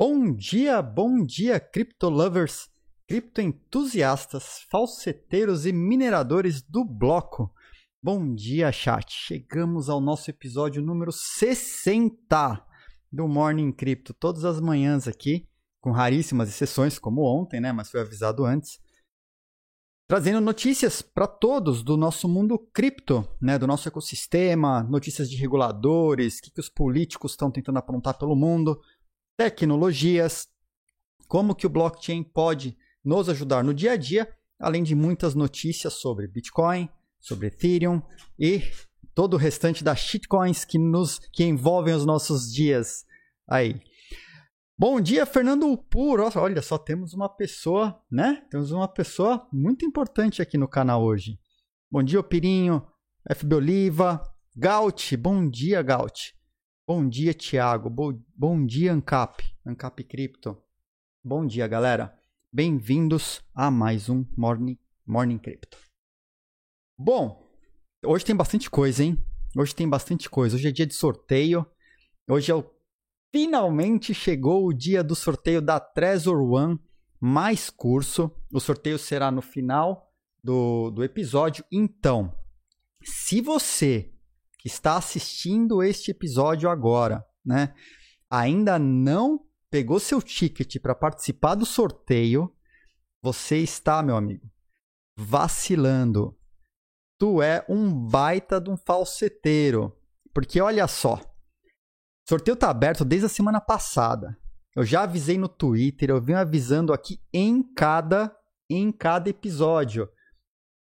Bom dia, bom dia, cripto lovers, cripto entusiastas, falseteiros e mineradores do bloco. Bom dia, chat. Chegamos ao nosso episódio número 60 do Morning Crypto, todas as manhãs aqui, com raríssimas exceções, como ontem, né, mas foi avisado antes. Trazendo notícias para todos do nosso mundo cripto, né, do nosso ecossistema, notícias de reguladores, o que, que os políticos estão tentando aprontar pelo mundo, tecnologias, como que o blockchain pode nos ajudar no dia a dia, além de muitas notícias sobre Bitcoin, sobre Ethereum e todo o restante das shitcoins que nos que envolvem os nossos dias aí. Bom dia, Fernando Puro. Olha, só temos uma pessoa, né? Temos uma pessoa muito importante aqui no canal hoje. Bom dia, Pirinho, FB Oliva, Gaut. Bom dia, Gaut. Bom dia, Thiago. Bo bom dia, Ancap. Ancap Cripto. Bom dia, galera. Bem-vindos a mais um Morning, Morning Crypto. Bom, hoje tem bastante coisa, hein? Hoje tem bastante coisa. Hoje é dia de sorteio. Hoje é o... finalmente chegou o dia do sorteio da Trezor One mais curso. O sorteio será no final do, do episódio. Então, se você que está assistindo este episódio agora, né, ainda não pegou seu ticket para participar do sorteio, você está, meu amigo, vacilando. Tu é um baita de um falseteiro. Porque olha só, o sorteio tá aberto desde a semana passada. Eu já avisei no Twitter, eu venho avisando aqui em cada em cada episódio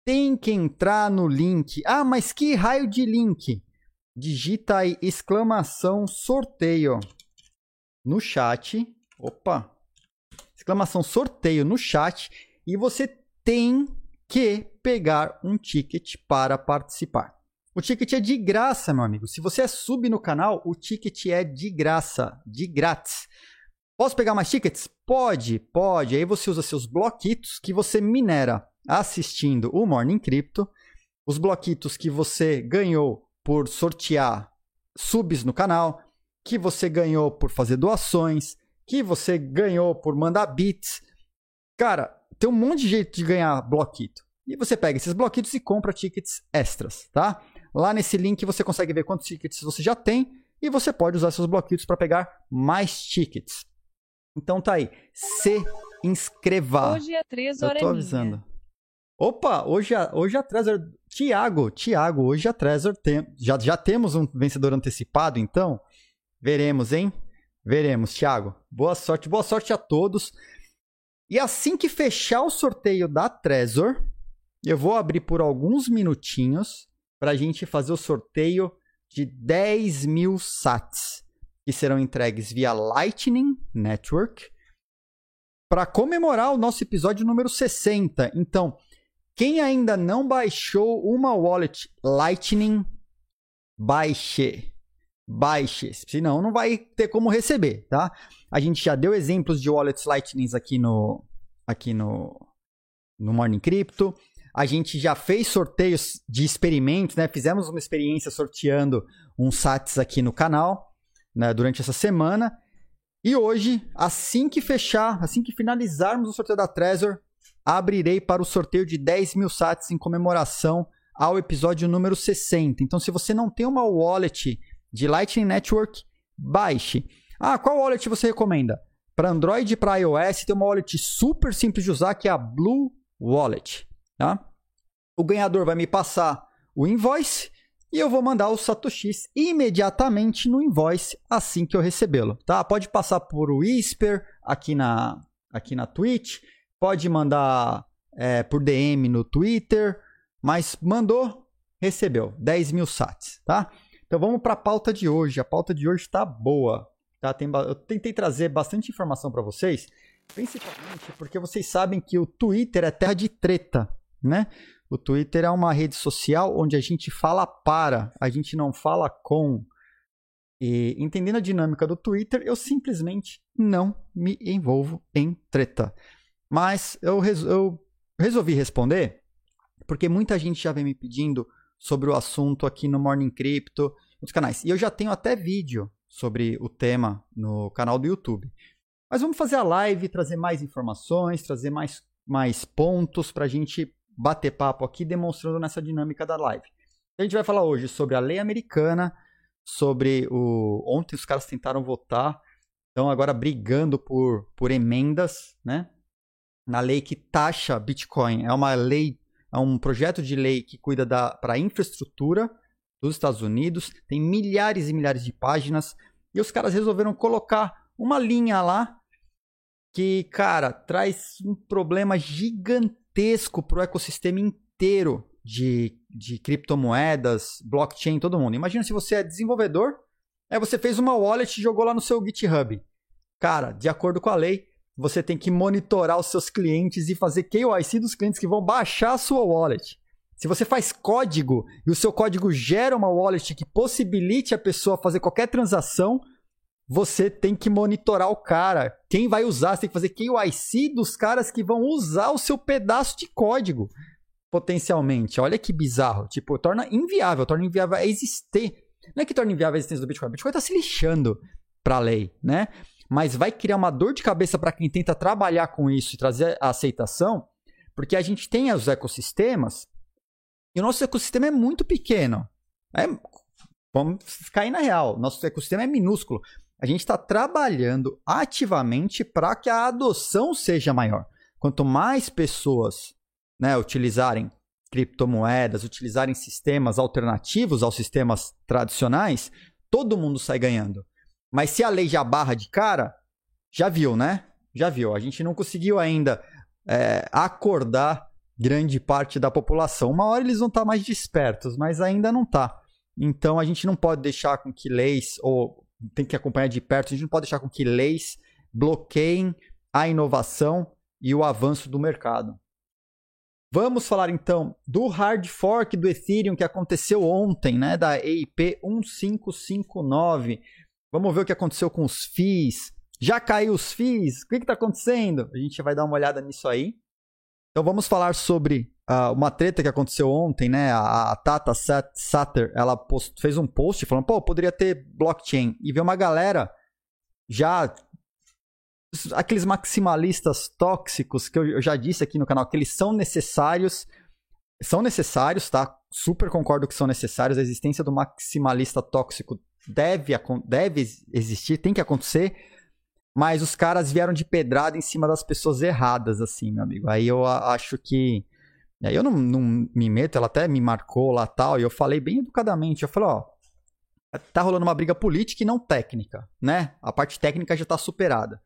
tem que entrar no link. Ah, mas que raio de link? Digita aí exclamação sorteio no chat. Opa! Exclamação sorteio no chat e você tem que pegar um ticket para participar. O ticket é de graça, meu amigo. Se você é sub no canal, o ticket é de graça, de grátis. Posso pegar mais tickets? Pode, pode. Aí você usa seus bloquitos que você minera assistindo o Morning Crypto, os bloquitos que você ganhou por sortear subs no canal, que você ganhou por fazer doações, que você ganhou por mandar bits. Cara, tem um monte de jeito de ganhar bloquito. E você pega esses bloquitos e compra tickets extras, tá? Lá nesse link você consegue ver quantos tickets você já tem e você pode usar seus bloquitos para pegar mais tickets. Então tá aí, se inscreva. Hoje é 3 horas. Eu tô avisando. Opa, hoje a, hoje a Trezor. Tiago, Tiago, hoje a Trezor tem. Já, já temos um vencedor antecipado, então? Veremos, hein? Veremos, Tiago. Boa sorte, boa sorte a todos. E assim que fechar o sorteio da Trezor, eu vou abrir por alguns minutinhos para a gente fazer o sorteio de 10 mil sats, que serão entregues via Lightning Network, para comemorar o nosso episódio número 60. Então, quem ainda não baixou uma wallet Lightning, baixe. Baixe, senão não vai ter como receber, tá? A gente já deu exemplos de wallets Lightning aqui no aqui no no Morning Crypto. A gente já fez sorteios de experimentos, né? Fizemos uma experiência sorteando uns sats aqui no canal, né, durante essa semana. E hoje, assim que fechar, assim que finalizarmos o sorteio da Trezor, abrirei para o sorteio de 10 mil sats em comemoração ao episódio número 60. Então, se você não tem uma wallet de Lightning Network, baixe. Ah, qual wallet você recomenda? Para Android e para iOS tem uma wallet super simples de usar que é a Blue Wallet. Tá? O ganhador vai me passar o invoice e eu vou mandar o satoshis imediatamente no invoice assim que eu recebê-lo, tá? Pode passar por Whisper aqui na aqui na Twitch, pode mandar é, por DM no Twitter, mas mandou, recebeu 10 mil sats, tá? Então vamos para a pauta de hoje. A pauta de hoje está boa, tá? Tem, eu tentei trazer bastante informação para vocês, principalmente porque vocês sabem que o Twitter é terra de treta, né? O Twitter é uma rede social onde a gente fala para, a gente não fala com. E entendendo a dinâmica do Twitter, eu simplesmente não me envolvo em treta. Mas eu, eu resolvi responder porque muita gente já vem me pedindo sobre o assunto aqui no Morning Crypto, nos canais. E eu já tenho até vídeo sobre o tema no canal do YouTube. Mas vamos fazer a live, trazer mais informações, trazer mais, mais pontos para a gente bater papo aqui, demonstrando nessa dinâmica da live. A gente vai falar hoje sobre a lei americana, sobre o. Ontem os caras tentaram votar, estão agora brigando por, por emendas, né? Na lei que taxa Bitcoin. É uma lei, é um projeto de lei que cuida para a infraestrutura dos Estados Unidos, tem milhares e milhares de páginas, e os caras resolveram colocar uma linha lá que, cara, traz um problema gigantesco para o ecossistema inteiro de, de criptomoedas, blockchain, todo mundo. Imagina se você é desenvolvedor, aí você fez uma wallet e jogou lá no seu GitHub. Cara, de acordo com a lei, você tem que monitorar os seus clientes e fazer KYC dos clientes que vão baixar a sua wallet. Se você faz código e o seu código gera uma wallet que possibilite a pessoa fazer qualquer transação, você tem que monitorar o cara. Quem vai usar, você tem que fazer KYC dos caras que vão usar o seu pedaço de código potencialmente. Olha que bizarro. Tipo, torna inviável, torna inviável existir. Não é que torna inviável a existência do Bitcoin. O Bitcoin está se lixando para a lei, né? Mas vai criar uma dor de cabeça para quem tenta trabalhar com isso e trazer a aceitação, porque a gente tem os ecossistemas e o nosso ecossistema é muito pequeno. É, vamos cair na real. Nosso ecossistema é minúsculo. A gente está trabalhando ativamente para que a adoção seja maior. Quanto mais pessoas né, utilizarem criptomoedas, utilizarem sistemas alternativos aos sistemas tradicionais, todo mundo sai ganhando. Mas se a lei já barra de cara, já viu, né? Já viu. A gente não conseguiu ainda é, acordar grande parte da população. Uma hora eles vão estar mais despertos, mas ainda não está. Então a gente não pode deixar com que leis, ou tem que acompanhar de perto, a gente não pode deixar com que leis bloqueiem a inovação e o avanço do mercado. Vamos falar então do hard fork do Ethereum que aconteceu ontem, né, da EIP 1559. Vamos ver o que aconteceu com os FIIs. Já caiu os FIIs? O que está acontecendo? A gente vai dar uma olhada nisso aí. Então vamos falar sobre uh, uma treta que aconteceu ontem, né? A, a Tata Satter, ela post, fez um post falando, pô, poderia ter blockchain. E veio uma galera já aqueles maximalistas tóxicos que eu, já disse aqui no canal que eles são necessários, são necessários, tá? Super concordo que são necessários. A existência do maximalista tóxico deve, deve existir, tem que acontecer. Mas os caras vieram de pedrada em cima das pessoas erradas, assim, meu amigo. Aí eu acho que. Eu não, não me meto, ela até me marcou lá tal, e eu falei bem educadamente. Eu falei, ó, tá rolando uma briga política e não técnica, né? A parte técnica já tá superada.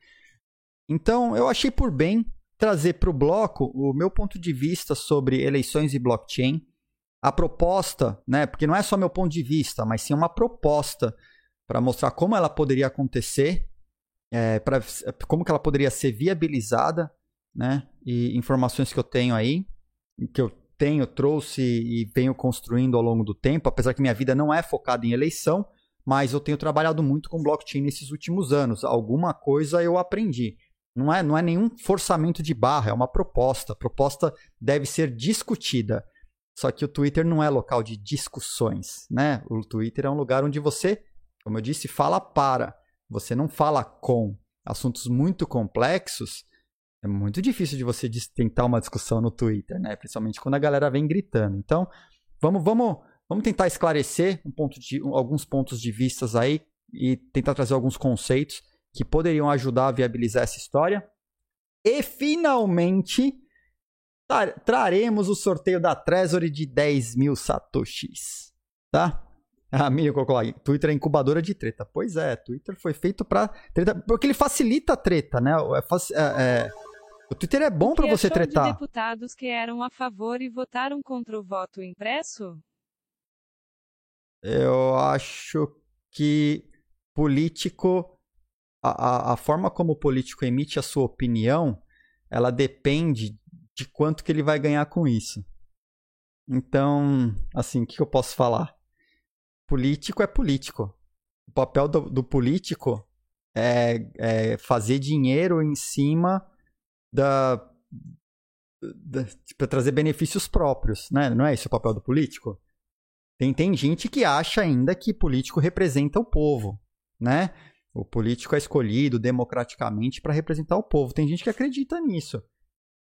Então, eu achei por bem trazer para o bloco o meu ponto de vista sobre eleições e blockchain. A proposta, né? Porque não é só meu ponto de vista, mas sim uma proposta para mostrar como ela poderia acontecer, é, pra, como que ela poderia ser viabilizada, né? E informações que eu tenho aí, que eu tenho, trouxe e venho construindo ao longo do tempo, apesar que minha vida não é focada em eleição, mas eu tenho trabalhado muito com blockchain nesses últimos anos. Alguma coisa eu aprendi. Não é, não é nenhum forçamento de barra, é uma proposta. A proposta deve ser discutida. Só que o Twitter não é local de discussões, né? O Twitter é um lugar onde você, como eu disse, fala para. Você não fala com. Assuntos muito complexos, é muito difícil de você tentar uma discussão no Twitter, né? Principalmente quando a galera vem gritando. Então, vamos, vamos, vamos tentar esclarecer um ponto de, alguns pontos de vistas aí e tentar trazer alguns conceitos que poderiam ajudar a viabilizar essa história. E finalmente traremos o sorteio da Treasury de 10 mil satoshis, tá? A Miriam colocou lá, Twitter é incubadora de treta. Pois é, Twitter foi feito para treta, porque ele facilita a treta, né? É, é, é, o Twitter é bom para você tretar. De deputados que eram a favor e votaram contra o voto impresso? Eu acho que político a, a, forma como o político emite a sua opinião, ela depende de quanto que ele vai ganhar com isso. Então, assim, o que eu posso falar? Político é político. O papel do, do político é, é, fazer dinheiro em cima da, da para tipo, trazer benefícios próprios, né? Não é esse o papel do político? Tem, tem gente que acha ainda que político representa o povo, né? O político é escolhido democraticamente para representar o povo. Tem gente que acredita nisso.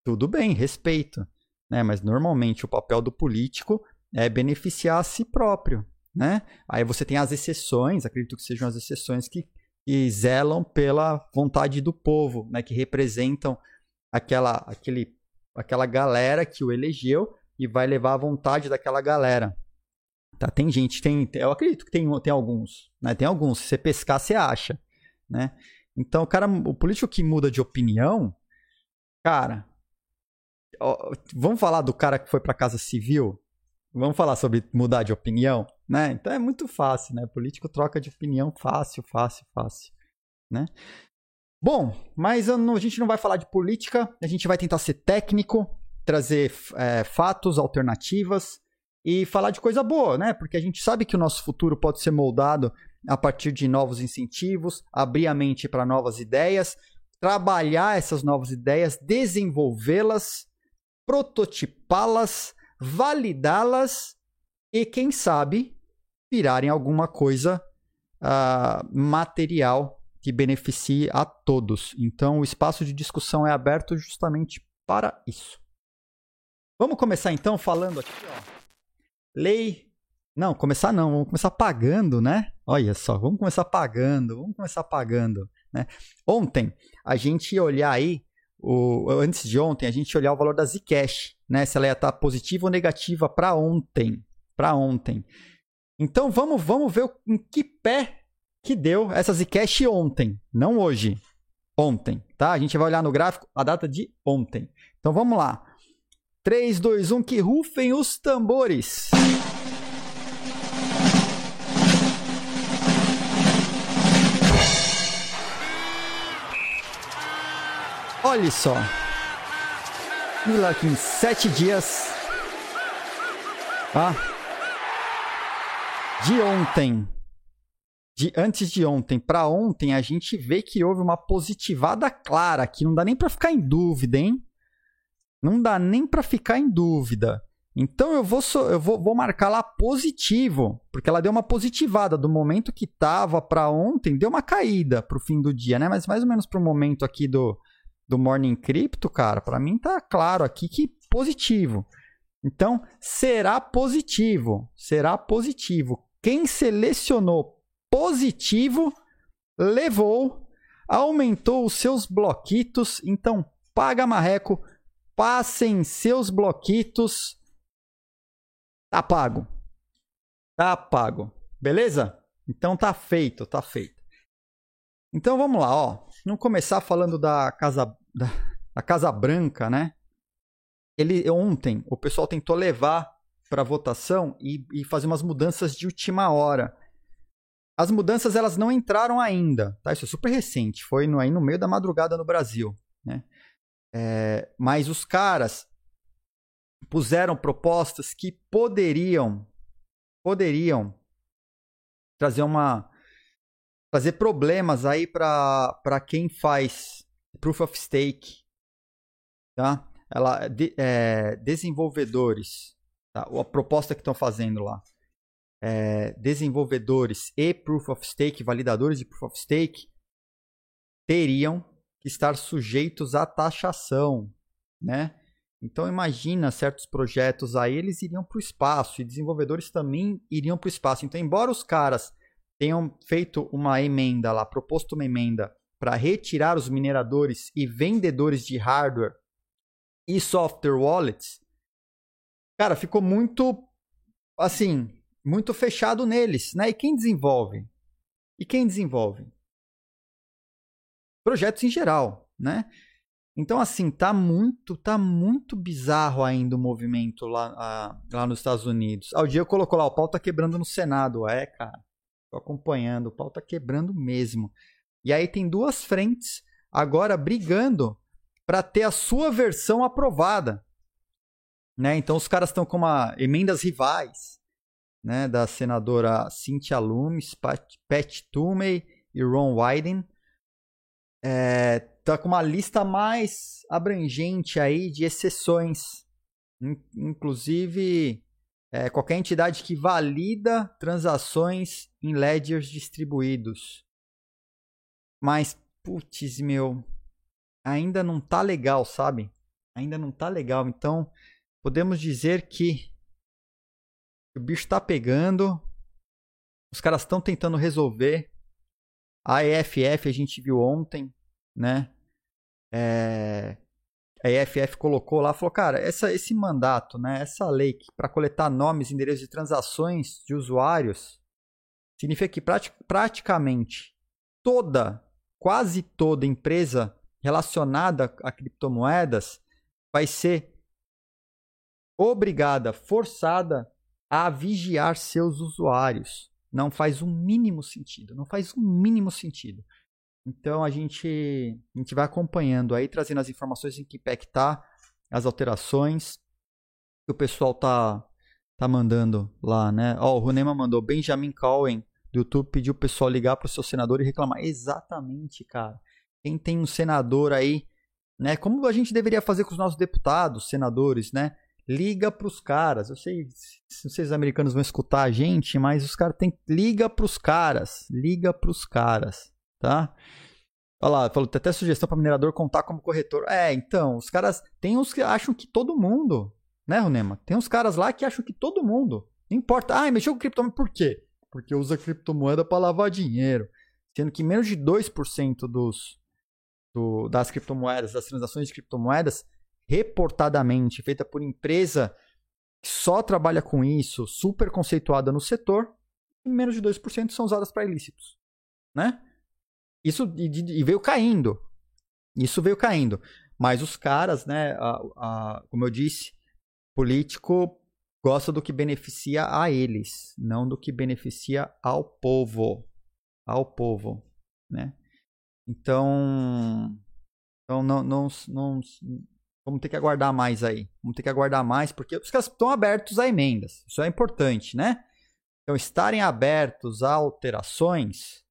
Tudo bem, respeito. Né? Mas normalmente o papel do político é beneficiar a si próprio. Né? Aí você tem as exceções, acredito que sejam as exceções que, que zelam pela vontade do povo, né? que representam aquela, aquele, aquela galera que o elegeu e vai levar a vontade daquela galera. Tá? Tem gente, tem, eu acredito que tem, tem alguns, né? Tem alguns. Se você pescar, você acha, né? Então, o cara, o político que muda de opinião, cara, vamos falar do cara que foi para casa civil? Vamos falar sobre mudar de opinião, né? Então é muito fácil, né? Político troca de opinião fácil, fácil, fácil, né? Bom, mas a gente não vai falar de política, a gente vai tentar ser técnico, trazer é, fatos, alternativas, e falar de coisa boa, né? Porque a gente sabe que o nosso futuro pode ser moldado a partir de novos incentivos, abrir a mente para novas ideias, trabalhar essas novas ideias, desenvolvê-las, prototipá-las, validá-las e, quem sabe, virarem alguma coisa uh, material que beneficie a todos. Então, o espaço de discussão é aberto justamente para isso. Vamos começar então falando aqui, ó Lei. Não, começar não, vamos começar pagando, né? Olha só, vamos começar pagando, vamos começar pagando, né? Ontem, a gente ia olhar aí, o, antes de ontem, a gente olhar o valor da Zcash, né? Se ela ia estar positiva ou negativa para ontem, para ontem. Então vamos, vamos ver em que pé que deu essa Zcash ontem, não hoje, ontem, tá? A gente vai olhar no gráfico a data de ontem. Então vamos lá. 3, 2, 1, que rufem os tambores. Olha só. Aqui em sete dias. Ah. De ontem. De antes de ontem para ontem, a gente vê que houve uma positivada clara aqui. Não dá nem para ficar em dúvida, hein? Não dá nem para ficar em dúvida. Então eu vou, eu vou, vou marcar lá positivo, porque ela deu uma positivada do momento que tava para ontem, deu uma caída para o fim do dia, né? Mas mais ou menos para o momento aqui do, do Morning Crypto, cara, para mim tá claro aqui que positivo. Então será positivo, será positivo. Quem selecionou positivo levou, aumentou os seus bloquitos, então paga marreco Passem seus bloquitos. Tá pago. Tá pago. Beleza? Então tá feito, tá feito. Então vamos lá, ó. Vamos começar falando da Casa, da, da casa Branca, né? Ele ontem o pessoal tentou levar para votação e, e fazer umas mudanças de última hora. As mudanças elas não entraram ainda, tá? Isso é super recente, foi no, aí no meio da madrugada no Brasil, né? É, mas os caras puseram propostas que poderiam poderiam trazer uma trazer problemas aí para quem faz proof of stake, tá? Ela de, é, desenvolvedores, tá? a proposta que estão fazendo lá, é, desenvolvedores e proof of stake, validadores de proof of stake teriam estar sujeitos à taxação, né? Então imagina certos projetos aí, eles iriam para o espaço e desenvolvedores também iriam para o espaço. Então, embora os caras tenham feito uma emenda lá, proposto uma emenda para retirar os mineradores e vendedores de hardware e software wallets, cara, ficou muito assim, muito fechado neles, né? E quem desenvolve? E quem desenvolve? projetos em geral, né? Então, assim, tá muito, tá muito bizarro ainda o movimento lá, a, lá nos Estados Unidos. Ao dia eu colocou lá, o pau tá quebrando no Senado. É, cara, tô acompanhando, o pau tá quebrando mesmo. E aí tem duas frentes agora brigando para ter a sua versão aprovada. Né? Então os caras estão com uma emendas rivais, né, da senadora Cynthia Loomis, Pat, Pat Toomey e Ron Wyden é, tá com uma lista mais abrangente aí de exceções. Inclusive, é, qualquer entidade que valida transações em ledgers distribuídos. Mas, putz, meu, ainda não tá legal, sabe? Ainda não tá legal. Então, podemos dizer que o bicho tá pegando. Os caras estão tentando resolver. A EFF a gente viu ontem, né? É, a EFF colocou lá, falou, cara, essa, esse mandato, né, essa lei para coletar nomes, endereços de transações de usuários, significa que prati praticamente toda, quase toda empresa relacionada a criptomoedas vai ser obrigada, forçada a vigiar seus usuários. Não faz um mínimo sentido, não faz um mínimo sentido. Então a gente, a gente vai acompanhando aí, trazendo as informações em que que tá, as alterações que o pessoal tá, tá mandando lá, né? Ó, o Runema mandou, Benjamin Cohen do YouTube pediu o pessoal ligar para o seu senador e reclamar. Exatamente, cara. Quem tem um senador aí, né? Como a gente deveria fazer com os nossos deputados, senadores, né? Liga para os caras. Eu sei, se vocês americanos vão escutar a gente, mas os caras têm liga para os caras, liga para os caras tá? Olha lá, falou, tem até sugestão para minerador contar como corretor. É, então, os caras, tem uns que acham que todo mundo, né, Runema? Tem uns caras lá que acham que todo mundo, não importa, ah, mexeu com criptomoeda, por quê? Porque usa criptomoeda para lavar dinheiro. Sendo que menos de 2% dos, do, das criptomoedas, das transações de criptomoedas, reportadamente feita por empresa que só trabalha com isso, super conceituada no setor, e menos de 2% são usadas para ilícitos, né? Isso e, e veio caindo. Isso veio caindo. Mas os caras, né, a, a, como eu disse, político gosta do que beneficia a eles, não do que beneficia ao povo. Ao povo, né? Então, então não, não, não, vamos ter que aguardar mais aí. Vamos ter que aguardar mais, porque os caras estão abertos a emendas. Isso é importante, né? Então, estarem abertos a alterações,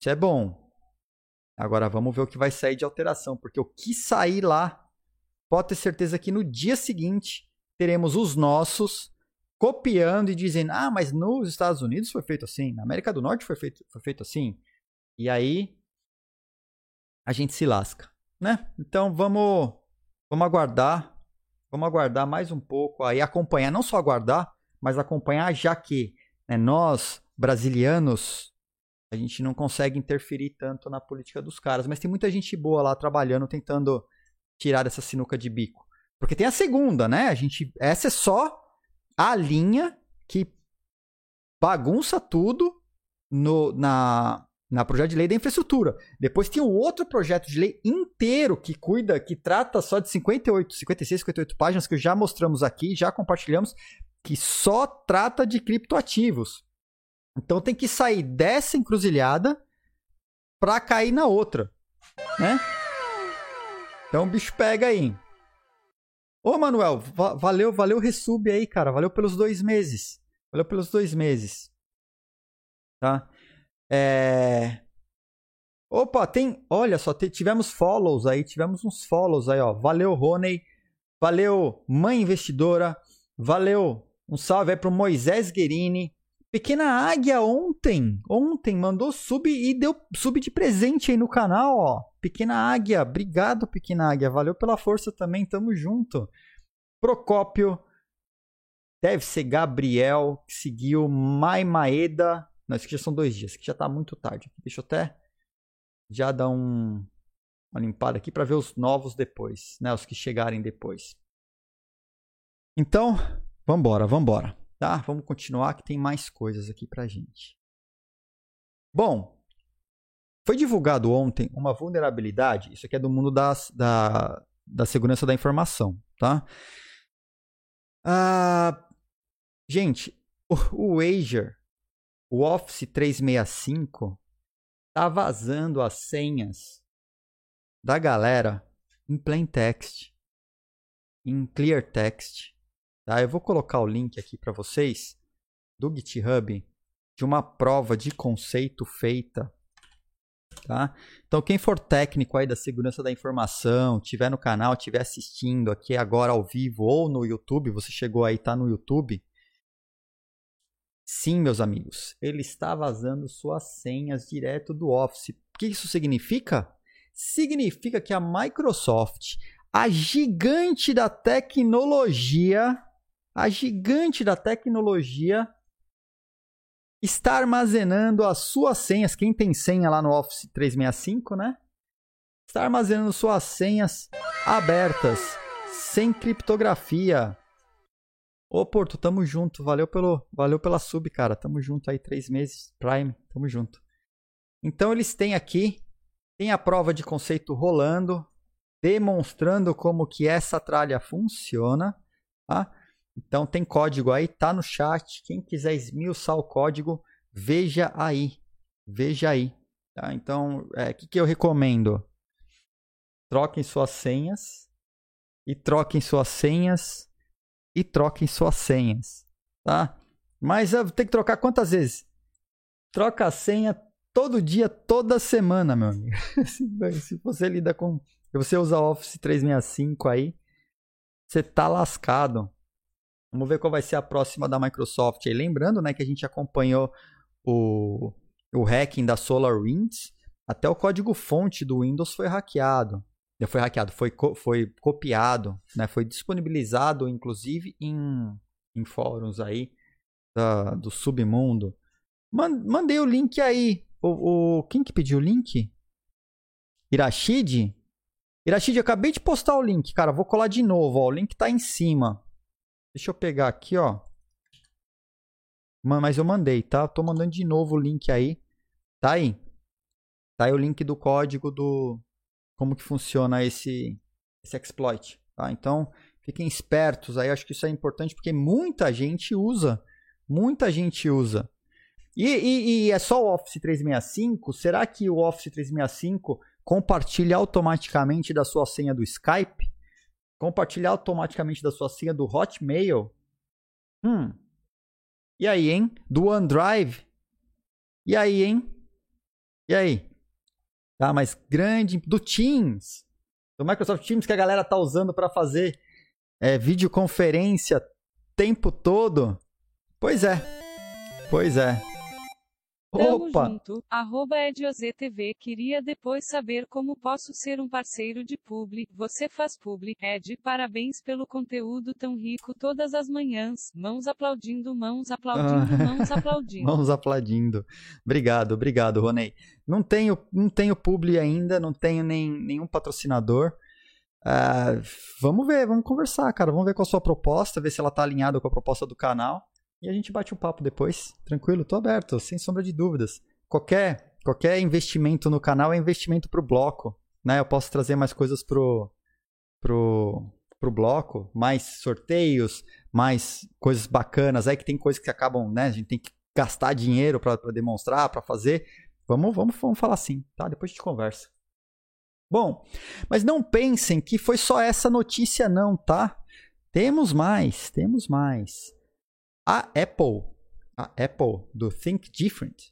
isso é bom. Agora vamos ver o que vai sair de alteração, porque o que sair lá, pode ter certeza que no dia seguinte teremos os nossos copiando e dizendo: ah, mas nos Estados Unidos foi feito assim, na América do Norte foi feito, foi feito assim. E aí a gente se lasca, né? Então vamos, vamos aguardar, vamos aguardar mais um pouco aí, acompanhar, não só aguardar, mas acompanhar, já que né, nós, brasilianos, a gente não consegue interferir tanto na política dos caras. Mas tem muita gente boa lá trabalhando, tentando tirar essa sinuca de bico. Porque tem a segunda, né? A gente, essa é só a linha que bagunça tudo no, na, na projeto de lei da infraestrutura. Depois tem o outro projeto de lei inteiro que cuida, que trata só de 58, 56, 58 páginas que já mostramos aqui, já compartilhamos, que só trata de criptoativos. Então tem que sair dessa encruzilhada pra cair na outra, né? Então o bicho pega aí. Ô, Manuel, va valeu, valeu resub aí, cara. Valeu pelos dois meses. Valeu pelos dois meses. Tá? É... Opa, tem... Olha só, tivemos follows aí. Tivemos uns follows aí, ó. Valeu, Rony. Valeu, Mãe Investidora. Valeu. Um salve aí pro Moisés Guerini. Pequena Águia ontem, ontem mandou sub e deu sub de presente aí no canal, ó. Pequena Águia, obrigado Pequena Águia, valeu pela força também, tamo junto. Procópio, deve ser Gabriel, que seguiu Mai Maeda. Não, isso aqui já são dois dias, que já tá muito tarde. Deixa eu até já dar um, uma limpada aqui para ver os novos depois, né? Os que chegarem depois. Então, vambora, vambora. Tá? Vamos continuar que tem mais coisas aqui pra gente. Bom, foi divulgado ontem uma vulnerabilidade, isso aqui é do mundo das, da, da segurança da informação, tá? Ah, gente, o, o Azure, o Office 365, tá vazando as senhas da galera em plain text, em clear text, Tá? Eu vou colocar o link aqui para vocês do GitHub de uma prova de conceito feita. Tá? Então, quem for técnico aí da segurança da informação, tiver no canal, tiver assistindo aqui agora ao vivo ou no YouTube, você chegou aí, tá no YouTube. Sim, meus amigos, ele está vazando suas senhas direto do Office. O que isso significa? Significa que a Microsoft, a gigante da tecnologia, a gigante da tecnologia, está armazenando as suas senhas. Quem tem senha lá no Office 365, né? Está armazenando suas senhas abertas, sem criptografia. Ô Porto, tamo junto. Valeu pelo, valeu pela sub, cara. Tamo junto aí três meses Prime. Tamo junto. Então eles têm aqui, tem a prova de conceito rolando, demonstrando como que essa tralha funciona, tá? Então tem código aí, tá no chat. Quem quiser esmiuçar o código, veja aí. Veja aí. Tá? Então, o é, que, que eu recomendo? Troquem suas senhas. E troquem suas senhas. E troquem suas senhas. Tá? Mas tem que trocar quantas vezes? Troca a senha todo dia, toda semana, meu amigo. se você lida com. Se você usa Office 365 aí, você tá lascado. Vamos ver qual vai ser a próxima da Microsoft. E lembrando, né, que a gente acompanhou o, o hacking da SolarWinds, até o código fonte do Windows foi hackeado. Foi hackeado, foi, foi copiado, né, foi disponibilizado, inclusive, em, em fóruns aí da, do submundo. mandei o link aí. O, o, quem que pediu o link? Irashid? Irashid, eu acabei de postar o link, cara. Vou colar de novo. Ó. O link tá em cima. Deixa eu pegar aqui, ó. Mas eu mandei, tá? Tô mandando de novo o link aí. Tá aí. Tá aí o link do código do como que funciona esse esse exploit, tá? Então, fiquem espertos aí, acho que isso é importante porque muita gente usa, muita gente usa. E, e, e é só o Office 365? Será que o Office 365 compartilha automaticamente da sua senha do Skype? Compartilhar automaticamente da sua senha do Hotmail. Hum. E aí, hein? Do OneDrive. E aí, hein? E aí? Tá, mas grande. Do Teams. Do Microsoft Teams que a galera tá usando para fazer é, videoconferência tempo todo. Pois é. Pois é. Tamo Opa. junto, arroba EdioZTV queria depois saber como posso ser um parceiro de publi, você faz publi, Ed, parabéns pelo conteúdo tão rico todas as manhãs, mãos aplaudindo, mãos aplaudindo, ah. mãos aplaudindo. mãos aplaudindo. Obrigado, obrigado, Ronei. Não tenho, não tenho publi ainda, não tenho nem, nenhum patrocinador. Uh, vamos ver, vamos conversar, cara. Vamos ver qual a sua proposta, ver se ela tá alinhada com a proposta do canal e a gente bate um papo depois. Tranquilo, tô aberto, sem sombra de dúvidas. Qualquer, qualquer investimento no canal é investimento pro bloco, né? Eu posso trazer mais coisas pro, pro, pro bloco, mais sorteios, mais coisas bacanas. Aí que tem coisas que acabam, né? A gente tem que gastar dinheiro para demonstrar, para fazer. Vamos, vamos, vamos falar assim, tá? Depois a gente conversa. Bom, mas não pensem que foi só essa notícia não, tá? Temos mais, temos mais. A Apple, a Apple do Think Different,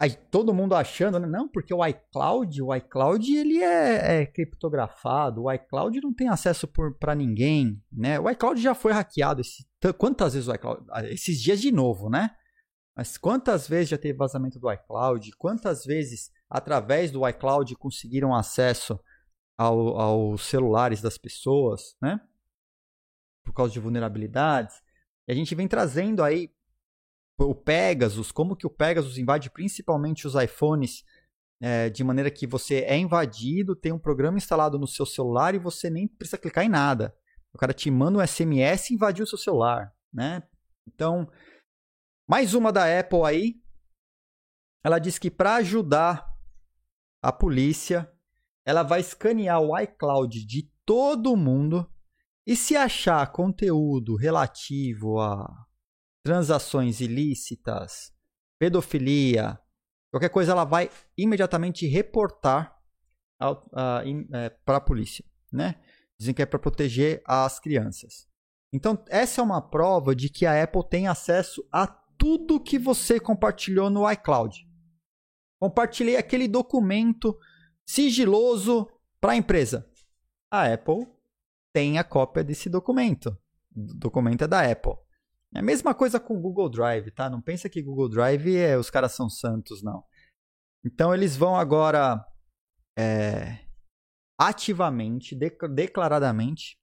aí todo mundo achando, né? não, porque o iCloud, o iCloud ele é, é criptografado, o iCloud não tem acesso para ninguém, né? O iCloud já foi hackeado, esse, quantas vezes o iCloud, ah, esses dias de novo, né? Mas quantas vezes já teve vazamento do iCloud? Quantas vezes, através do iCloud, conseguiram acesso ao, aos celulares das pessoas, né? Por causa de vulnerabilidades. E a gente vem trazendo aí o Pegasus, como que o Pegasus invade principalmente os iPhones, é, de maneira que você é invadido, tem um programa instalado no seu celular e você nem precisa clicar em nada. O cara te manda um SMS e invadiu o seu celular, né? Então, mais uma da Apple aí. Ela diz que para ajudar a polícia, ela vai escanear o iCloud de todo mundo e se achar conteúdo relativo a transações ilícitas, pedofilia, qualquer coisa, ela vai imediatamente reportar para a polícia, né? Dizem que é para proteger as crianças. Então, essa é uma prova de que a Apple tem acesso a tudo que você compartilhou no iCloud. Compartilhei aquele documento sigiloso para a empresa. A Apple tem a cópia desse documento. O documento é da Apple. É a mesma coisa com o Google Drive, tá? Não pensa que Google Drive é os caras são santos, não. Então eles vão agora é, ativamente, declaradamente,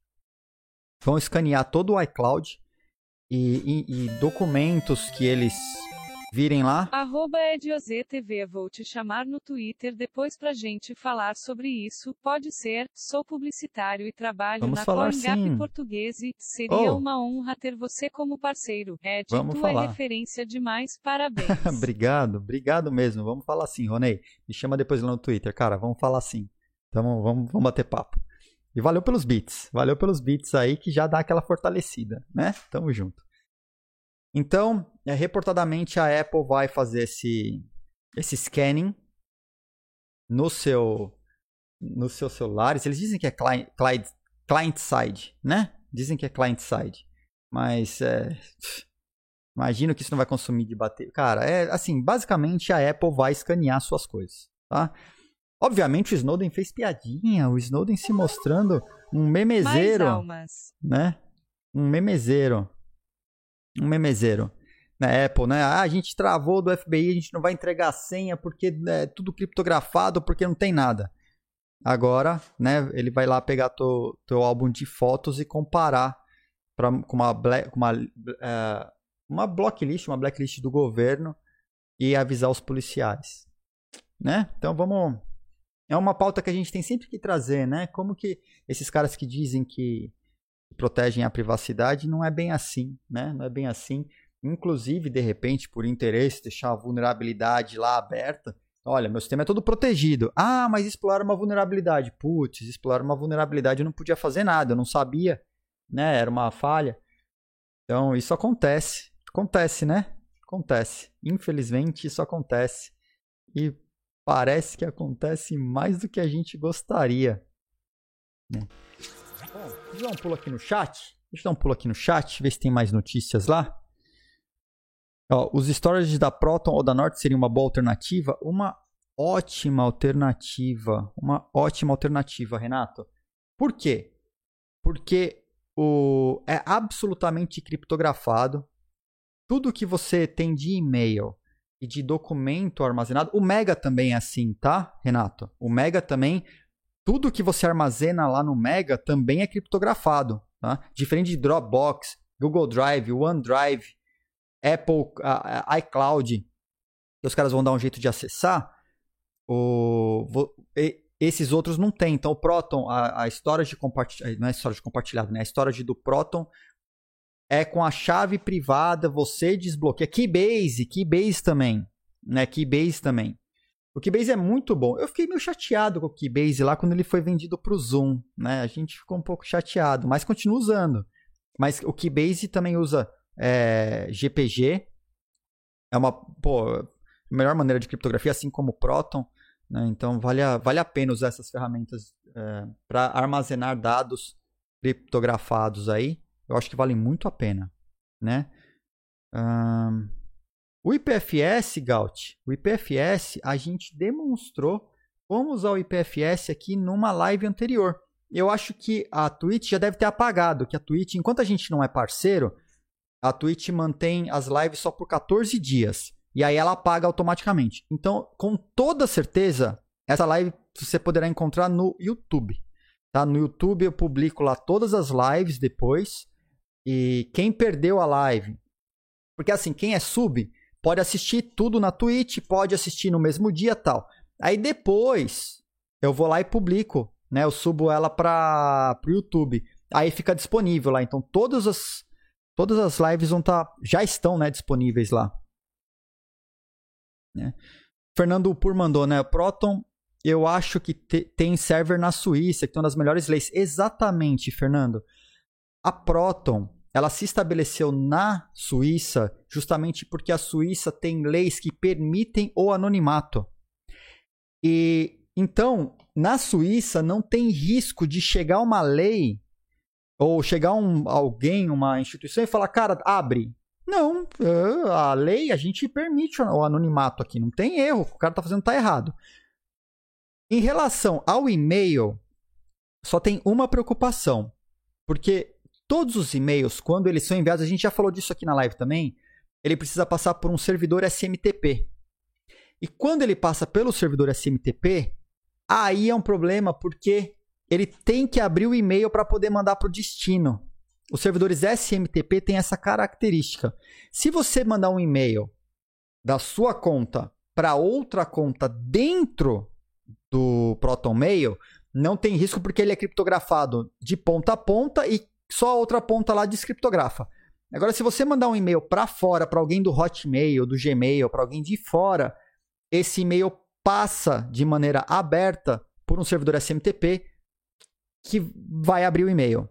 vão escanear todo o iCloud e, e, e documentos que eles virem lá. Arroba EdioZTV, vou te chamar no Twitter depois pra gente falar sobre isso. Pode ser, sou publicitário e trabalho Vamos na falar CoinGap sim. Português e seria Oh. uma honra ter você como parceiro. Ed, Vamos tu falar. é referência demais, parabéns. obrigado, obrigado mesmo. Vamos falar assim, Ronei. Me chama depois lá no Twitter, cara. Vamos falar assim. Então vamos, vamos bater papo. E valeu pelos beats. Valeu pelos beats aí que já dá aquela fortalecida, né? Tamo junto. Então, é, reportadamente a Apple vai fazer esse, esse scanning no seu nos seus celulares. Eles dizem que é client, client, client side, né? Dizem que é client side. Mas é, imagino que isso não vai consumir de bater. Cara, é assim, basicamente a Apple vai escanear suas coisas, tá? Obviamente o Snowden fez piadinha, o Snowden se mostrando um memezeiro né? Um memezeiro. Um memezeiro. Na Apple, né? Ah, a gente travou do FBI, a gente não vai entregar a senha porque é tudo criptografado, porque não tem nada. Agora, né, ele vai lá pegar teu, teu álbum de fotos e comparar pra, com uma, bla- com uma, eh, uma blocklist, uma blacklist do governo e avisar os policiais. Né? Então vamos. É uma pauta que a gente tem sempre que trazer, né? Como que esses caras que dizem que protegem a privacidade não é bem assim, né? Não é bem assim. Inclusive, de repente, por interesse, deixar a vulnerabilidade lá aberta. Olha, meu sistema é todo protegido. Ah, mas exploraram uma vulnerabilidade. Putz, exploraram uma vulnerabilidade, eu não podia fazer nada, eu não sabia, né? Era uma falha. Então, isso acontece. Acontece, né? Acontece. Infelizmente, isso acontece. E parece que acontece mais do que a gente gostaria. Né? Deixa eu dar um pulo aqui no chat. Deixa eu dar um pulo aqui no chat, ver se tem mais notícias lá. Ó, os storages da Proton ou da Norte seriam uma boa alternativa? Uma ótima alternativa. Uma ótima alternativa, Renato. Por quê? Porque o, é absolutamente criptografado. Tudo que você tem de e-mail e de documento armazenado. O Mega também é assim, tá, Renato? O Mega também. Tudo que você armazena lá no Mega também é criptografado. Tá? Diferente de Dropbox, Google Drive, OneDrive, Apple, iCloud, que os caras vão dar um jeito de acessar, o, vo- e- esses outros não tem. Então, o Proton, a, a storage compartilhada, não é storage compartilhada, né? A storage do Proton é com a chave privada, você desbloqueia. Keybase, Keybase também, né? Keybase também. O Keybase é muito bom. Eu fiquei meio chateado com o Keybase lá quando ele foi vendido para o Zoom, né? A gente ficou um pouco chateado, mas continua usando. Mas o Keybase também usa é, GPG. É uma pô, melhor maneira de criptografia, assim como o Proton. Né? Então vale a, vale a pena usar essas ferramentas para armazenar dados criptografados aí. Eu acho que vale muito a pena. Né? Ahn, o IPFS, Gaut, o IPFS, a gente demonstrou como usar o IPFS aqui numa live anterior. Eu acho que a Twitch já deve ter apagado, que a Twitch, enquanto a gente não é parceiro, a Twitch mantém as lives só por 14 dias. E aí ela apaga automaticamente. Então, com toda certeza, essa live você poderá encontrar no YouTube. Tá? No YouTube eu publico lá todas as lives depois. E quem perdeu a live. Porque assim, quem é sub pode assistir tudo na Twitch, pode assistir no mesmo dia tal. Aí depois eu vou lá e publico, né? Eu subo ela para o YouTube. Aí fica disponível lá. Então todas as todas as lives vão estar já estão, né, disponíveis lá. Né? Fernando Pur mandou, né? Proton, eu acho que te, tem server na Suíça, que tem uma das melhores leis. Exatamente, Fernando. A Proton, ela se estabeleceu na Suíça justamente porque a Suíça tem leis que permitem o anonimato. E então, na Suíça não tem risco de chegar uma lei ou chegar um, alguém, uma instituição e falar, cara, abre. Não, é, a lei, a gente permite o anonimato aqui, não tem erro, o cara tá fazendo tá errado. Em relação ao e-mail, só tem uma preocupação, porque todos os e-mails, quando eles são enviados, a gente já falou disso aqui na live também, ele precisa passar por um servidor SMTP. E quando ele passa pelo servidor SMTP, aí é um problema porque ele tem que abrir o e-mail para poder mandar para o destino. Os servidores SMTP têm essa característica. Se você mandar um e-mail da sua conta para outra conta dentro do ProtonMail, não tem risco porque ele é criptografado de ponta a ponta e só a outra ponta lá descriptografa. Agora, se você mandar um e-mail para fora, para alguém do Hotmail, do Gmail, para alguém de fora, esse e-mail passa de maneira aberta por um servidor SMTP que vai abrir o e-mail.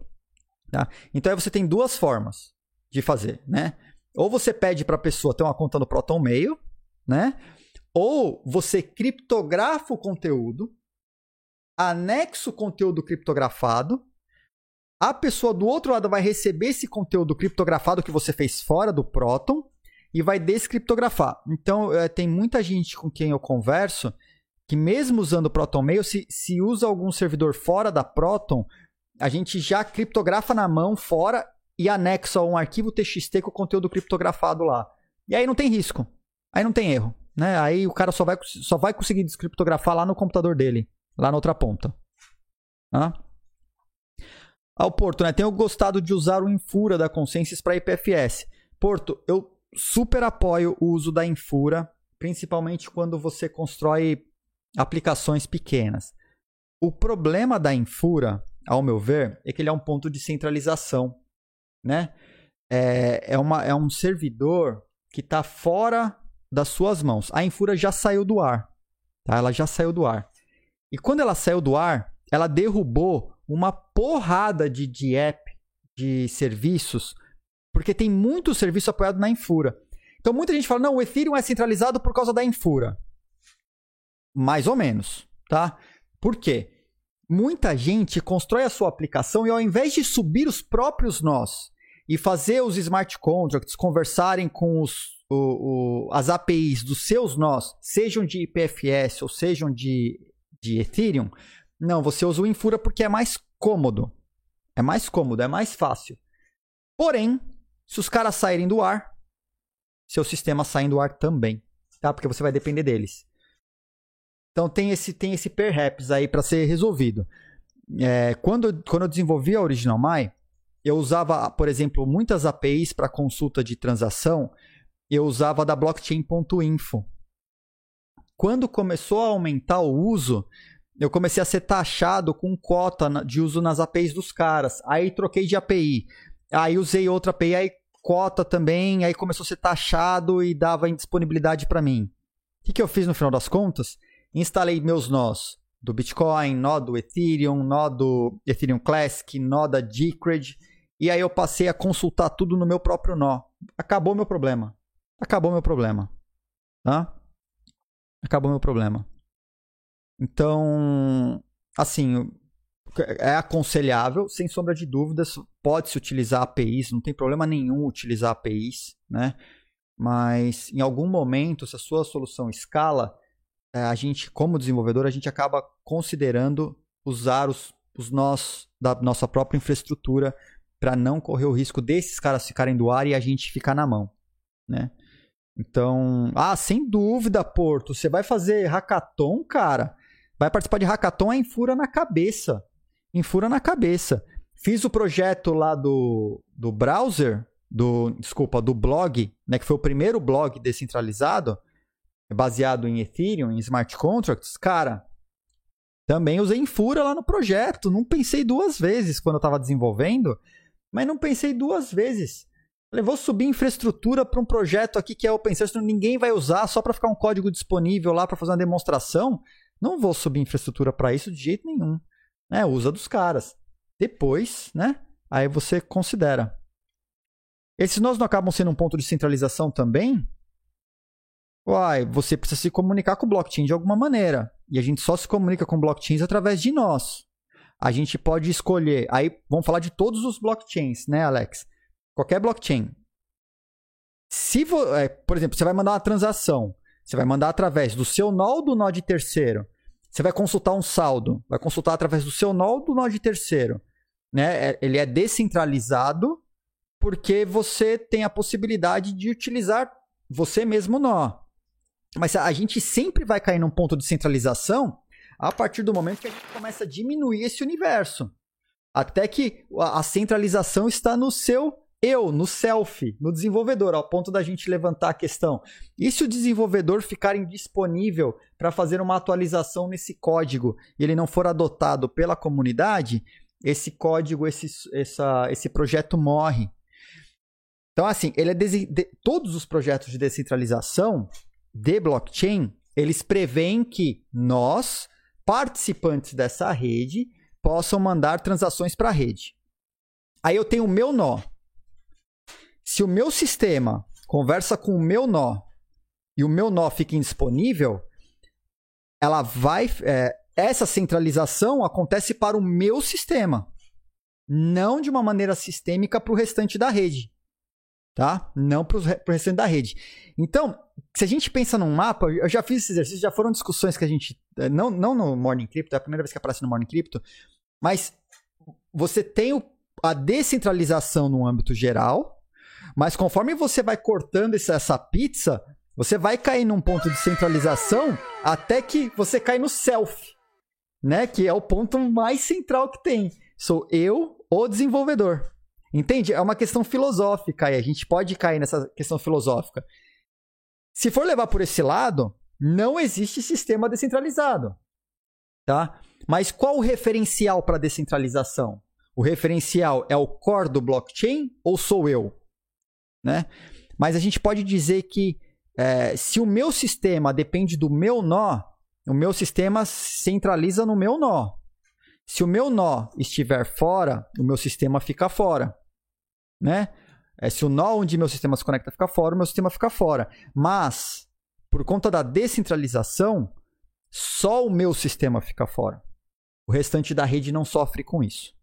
Tá? Então aí você tem duas formas de fazer, né? Ou você pede para a pessoa ter uma conta no ProtonMail, né? Ou você criptografa o conteúdo, anexa o conteúdo criptografado, a pessoa do outro lado vai receber esse conteúdo criptografado que você fez fora do Proton e vai descriptografar. Então, é, tem muita gente com quem eu converso que mesmo usando o ProtonMail, se, se usa algum servidor fora da Proton, a gente já criptografa na mão fora e anexa um arquivo TXT com o conteúdo criptografado lá. E aí não tem risco. Aí não tem erro. Né? Aí o cara só vai, só vai conseguir descriptografar lá no computador dele, lá na outra ponta. Ah? Ao Porto, né? Tenho gostado de usar o Infura da Consciências para IPFS. Porto, eu super apoio o uso da Infura, principalmente quando você constrói aplicações pequenas. O problema da Infura, ao meu ver, é que ele é um ponto de centralização, né? É, é, uma, é um servidor que está fora das suas mãos. A Infura já saiu do ar. Tá? Ela já saiu do ar. E quando ela saiu do ar, ela derrubou uma porrada de, de app, de serviços, porque tem muito serviço apoiado na Infura. Então muita gente fala, não, o Ethereum é centralizado por causa da Infura. Mais ou menos, tá? Por quê? Muita gente constrói a sua aplicação e ao invés de subir os próprios nós e fazer os smart contracts conversarem com os o, o, as APIs dos seus nós, sejam de IPFS ou sejam de, de Ethereum, não, você usa o Infura porque é mais cômodo. É mais cômodo, é mais fácil. Porém, se os caras saírem do ar, seu sistema sai do ar também, tá? Porque você vai depender deles. Então tem esse tem esse perhaps aí para ser resolvido. É, quando, quando eu desenvolvi a Original My, eu usava, por exemplo, muitas APIs para consulta de transação eu usava da blockchain.info. Quando começou a aumentar o uso, eu comecei a ser taxado com cota de uso nas APIs dos caras. Aí troquei de API. Aí usei outra API, aí cota também, aí começou a ser taxado e dava indisponibilidade para mim. O que, que eu fiz no final das contas? Instalei meus nós do Bitcoin, nó do Ethereum, nó do Ethereum Classic, nó da Decred, e aí eu passei a consultar tudo no meu próprio nó. Acabou meu problema acabou meu problema. Tá? Acabou meu problema. Então, assim, é aconselhável, sem sombra de dúvidas, pode-se utilizar APIs, não tem problema nenhum utilizar APIs, né? Mas em algum momento, se a sua solução escala, é, a gente, como desenvolvedor, a gente acaba considerando usar os, os nós da nossa própria infraestrutura para não correr o risco desses caras ficarem do ar e a gente ficar na mão, né? Então, ah, sem dúvida, Porto. Você vai fazer hackathon, cara? Vai participar de hackathon é enfura na cabeça. Enfura na cabeça. Fiz o projeto lá do, do browser, do, desculpa, do blog, né, que foi o primeiro blog descentralizado, baseado em Ethereum, em smart contracts. Cara, também usei Infura lá no projeto. Não pensei duas vezes quando eu estava desenvolvendo, mas não pensei duas vezes. Falei, vou subir infraestrutura para um projeto aqui que é open source, ninguém vai usar só para ficar um código disponível lá para fazer uma demonstração. Não vou subir infraestrutura para isso de jeito nenhum. Né? Usa dos caras. Depois, né? Aí você considera. Esses nós não acabam sendo um ponto de centralização também? Uai, você precisa se comunicar com o blockchain de alguma maneira. E a gente só se comunica com blockchains através de nós. A gente pode escolher. Aí vamos falar de todos os blockchains, né, Alex? qualquer blockchain. Se, é, por exemplo, você vai mandar uma transação, você vai mandar através do seu nó ou do nó de terceiro. Você vai consultar um saldo, vai consultar através do seu nó ou do nó de terceiro. né? É, ele é descentralizado porque você tem a possibilidade de utilizar você mesmo nó. Mas a gente sempre vai cair num ponto de centralização a partir do momento que a gente começa a diminuir esse universo. Até que a centralização está no seu eu, no self, no desenvolvedor, ao ponto da gente levantar a questão. E se o desenvolvedor ficar indisponível para fazer uma atualização nesse código e ele não for adotado pela comunidade, esse código, esse, essa, esse projeto morre. Então, assim, ele é de, todos os projetos de descentralização de blockchain, eles preveem que nós, participantes dessa rede, possam mandar transações para a rede. Aí eu tenho o meu nó. Se o meu sistema conversa com o meu nó e o meu nó fica indisponível, ela vai. É, essa centralização acontece para o meu sistema, não de uma maneira sistêmica para o restante da rede. Tá? Não para o restante da rede. Então, se a gente pensa num mapa, eu já fiz esse exercício, já foram discussões que a gente. É, não, não no Morning Crypto, é a primeira vez que aparece no Morning Crypto, mas você tem o, a descentralização no âmbito geral, mas conforme você vai cortando essa pizza, você vai cair num ponto de centralização até que você cai no self, né? Que é o ponto mais central que tem. Sou eu, o desenvolvedor. Entende? É uma questão filosófica e a gente pode cair nessa questão filosófica. Se for levar por esse lado, não existe sistema descentralizado, tá? Mas qual o referencial para descentralização? O referencial é o core do blockchain ou sou eu? Né? Mas a gente pode dizer que é, se o meu sistema depende do meu nó, o meu sistema centraliza no meu nó. Se o meu nó estiver fora, o meu sistema fica fora, né? É, se o nó onde meu sistema se conecta fica fora, o meu sistema fica fora. Mas, por conta da descentralização, só o meu sistema fica fora. O restante da rede não sofre com isso.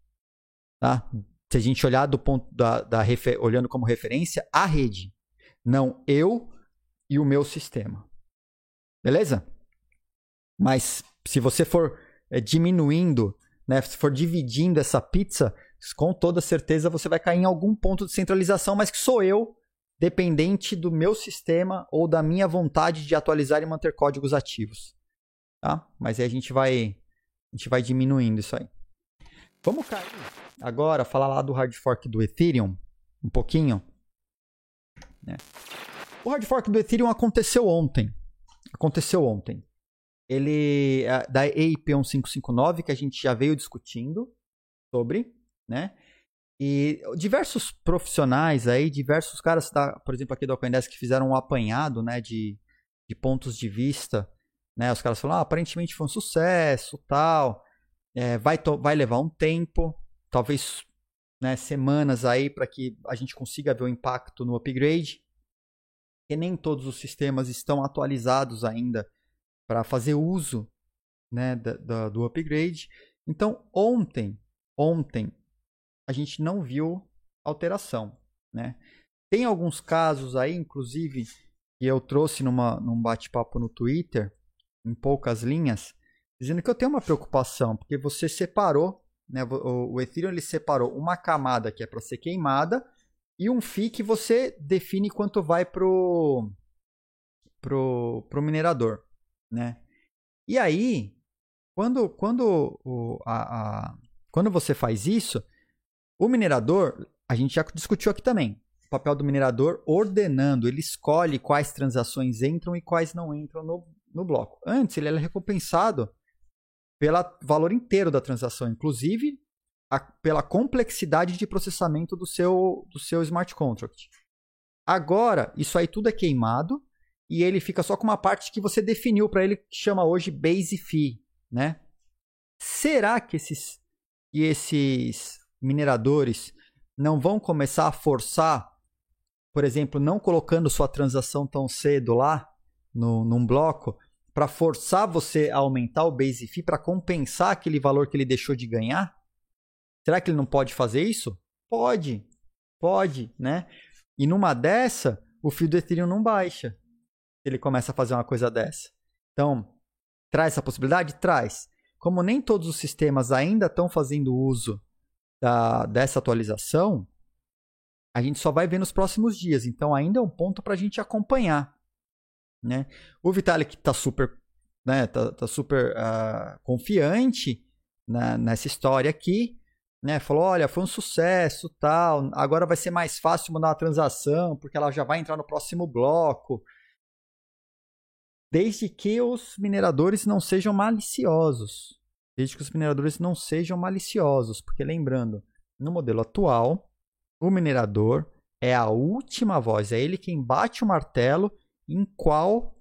Tá? Se a gente olhar do ponto da, da olhando como referência a rede, não eu e o meu sistema. Beleza? Mas se você for é, diminuindo, né, se for dividindo essa pizza, com toda certeza você vai cair em algum ponto de centralização, mas que sou eu, dependente do meu sistema ou da minha vontade de atualizar e manter códigos ativos. Tá? Mas aí a gente vai a gente vai diminuindo isso aí. Vamos cair agora, falar lá do hard fork do Ethereum, um pouquinho. Né? O hard fork do Ethereum aconteceu ontem. Aconteceu ontem. Ele é da EIP 1559, que a gente já veio discutindo sobre, né? E diversos profissionais aí, diversos caras, da, por exemplo, aqui do Coindesk, que fizeram um apanhado, né, de, de pontos de vista, né? Os caras falaram, ah, aparentemente foi um sucesso, tal. É, vai, vai levar um tempo, talvez né, semanas aí para que a gente consiga ver o impacto no upgrade. E nem todos os sistemas estão atualizados ainda para fazer uso né, da, da, do upgrade. Então, ontem, ontem, a gente não viu alteração. Né? Tem alguns casos aí, inclusive, que eu trouxe numa, num bate-papo no Twitter, em poucas linhas, dizendo que eu tenho uma preocupação, porque você separou, né, o, o Ethereum ele separou uma camada que é para ser queimada e um FII que você define quanto vai pro pro, pro minerador, né? E aí, quando quando o, a, a, quando você faz isso, o minerador, a gente já discutiu aqui também, o papel do minerador ordenando, ele escolhe quais transações entram e quais não entram no, no bloco. Antes, ele era recompensado pelo valor inteiro da transação, inclusive a, pela complexidade de processamento do seu, do seu smart contract. Agora, isso aí tudo é queimado e ele fica só com uma parte que você definiu para ele, que chama hoje base fee, né? Será que esses, que esses mineradores não vão começar a forçar, por exemplo, não colocando sua transação tão cedo lá no, num bloco, para forçar você a aumentar o base fee para compensar aquele valor que ele deixou de ganhar? Será que ele não pode fazer isso? Pode, pode, né? E numa dessa, o fio do Ethereum não baixa. Ele começa a fazer uma coisa dessa. Então, traz essa possibilidade? Traz. Como nem todos os sistemas ainda estão fazendo uso da, dessa atualização, a gente só vai ver nos próximos dias. Então ainda é um ponto para a gente acompanhar. Né? O Vitalik está super, né, tá, tá super uh, confiante na, nessa história aqui. Né? Falou, olha, foi um sucesso, tal. Agora vai ser mais fácil mudar a transação, porque ela já vai entrar no próximo bloco. Desde que os mineradores não sejam maliciosos. Desde que os mineradores não sejam maliciosos. Porque lembrando, no modelo atual, o minerador é a última voz, é ele quem bate o martelo em qual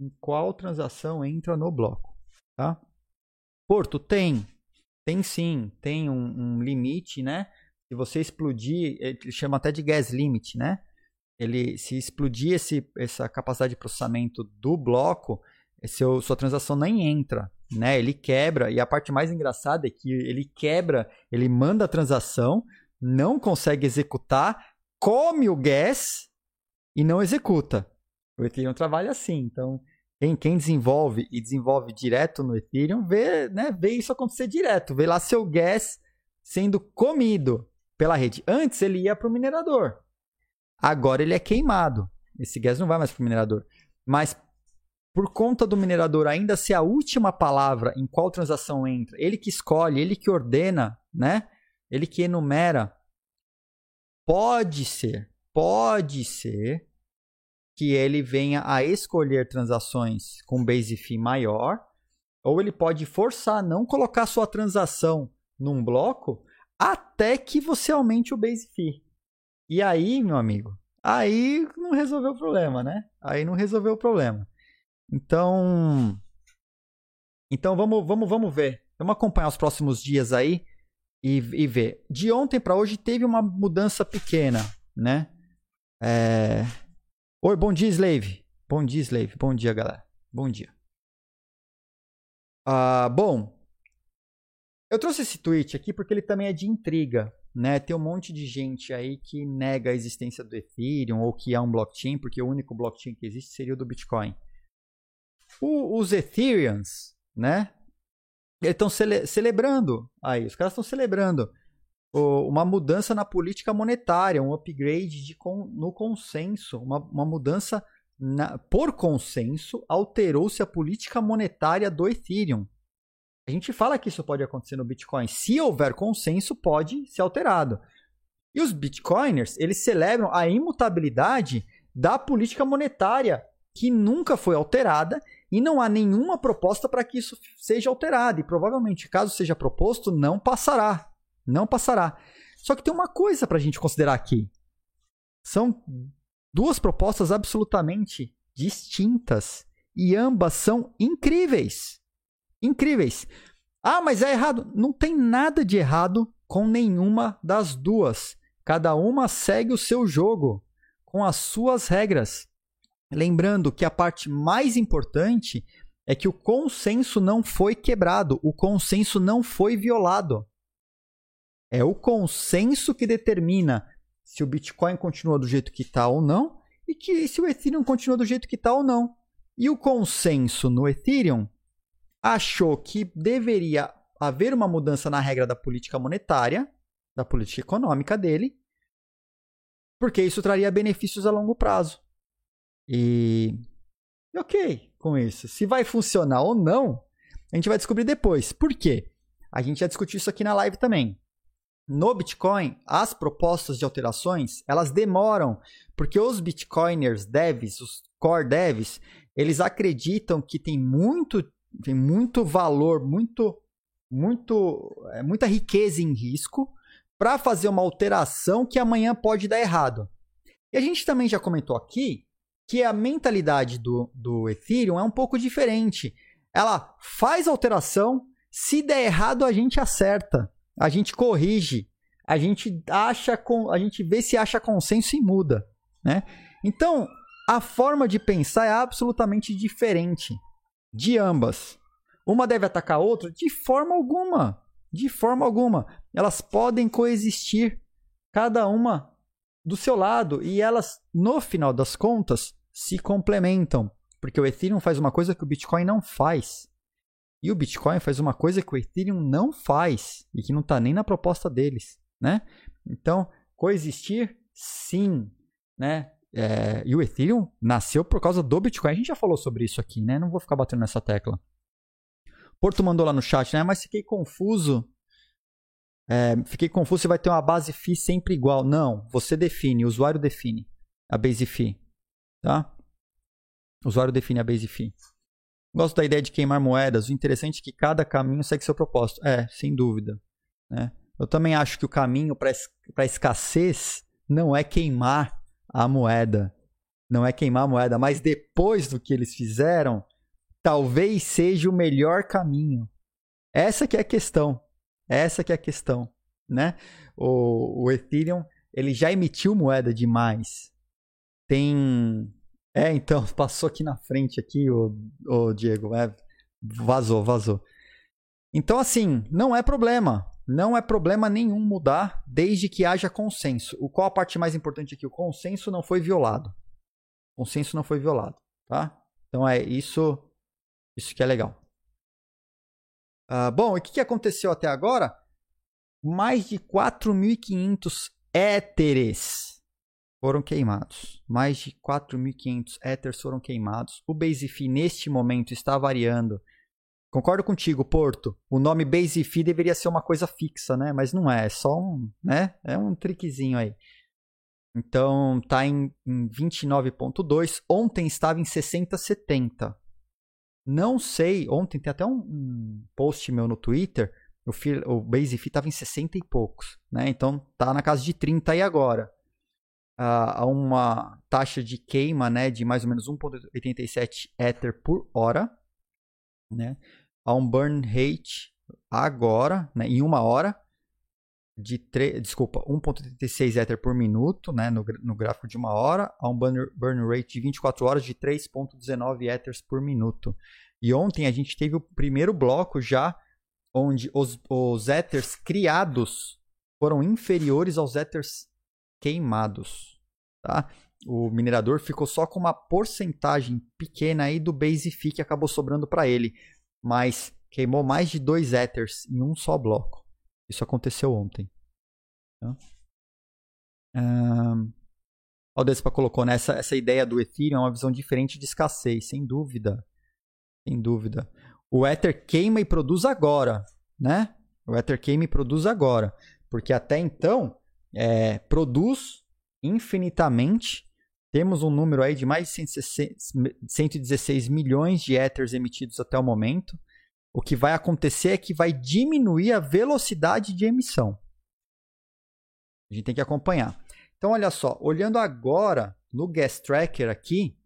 em qual transação entra no bloco, tá? Porto tem, tem sim, tem um, um sim né? Se você explodir, ele chama até de gas limit, né? Ele, se explodir esse, essa capacidade de processamento do bloco, seu, sua transação nem entra, né? Ele quebra e a parte mais engraçada é que ele quebra, ele manda a transação, não consegue executar, come o gas e não executa. O Ethereum trabalha assim, então quem, quem desenvolve e desenvolve direto no Ethereum vê, né, vê isso acontecer direto, vê lá seu gas sendo comido pela rede. Antes ele ia para o minerador, agora ele é queimado. Esse gas não vai mais para o minerador, mas por conta do minerador ainda ser a última palavra em qual transação entra, ele que escolhe, ele que ordena, né? ele que enumera, pode ser, pode ser que ele venha a escolher transações com base fee maior, ou ele pode forçar não colocar sua transação num bloco até que você aumente o base fee. E aí, meu amigo, aí não resolveu o problema, né? Aí não resolveu o problema. Então, então vamos, vamos, vamos ver. Vamos acompanhar os próximos dias aí e, e ver. De ontem para hoje teve uma mudança pequena, né? É... Oi, bom dia, Slave. Bom dia, Slave. Bom dia, galera. Bom dia. Ah, bom, eu trouxe esse tweet aqui porque ele também é de intriga, né? Tem um monte de gente aí que nega a existência do Ethereum ou que é um blockchain, porque o único blockchain que existe seria o do Bitcoin. O, os Ethereums, né? Eles estão cele celebrando aí, os caras estão celebrando uma mudança na política monetária, um upgrade de, no consenso, uma, uma mudança na, por consenso, alterou-se a política monetária do Ethereum. A gente fala que isso pode acontecer no Bitcoin. Se houver consenso, pode ser alterado. E os Bitcoiners, eles celebram a imutabilidade da política monetária, que nunca foi alterada e não há nenhuma proposta para que isso seja alterado. E provavelmente, caso seja proposto, não passará. Não passará. Só que tem uma coisa para a gente considerar aqui. São duas propostas absolutamente distintas. E ambas são incríveis. Incríveis. Ah, mas é errado. Não tem nada de errado com nenhuma das duas. Cada uma segue o seu jogo, com as suas regras. Lembrando que a parte mais importante é que o consenso não foi quebrado, o consenso não foi violado. É o consenso que determina se o Bitcoin continua do jeito que está ou não e que se o Ethereum continua do jeito que está ou não. E o consenso no Ethereum achou que deveria haver uma mudança na regra da política monetária, da política econômica dele, porque isso traria benefícios a longo prazo. E, ok com isso. Se vai funcionar ou não, a gente vai descobrir depois. Por quê? A gente já discutiu isso aqui na live também. No Bitcoin, as propostas de alterações, elas demoram, porque os Bitcoiners devs, os core devs, eles acreditam que tem muito, tem muito valor, muito, muito, é, muita riqueza em risco para fazer uma alteração que amanhã pode dar errado. E a gente também já comentou aqui que a mentalidade do, do Ethereum é um pouco diferente. Ela faz alteração, se der errado a gente acerta, a gente corrige, a gente acha a gente vê se acha consenso e muda, né? Então, a forma de pensar é absolutamente diferente de ambas. Uma deve atacar a outra de forma alguma, de forma alguma. Elas podem coexistir, cada uma do seu lado, e elas, no final das contas, se complementam. Porque o Ethereum faz uma coisa que o Bitcoin não faz. E o Bitcoin faz uma coisa que o Ethereum não faz e que não está nem na proposta deles. né? Então, coexistir, sim, né? É, e o Ethereum nasceu por causa do Bitcoin. A gente já falou sobre isso aqui, né? Não vou ficar batendo nessa tecla. Porto mandou lá no chat, né? Mas fiquei confuso. É, fiquei confuso se vai ter uma base fee sempre igual. Não, você define, o usuário define a base fee, tá? O usuário define a base fee. Gosto da ideia de queimar moedas. O interessante é que cada caminho segue seu propósito. É, sem dúvida. Né? Eu também acho que o caminho para a escassez não é queimar a moeda. Não é queimar a moeda, mas depois do que eles fizeram, talvez seja o melhor caminho. Essa que é a questão. Essa que é a questão, né? O, o Ethereum, ele já emitiu moeda demais. Tem é, então, passou aqui na frente aqui o, o Diego, é, vazou, vazou. Então, assim, não é problema. Não é problema nenhum mudar desde que haja consenso. O qual a parte mais importante aqui? O consenso não foi violado. O consenso não foi violado, tá? Então é isso, isso que é legal. Uh, bom, e o que, que aconteceu até agora? Mais de 4.500 éteres foram queimados. Mais de 4.500 Ethers foram queimados. O Base Fee neste momento está variando. Concordo contigo, Porto. O nome Base Fee deveria ser uma coisa fixa, né? Mas não é, é só um, né? É um trickzinho aí. Então tá em, em 29.2. Ontem estava em 60,70. Não sei, ontem tem até um, um post meu no Twitter, o, o Base Fee estava em 60 e poucos, né? Então tá na casa de 30 aí agora a uma taxa de queima né, de mais ou menos 1,87 Ether por hora, né, a um burn rate agora, né, em uma hora, de 3, desculpa, 1,86 Ether por minuto, né, no, no gráfico de uma hora, a um burn, burn rate de 24 horas de 3,19 Ethers por minuto. E ontem a gente teve o primeiro bloco já onde os, os Ethers criados foram inferiores aos Ethers queimados. Tá? O minerador ficou só com uma porcentagem pequena aí do base fee que acabou sobrando para ele, mas queimou mais de dois ethers em um só bloco. Isso aconteceu ontem. Tá? Um, o Despa colocou nessa né? essa ideia do Ethereum é uma visão diferente de escassez, sem dúvida. Sem dúvida. O Ether queima e produz agora, né? O Ether queima e produz agora. Porque até então, é, produz infinitamente. Temos um número aí de mais de 116 milhões de Ethers emitidos até o momento. O que vai acontecer é que vai diminuir a velocidade de emissão. A gente tem que acompanhar. Então, olha só, olhando agora no Gas Tracker aqui,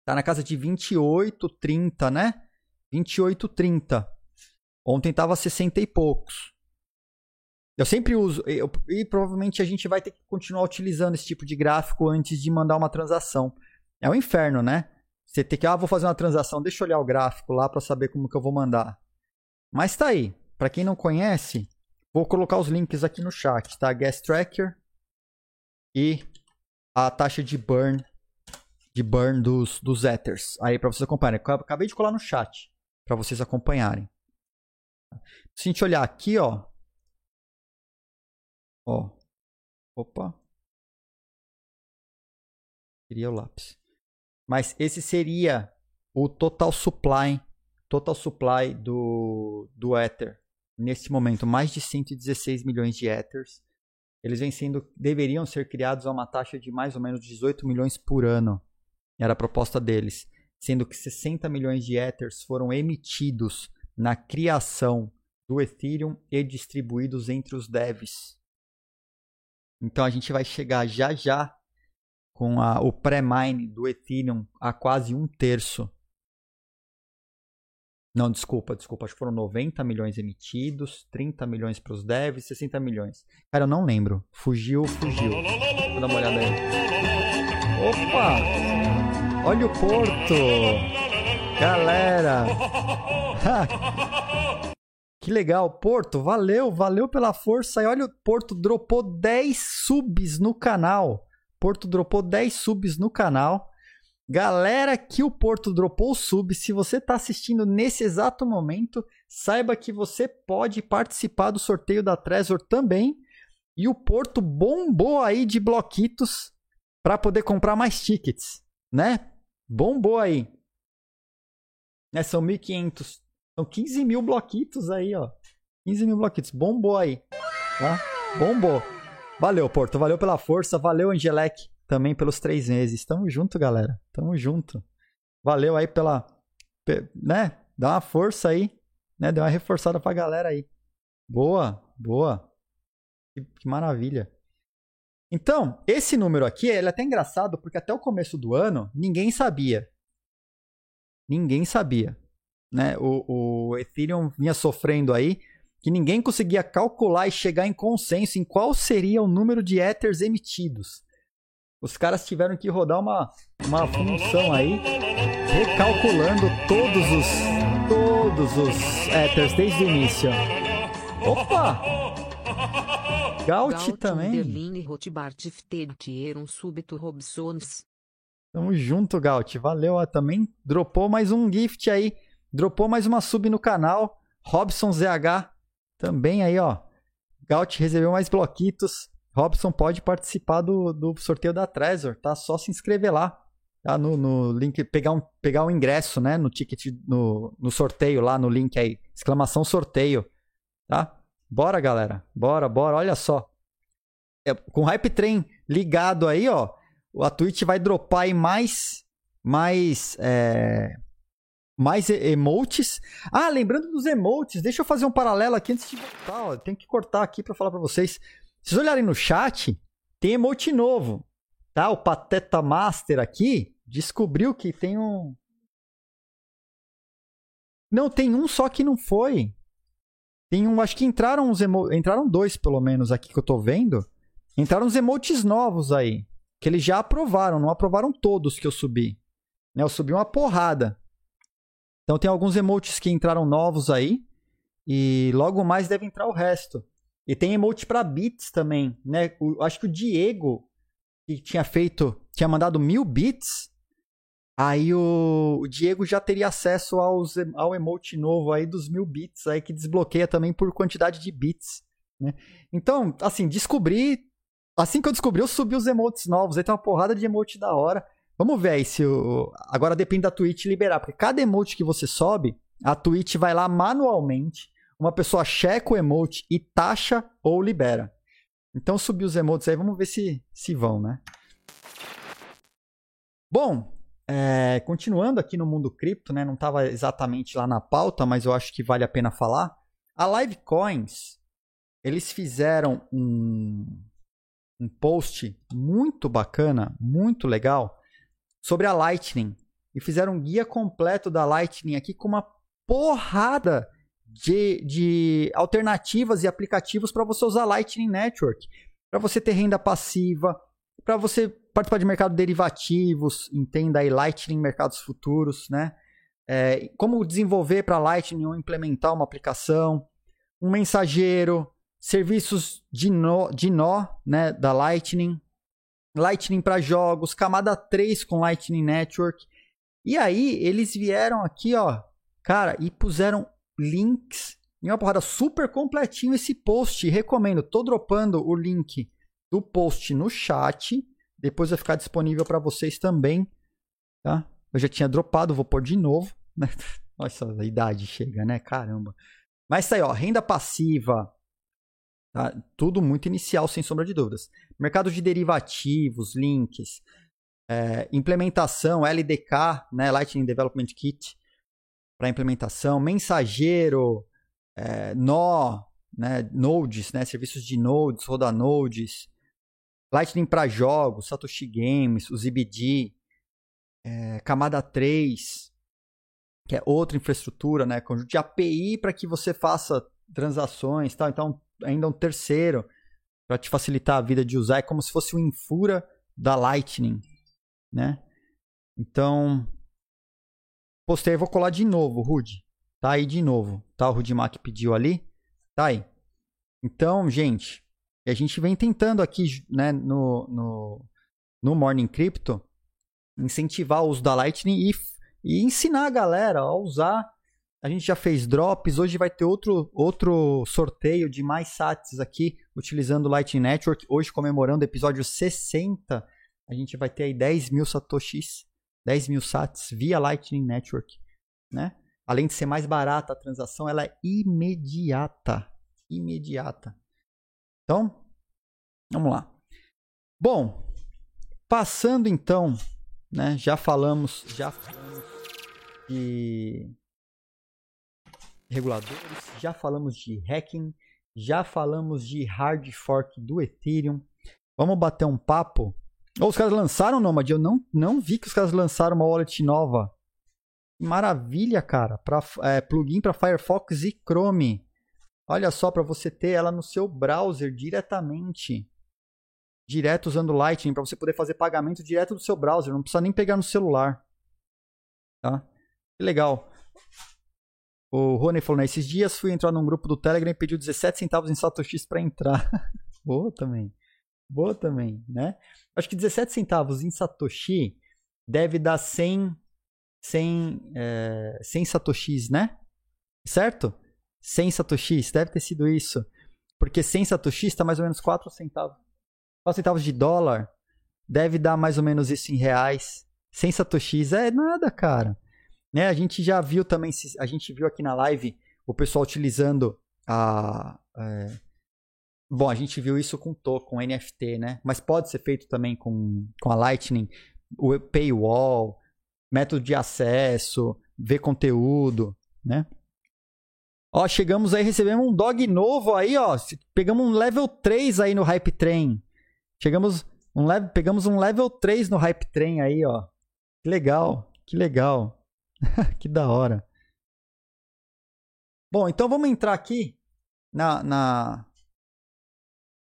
está na casa de 28,30, né? 28,30. Ontem estava 60 e poucos. Eu sempre uso, eu, e provavelmente a gente vai ter que continuar utilizando esse tipo de gráfico antes de mandar uma transação. É um inferno, né? Você tem que, ah, vou fazer uma transação, deixa eu olhar o gráfico lá para saber como que eu vou mandar. Mas tá aí. Para quem não conhece, vou colocar os links aqui no chat, tá? Gas Tracker e a taxa de burn de burn dos, dos Ethers. Aí para vocês acompanharem. Acabei de colar no chat para vocês acompanharem. Se a gente olhar aqui, ó, Ó. Opa. Queria o lápis. Mas esse seria o total supply, total supply do, do Ether. Neste momento, mais de 116 milhões de Ethers. Eles vêm sendo, deveriam ser criados a uma taxa de mais ou menos 18 milhões por ano. Era a proposta deles. Sendo que 60 milhões de Ethers foram emitidos na criação do Ethereum e distribuídos entre os devs. Então a gente vai chegar já já com a, o pré-mine do Ethereum a quase um terço. Não, desculpa, desculpa. Acho que foram 90 milhões emitidos, 30 milhões para os devs, 60 milhões. Cara, eu não lembro. Fugiu, fugiu. Vou dar uma olhada aí. Opa! Olha o Porto! Galera! Que legal, Porto, valeu, valeu pela força. E olha, o Porto dropou 10 subs no canal. Porto dropou 10 subs no canal. Galera que o Porto dropou sub, se você está assistindo nesse exato momento, saiba que você pode participar do sorteio da Trezor também. E o Porto bombou aí de bloquitos para poder comprar mais tickets, né? Bombou aí. Né, são 1.500. São 15 mil bloquitos aí, ó. 15 mil bloquitos. Bombou aí. Tá? Bombou. Valeu, Porto. Valeu pela força. Valeu, Angelec, também pelos três meses. Tamo junto, galera. Tamo junto. Valeu aí pela. Né? Dá uma força aí. Né? Deu uma reforçada pra galera aí. Boa, boa. Que, que maravilha. Então, esse número aqui, ele é até engraçado, porque até o começo do ano, ninguém sabia. Ninguém sabia. Né? O, o Ethereum vinha sofrendo aí, que ninguém conseguia calcular e chegar em consenso em qual seria o número de Ethers emitidos. Os caras tiveram que rodar uma, uma função aí, recalculando todos os, todos os Ethers desde o início. Opa! Gaut também. Tamo junto, Gaut. Valeu. Também dropou mais um gift aí. Dropou mais uma sub no canal. Robson ZH também aí, ó. Gaut recebeu mais bloquitos. Robson pode participar do, do sorteio da Trezor, tá? Só se inscrever lá. Tá? No, no link, pegar um, pegar um ingresso, né? No ticket, no, no sorteio lá, no link aí. Exclamação sorteio, tá? Bora, galera. Bora, bora. Olha só. É, com o Hype Train ligado aí, ó. A Twitch vai dropar aí mais. Mais. É, mais emotes. Ah, lembrando dos emotes, deixa eu fazer um paralelo aqui antes de voltar. Ó. Tem que cortar aqui para falar para vocês. Se vocês olharem no chat, tem emote novo. Tá? O Pateta Master aqui descobriu que tem um. Não, tem um só que não foi. Tem um, acho que entraram uns emo... entraram dois pelo menos aqui que eu tô vendo. Entraram uns emotes novos aí, que eles já aprovaram, não aprovaram todos que eu subi. Né? Eu subi uma porrada. Então tem alguns emotes que entraram novos aí e logo mais deve entrar o resto. E tem emote para bits também, né? O, acho que o Diego que tinha feito, tinha mandado mil bits Aí o, o, Diego já teria acesso aos, ao emote novo aí dos mil bits, aí que desbloqueia também por quantidade de bits. Né? Então, assim, descobri. Assim que eu descobri, eu subi os emotes novos. Aí tem uma porrada de emote da hora. Vamos ver aí se o. Agora depende da Twitch liberar, porque cada emote que você sobe, a Twitch vai lá manualmente. Uma pessoa checa o emote e taxa ou libera. Então subir os emotes aí, vamos ver se, se vão, né? Bom, é, continuando aqui no mundo cripto, né, não estava exatamente lá na pauta, mas eu acho que vale a pena falar. A Livecoins, eles fizeram um, um post muito bacana, muito legal, sobre a Lightning. E fizeram um guia completo da Lightning aqui com uma porrada de, de alternativas e aplicativos para você usar Lightning Network. Para você ter renda passiva, para você participar de mercado de derivativos, entenda aí Lightning, mercados futuros, né? É, como desenvolver para Lightning ou implementar uma aplicação, um mensageiro, serviços de nó, de nó né, da Lightning, Lightning para jogos, camada 3 com Lightning Network. E aí eles vieram aqui, ó, cara, e puseram links em uma porrada super completinho esse post. Recomendo, tô dropando o link do post no chat. Depois vai ficar disponível para vocês também. Tá? Eu já tinha dropado, vou pôr de novo. Né? Nossa, a idade chega, né? Caramba. Mas tá aí, ó, renda passiva. Tá? Tudo muito inicial, sem sombra de dúvidas. Mercado de derivativos, links. É, implementação, LDK, né? Lightning Development Kit. Para implementação. Mensageiro, é, nó, né? Nodes, né? Serviços de nodes, roda nodes. Lightning para jogos, Satoshi Games, o ZBD, é, camada 3, que é outra infraestrutura, né? Conjunto de API para que você faça transações, tal. Então, ainda um terceiro para te facilitar a vida de usar, é como se fosse o Infura da Lightning, né? Então, postei, vou colar de novo, Rude. Tá aí de novo, tá? O Rude Mac pediu ali, tá aí. Então, gente, a gente vem tentando aqui, né, no, no, no Morning Crypto, incentivar o uso da Lightning e, e ensinar a galera a usar A gente já fez drops, hoje vai ter outro, outro sorteio de mais sats aqui, utilizando o Lightning Network. Hoje, comemorando o episódio 60, a gente vai ter aí 10 mil satoshis, 10 mil sats via Lightning Network, né? Além de ser mais barata a transação, ela é imediata. Imediata. Então, vamos lá. Bom, passando então, né, já falamos, já falamos de reguladores, já falamos de hacking, já falamos de hard fork do Ethereum. Vamos bater um papo. Oh, os caras lançaram Nomad? Eu não, não vi que os caras lançaram uma wallet nova. Maravilha, cara. Pra, é, plugin para Firefox e Chrome. Olha só, para você ter ela no seu browser diretamente. Direto usando Lightning, para você poder fazer pagamento direto do seu browser. Não precisa nem pegar no celular. Tá? Que legal. O Rony falou, né? Esses dias fui entrar num grupo do Telegram e pediu 17 centavos em Satoshi para entrar. Boa também. Boa também, né? Acho que 17 centavos em Satoshi deve dar 100, 100, é, 100 Satoshis, né? Certo? 100 Satoshis, deve ter sido isso. Porque 100 Satoshis está mais ou menos 4 centavos. 4 centavos de dólar deve dar mais ou menos isso em reais. 100 Satoshis é nada, cara. Né? A gente já viu também, a gente viu aqui na live o pessoal utilizando a. É... Bom, a gente viu isso com token, com NFT, né? Mas pode ser feito também com, com a Lightning, o paywall, método de acesso, ver conteúdo, né? Ó, chegamos aí, recebemos um dog novo aí, ó. Pegamos um level 3 aí no Hype Train. Chegamos um level, pegamos um level 3 no Hype Train aí, ó. Que legal, que legal. que da hora. Bom, então vamos entrar aqui na, na,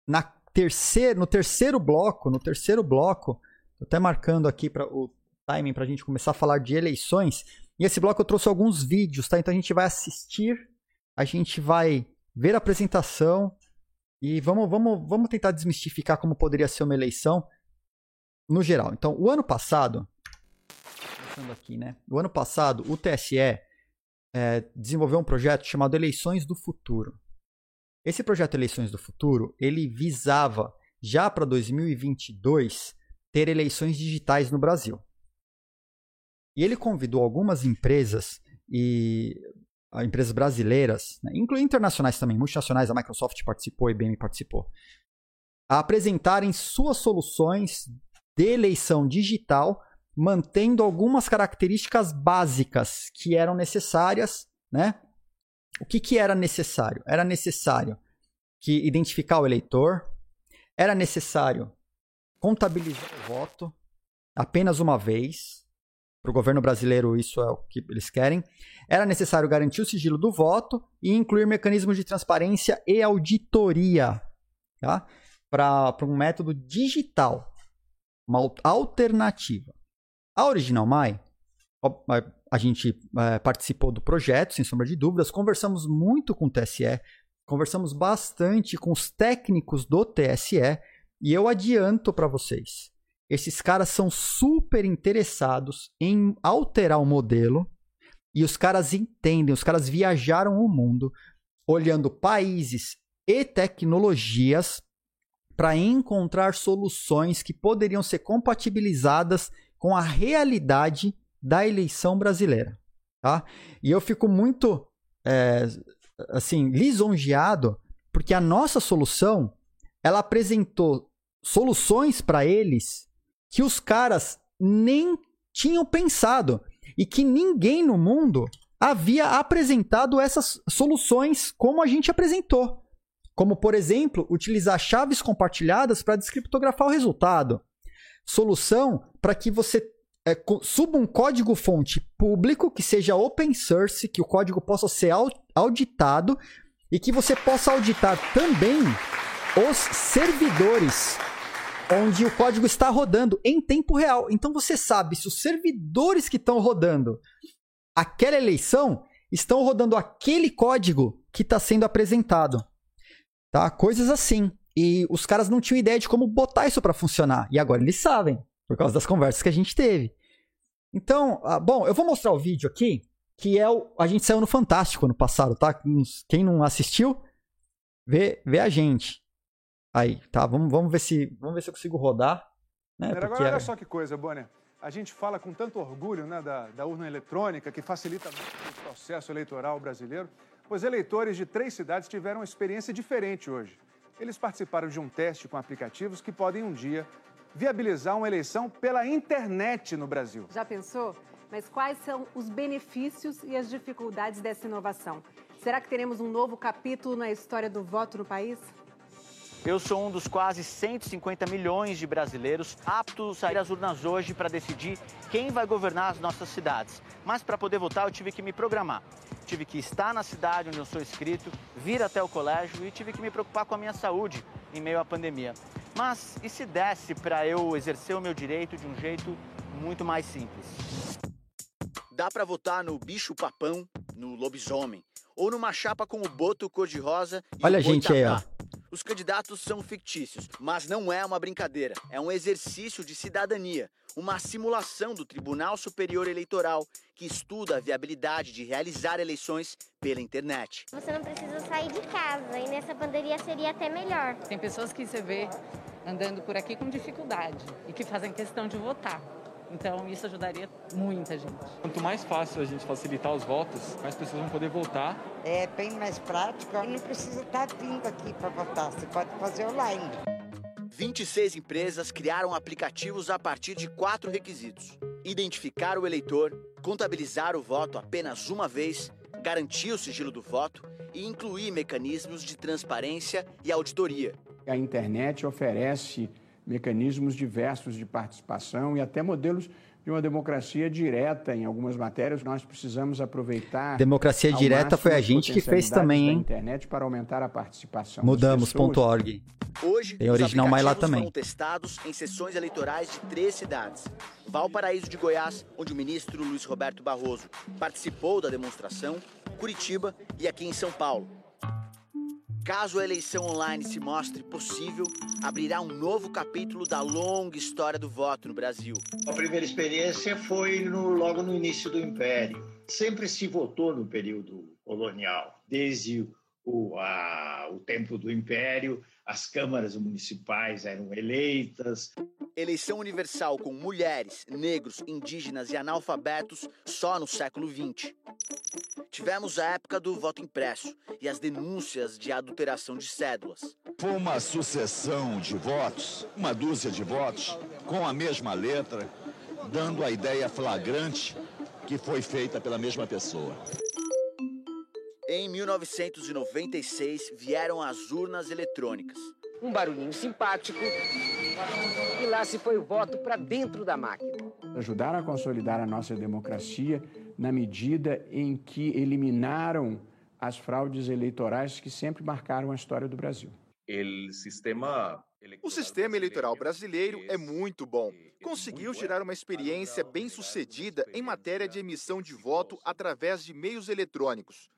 na terceiro, no terceiro bloco. No terceiro bloco, tô até marcando aqui para o timing para a gente começar a falar de eleições. E esse bloco eu trouxe alguns vídeos, tá? Então a gente vai assistir, a gente vai ver a apresentação e vamos, vamos, vamos tentar desmistificar como poderia ser uma eleição no geral. Então, o ano passado, pensando aqui, né? O ano passado, o TSE é, desenvolveu um projeto chamado Eleições do Futuro. Esse projeto Eleições do Futuro, ele visava já para 2022 ter eleições digitais no Brasil. E ele convidou algumas empresas e empresas brasileiras, né, incluindo internacionais também, multinacionais, a Microsoft participou, a IBM participou, a apresentarem suas soluções de eleição digital mantendo algumas características básicas que eram necessárias, né? O que, que era necessário? Era necessário que identificar o eleitor, era necessário contabilizar o voto apenas uma vez. Para o governo brasileiro, isso é o que eles querem. Era necessário garantir o sigilo do voto e incluir mecanismos de transparência e auditoria tá? para um método digital, uma alternativa. A Original Mai, a gente é, participou do projeto, sem sombra de dúvidas, conversamos muito com o TSE, conversamos bastante com os técnicos do TSE e eu adianto para vocês, esses caras são super interessados em alterar o modelo e os caras entendem, os caras viajaram o mundo olhando países e tecnologias para encontrar soluções que poderiam ser compatibilizadas com a realidade da eleição brasileira. Tá? E eu fico muito é, assim lisonjeado porque a nossa solução ela apresentou soluções para eles que os caras nem tinham pensado e que ninguém no mundo havia apresentado essas soluções como a gente apresentou. Como, por exemplo, utilizar chaves compartilhadas para descriptografar o resultado solução para que você é, suba um código-fonte público que seja open source, que o código possa ser auditado e que você possa auditar também os servidores onde o código está rodando em tempo real. Então você sabe se os servidores que estão rodando aquela eleição estão rodando aquele código que está sendo apresentado. Tá? Coisas assim. E os caras não tinham ideia de como botar isso para funcionar. E agora eles sabem, por causa das conversas que a gente teve. Então, ah, bom, eu vou mostrar o vídeo aqui, que é o. A gente saiu no Fantástico ano passado, tá? Quem não assistiu, vê, vê a gente. Aí, tá? Vamos, vamos, ver, se, vamos ver se eu consigo rodar. Né? Agora, olha é... só que coisa, Bonner. A gente fala com tanto orgulho né, da, da urna eletrônica, que facilita muito o processo eleitoral brasileiro. Os eleitores de três cidades tiveram uma experiência diferente hoje. Eles participaram de um teste com aplicativos que podem um dia viabilizar uma eleição pela internet no Brasil. Já pensou? Mas quais são os benefícios e as dificuldades dessa inovação? Será que teremos um novo capítulo na história do voto no país? Eu sou um dos quase 150 milhões de brasileiros aptos a ir às urnas hoje para decidir quem vai governar as nossas cidades. Mas para poder votar eu tive que me programar. Tive que estar na cidade onde eu sou inscrito, vir até o colégio e tive que me preocupar com a minha saúde em meio à pandemia. Mas e se desse para eu exercer o meu direito de um jeito muito mais simples? Dá para votar no bicho papão, no lobisomem, ou numa chapa com o boto cor-de-rosa e Olha a gente aí, ó. Os candidatos são fictícios, mas não é uma brincadeira. É um exercício de cidadania, uma simulação do Tribunal Superior Eleitoral que estuda a viabilidade de realizar eleições pela internet. Você não precisa sair de casa e nessa pandemia seria até melhor. Tem pessoas que você vê andando por aqui com dificuldade e que fazem questão de votar. Então isso ajudaria muita gente. Quanto mais fácil a gente facilitar os votos, mais pessoas vão poder votar. É bem mais prático, não precisa estar vindo aqui para votar, você pode fazer online. 26 empresas criaram aplicativos a partir de quatro requisitos: identificar o eleitor, contabilizar o voto apenas uma vez, garantir o sigilo do voto e incluir mecanismos de transparência e auditoria. A internet oferece mecanismos diversos de participação e até modelos de uma democracia direta em algumas matérias. Nós precisamos aproveitar. Democracia direta foi a gente que fez também, hein? internet para aumentar a participação. Mudamos.org. Hoje, Tem original mais lá também. foram testados em sessões eleitorais de três cidades. Valparaíso de Goiás, onde o ministro Luiz Roberto Barroso participou da demonstração, Curitiba e aqui em São Paulo, Caso a eleição online se mostre possível, abrirá um novo capítulo da longa história do voto no Brasil. A primeira experiência foi no, logo no início do Império. Sempre se votou no período colonial, desde o, a, o tempo do Império, as câmaras municipais eram eleitas. Eleição universal com mulheres, negros, indígenas e analfabetos só no século XX. Tivemos a época do voto impresso e as denúncias de adulteração de cédulas. Foi uma sucessão de votos, uma dúzia de votos, com a mesma letra, dando a ideia flagrante que foi feita pela mesma pessoa. Em 1996 vieram as urnas eletrônicas. Um barulhinho simpático e lá se foi o voto para dentro da máquina. Ajudaram a consolidar a nossa democracia na medida em que eliminaram as fraudes eleitorais que sempre marcaram a história do Brasil. O sistema eleitoral brasileiro é muito bom. Conseguiu gerar uma experiência bem-sucedida em matéria de emissão de voto através de meios eletrônicos.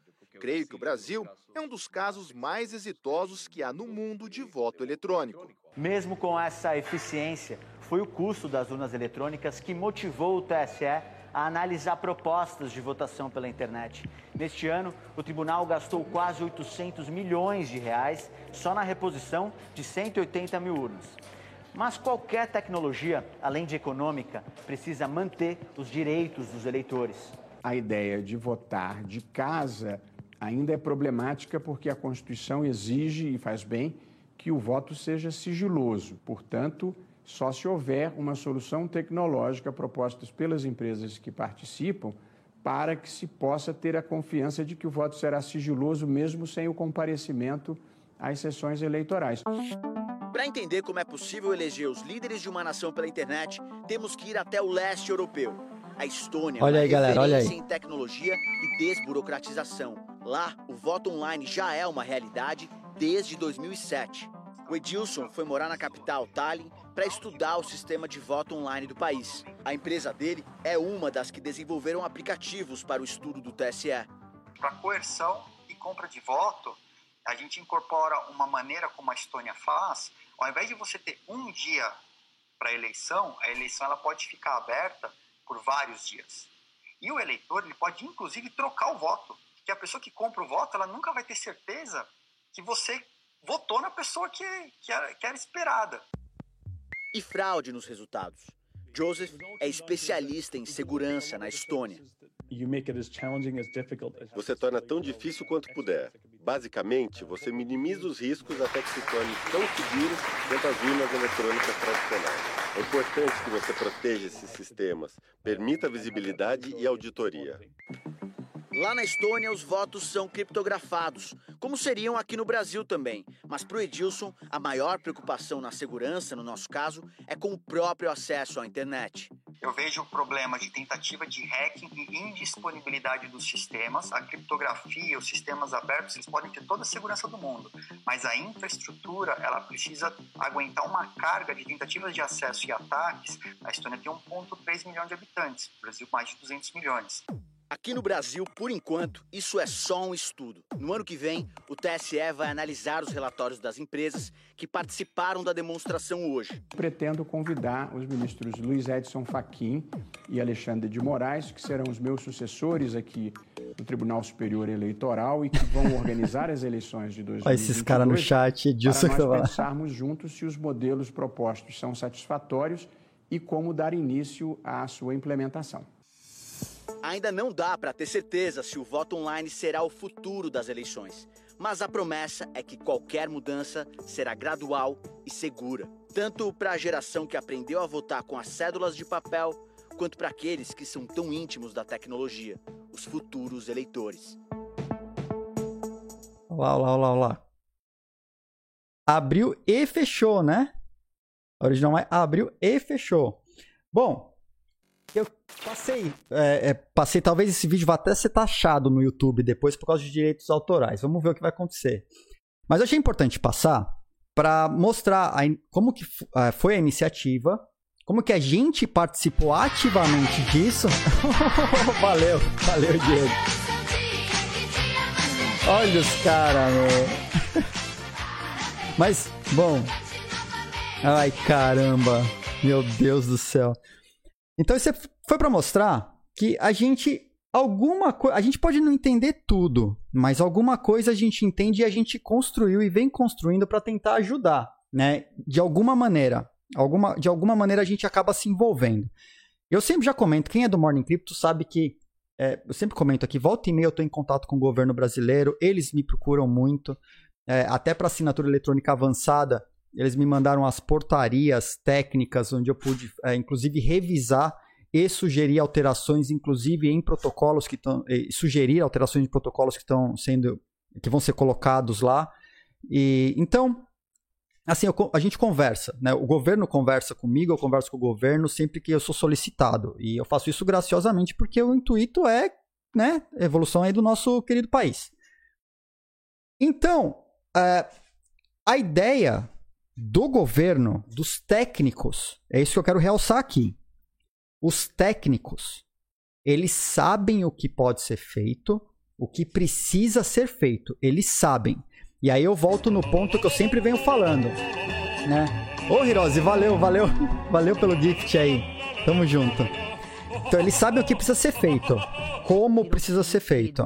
Creio que o Brasil é um dos casos mais exitosos que há no mundo de voto eletrônico. Mesmo com essa eficiência, foi o custo das urnas eletrônicas que motivou o TSE a analisar propostas de votação pela internet. Neste ano, o tribunal gastou quase 800 milhões de reais só na reposição de 180 mil urnas. Mas qualquer tecnologia, além de econômica, precisa manter os direitos dos eleitores. A ideia de votar de casa ainda é problemática porque a Constituição exige, e faz bem, que o voto seja sigiloso. Portanto, só se houver uma solução tecnológica proposta pelas empresas que participam para que se possa ter a confiança de que o voto será sigiloso mesmo sem o comparecimento às sessões eleitorais. Para entender como é possível eleger os líderes de uma nação pela internet, temos que ir até o leste europeu. A Estônia olha aí, galera, olha aí. em tecnologia e desburocratização. Lá, o voto online já é uma realidade desde 2007. O Edilson foi morar na capital, Tallinn, para estudar o sistema de voto online do país. A empresa dele é uma das que desenvolveram aplicativos para o estudo do TSE. Para coerção e compra de voto, a gente incorpora uma maneira como a Estônia faz. Ao invés de você ter um dia para a eleição, a eleição ela pode ficar aberta por vários dias. E o eleitor ele pode, inclusive, trocar o voto. Que a pessoa que compra o voto, ela nunca vai ter certeza que você votou na pessoa que, que, era, que era esperada. E fraude nos resultados. Joseph é especialista em segurança na Estônia. Você torna tão difícil quanto puder. Basicamente, você minimiza os riscos até que se torne tão seguro quanto as urnas eletrônicas tradicionais. É importante que você proteja esses sistemas, permita visibilidade e auditoria. Lá na Estônia, os votos são criptografados, como seriam aqui no Brasil também. Mas para o Edilson, a maior preocupação na segurança, no nosso caso, é com o próprio acesso à internet. Eu vejo o problema de tentativa de hacking e indisponibilidade dos sistemas. A criptografia, os sistemas abertos, eles podem ter toda a segurança do mundo, mas a infraestrutura, ela precisa aguentar uma carga de tentativas de acesso e ataques. A Estônia tem 1,3 milhão de habitantes, o Brasil mais de 200 milhões. Aqui no Brasil, por enquanto, isso é só um estudo. No ano que vem, o TSE vai analisar os relatórios das empresas que participaram da demonstração hoje. Pretendo convidar os ministros Luiz Edson Fachin e Alexandre de Moraes, que serão os meus sucessores aqui no Tribunal Superior Eleitoral e que vão organizar as eleições de 2022. Olha esses caras no chat, Edilson para nós pensarmos juntos se os modelos propostos são satisfatórios e como dar início à sua implementação. Ainda não dá para ter certeza se o voto online será o futuro das eleições, mas a promessa é que qualquer mudança será gradual e segura, tanto para a geração que aprendeu a votar com as cédulas de papel, quanto para aqueles que são tão íntimos da tecnologia, os futuros eleitores. Olá, olá, olá, olá. Abriu e fechou, né? original é abriu e fechou. Bom, eu passei, é, é, passei, talvez esse vídeo vá até ser taxado no YouTube depois por causa de direitos autorais. Vamos ver o que vai acontecer. Mas eu achei importante passar para mostrar a, como que é, foi a iniciativa, como que a gente participou ativamente disso. valeu, valeu, Diego. Olha os caras, meu. Mas, bom. Ai, caramba. Meu Deus do céu. Então isso foi para mostrar que a gente alguma coisa, a gente pode não entender tudo, mas alguma coisa a gente entende e a gente construiu e vem construindo para tentar ajudar, né? De alguma maneira, alguma, de alguma maneira a gente acaba se envolvendo. Eu sempre já comento, quem é do Morning Crypto sabe que é, eu sempre comento aqui, volta e meia eu estou em contato com o governo brasileiro, eles me procuram muito, é, até para assinatura eletrônica avançada, eles me mandaram as portarias técnicas, onde eu pude, é, inclusive, revisar e sugerir alterações, inclusive em protocolos que estão. sugerir alterações de protocolos que estão sendo. que vão ser colocados lá. E então. Assim, eu, a gente conversa, né? O governo conversa comigo, eu converso com o governo sempre que eu sou solicitado. E eu faço isso graciosamente porque o intuito é, né, evolução aí do nosso querido país. Então, é, a ideia do governo, dos técnicos, é isso que eu quero realçar aqui. Os técnicos, eles sabem o que pode ser feito, o que precisa ser feito, eles sabem. E aí eu volto no ponto que eu sempre venho falando, né? Ô Hirose, valeu, valeu, valeu pelo gift aí. Tamo junto. Então eles sabem o que precisa ser feito, como precisa ser feito.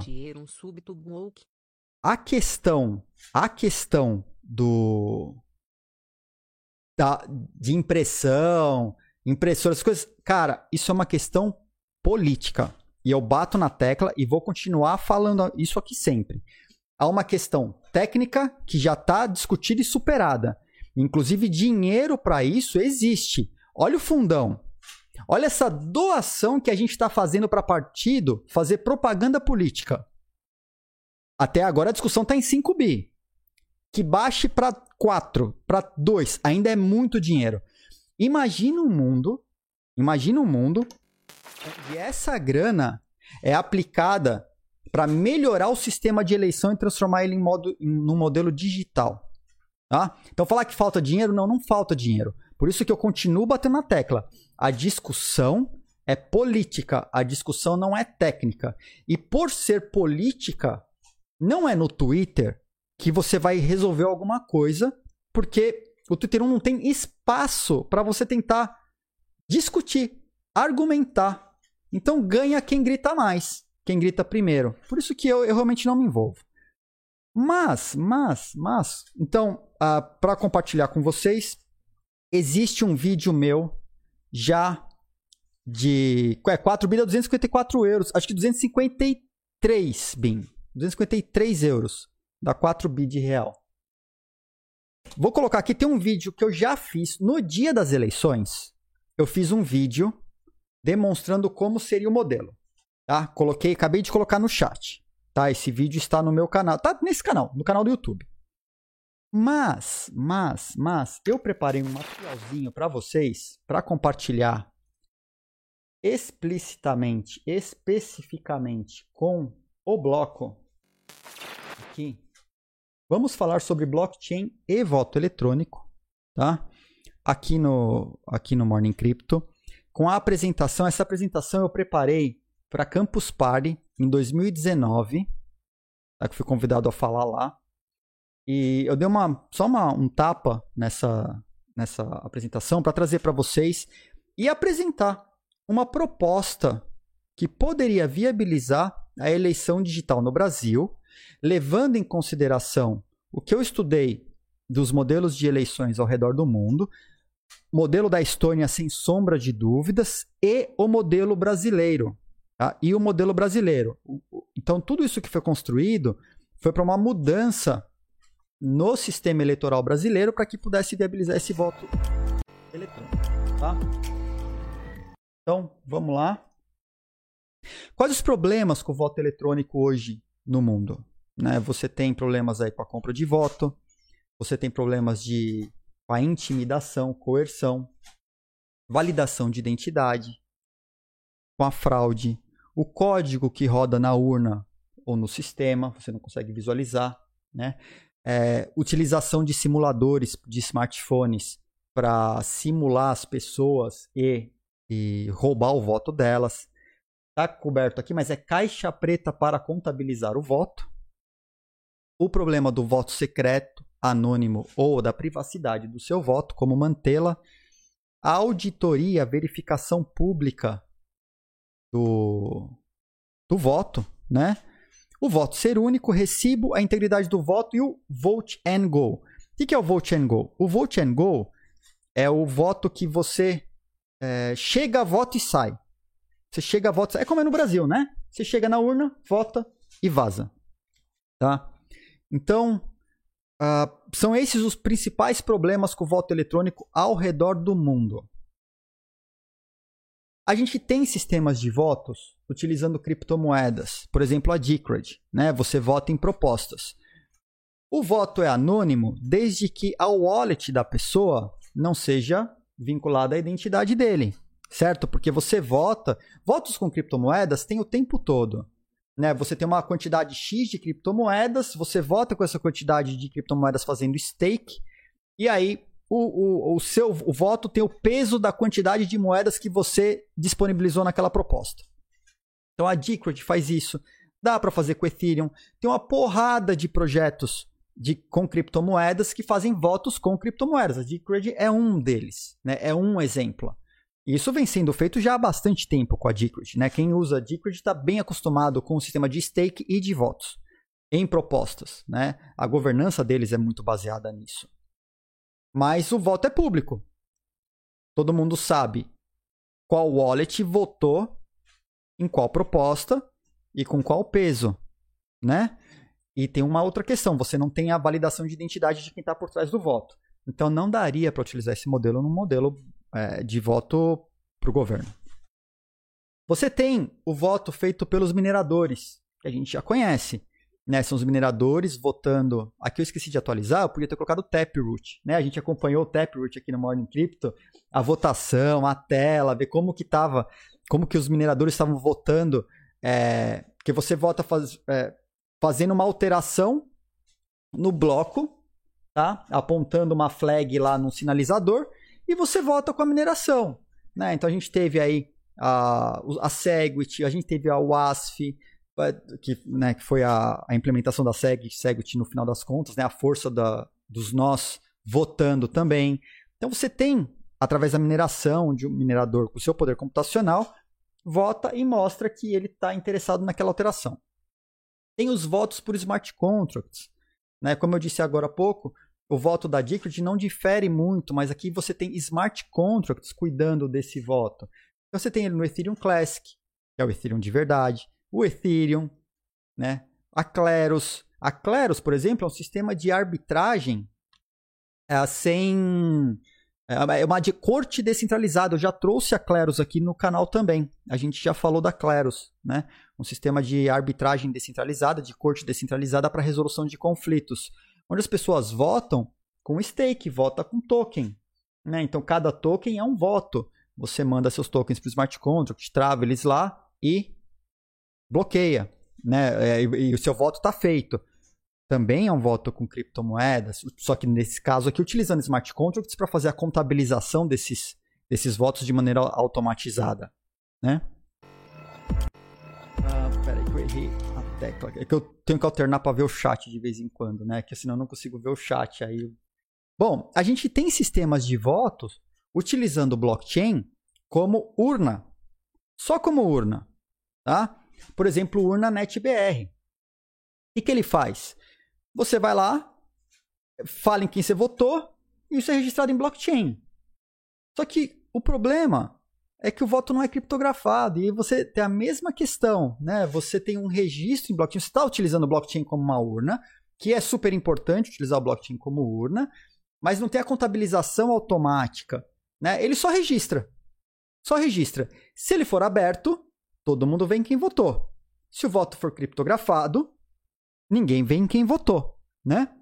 A questão, a questão do da, de impressão, impressoras, coisas. Cara, isso é uma questão política. E eu bato na tecla e vou continuar falando isso aqui sempre. Há uma questão técnica que já está discutida e superada. Inclusive, dinheiro para isso existe. Olha o fundão. Olha essa doação que a gente está fazendo para partido fazer propaganda política. Até agora a discussão está em 5 bi que baixe para 4, para 2, ainda é muito dinheiro. Imagina um mundo, imagina um mundo e essa grana é aplicada para melhorar o sistema de eleição e transformar ele em modo, em, num modelo digital. Tá? Então falar que falta dinheiro, não, não falta dinheiro. Por isso que eu continuo batendo na tecla. A discussão é política, a discussão não é técnica. E por ser política, não é no Twitter, que você vai resolver alguma coisa, porque o Twitter 1 não tem espaço para você tentar discutir, argumentar. Então ganha quem grita mais, quem grita primeiro. Por isso que eu, eu realmente não me envolvo. Mas, mas, mas, então, uh, para compartilhar com vocês, existe um vídeo meu já de é, 4 bi a 254 euros, acho que 253 bin, 253 euros, dá 4 bi de real. Vou colocar aqui, tem um vídeo que eu já fiz no dia das eleições. Eu fiz um vídeo demonstrando como seria o modelo. Tá? Coloquei, acabei de colocar no chat. Tá? Esse vídeo está no meu canal. Tá nesse canal, no canal do YouTube. Mas, mas, mas, eu preparei um materialzinho para vocês, para compartilhar explicitamente, especificamente com o bloco aqui Vamos falar sobre blockchain e voto eletrônico, tá? Aqui no, aqui no Morning Crypto. Com a apresentação, essa apresentação eu preparei para Campus Party em 2019, tá? que fui convidado a falar lá. E eu dei uma, só uma, um tapa nessa, nessa apresentação para trazer para vocês e apresentar uma proposta que poderia viabilizar a eleição digital no Brasil levando em consideração o que eu estudei dos modelos de eleições ao redor do mundo, modelo da Estônia sem sombra de dúvidas e o modelo brasileiro. Tá? E o modelo brasileiro. Então, tudo isso que foi construído foi para uma mudança no sistema eleitoral brasileiro para que pudesse viabilizar esse voto eletrônico. Tá? Então, vamos lá. Quais os problemas com o voto eletrônico hoje no mundo? Né? Você tem problemas aí com a compra de voto, você tem problemas de com a intimidação, coerção, validação de identidade, com a fraude, o código que roda na urna ou no sistema, você não consegue visualizar, né? É, utilização de simuladores de smartphones para simular as pessoas e, e roubar o voto delas. Está coberto aqui, mas é caixa preta para contabilizar o voto o problema do voto secreto, anônimo ou da privacidade do seu voto, como mantê-la, a auditoria, a verificação pública do, do voto, né? O voto ser único, recibo, a integridade do voto e o vote and go. O que é o vote and go? O vote and go é o voto que você é, chega, vota e sai. Você chega, vota, é como é no Brasil, né? Você chega na urna, vota e vaza, tá? Então, uh, são esses os principais problemas com o voto eletrônico ao redor do mundo. A gente tem sistemas de votos utilizando criptomoedas, por exemplo, a Decred, né? Você vota em propostas. O voto é anônimo desde que a wallet da pessoa não seja vinculada à identidade dele, certo? Porque você vota, votos com criptomoedas tem o tempo todo. Né? Você tem uma quantidade X de criptomoedas, você vota com essa quantidade de criptomoedas fazendo stake, e aí o, o, o seu o voto tem o peso da quantidade de moedas que você disponibilizou naquela proposta. Então a Decred faz isso. Dá para fazer com Ethereum. Tem uma porrada de projetos de, com criptomoedas que fazem votos com criptomoedas. A Decred é um deles, né? é um exemplo. Isso vem sendo feito já há bastante tempo com a Decred. Né? Quem usa a Decred está bem acostumado com o sistema de stake e de votos em propostas. Né? A governança deles é muito baseada nisso. Mas o voto é público. Todo mundo sabe qual wallet votou em qual proposta e com qual peso. Né? E tem uma outra questão: você não tem a validação de identidade de quem está por trás do voto. Então não daria para utilizar esse modelo num modelo é, de voto para o governo. Você tem o voto feito pelos mineradores, que a gente já conhece. Né? São os mineradores votando. Aqui eu esqueci de atualizar, eu podia ter colocado o Taproot. Né? A gente acompanhou o Taproot aqui no Morning Crypto, a votação, a tela, ver como que tava, como que os mineradores estavam votando. É, que você vota faz, é, fazendo uma alteração no bloco, tá? apontando uma flag lá no sinalizador, e você volta com a mineração. Né? Então a gente teve aí a, a Segwit, a gente teve a WASF, que, né, que foi a, a implementação da Seg, Segwit no final das contas, né, a força da, dos nós votando também. Então você tem, através da mineração de um minerador com seu poder computacional, vota e mostra que ele está interessado naquela alteração. Tem os votos por smart contracts. Né? Como eu disse agora há pouco, o voto da Decred não difere muito, mas aqui você tem smart contracts cuidando desse voto. Então você tem ele no Ethereum Classic, que é o Ethereum de verdade, o Ethereum, né? a Kleros. A Kleros, por exemplo, é um sistema de arbitragem é, sem é, é uma de corte descentralizada. Eu já trouxe a Kleros aqui no canal também. A gente já falou da Kleros, né? Um sistema de arbitragem descentralizada, de corte descentralizada para resolução de conflitos, onde as pessoas votam com stake, vota com token. Né? Então cada token é um voto. Você manda seus tokens para o smart contract, trava eles lá e bloqueia. Né? É, e, e o seu voto está feito também é um voto com criptomoedas, só que nesse caso aqui utilizando smart contracts para fazer a contabilização desses, desses votos de maneira automatizada, né? Ah, peraí que eu errei tecla. É que eu tenho que alternar para ver o chat de vez em quando, né? Que senão eu não consigo ver o chat aí. Bom, a gente tem sistemas de votos utilizando blockchain como urna. Só como urna, tá? Por exemplo, urna NetBR. O que, que ele faz? Você vai lá, fala em quem você votou e isso é registrado em blockchain. Só que o problema é que o voto não é criptografado e você tem a mesma questão, né? Você tem um registro em blockchain, você está utilizando o blockchain como uma urna, que é super importante utilizar o blockchain como urna, mas não tem a contabilização automática, né? Ele só registra. Só registra. Se ele for aberto, todo mundo vê quem votou. Se o voto for criptografado, ninguém vê em quem votou, né?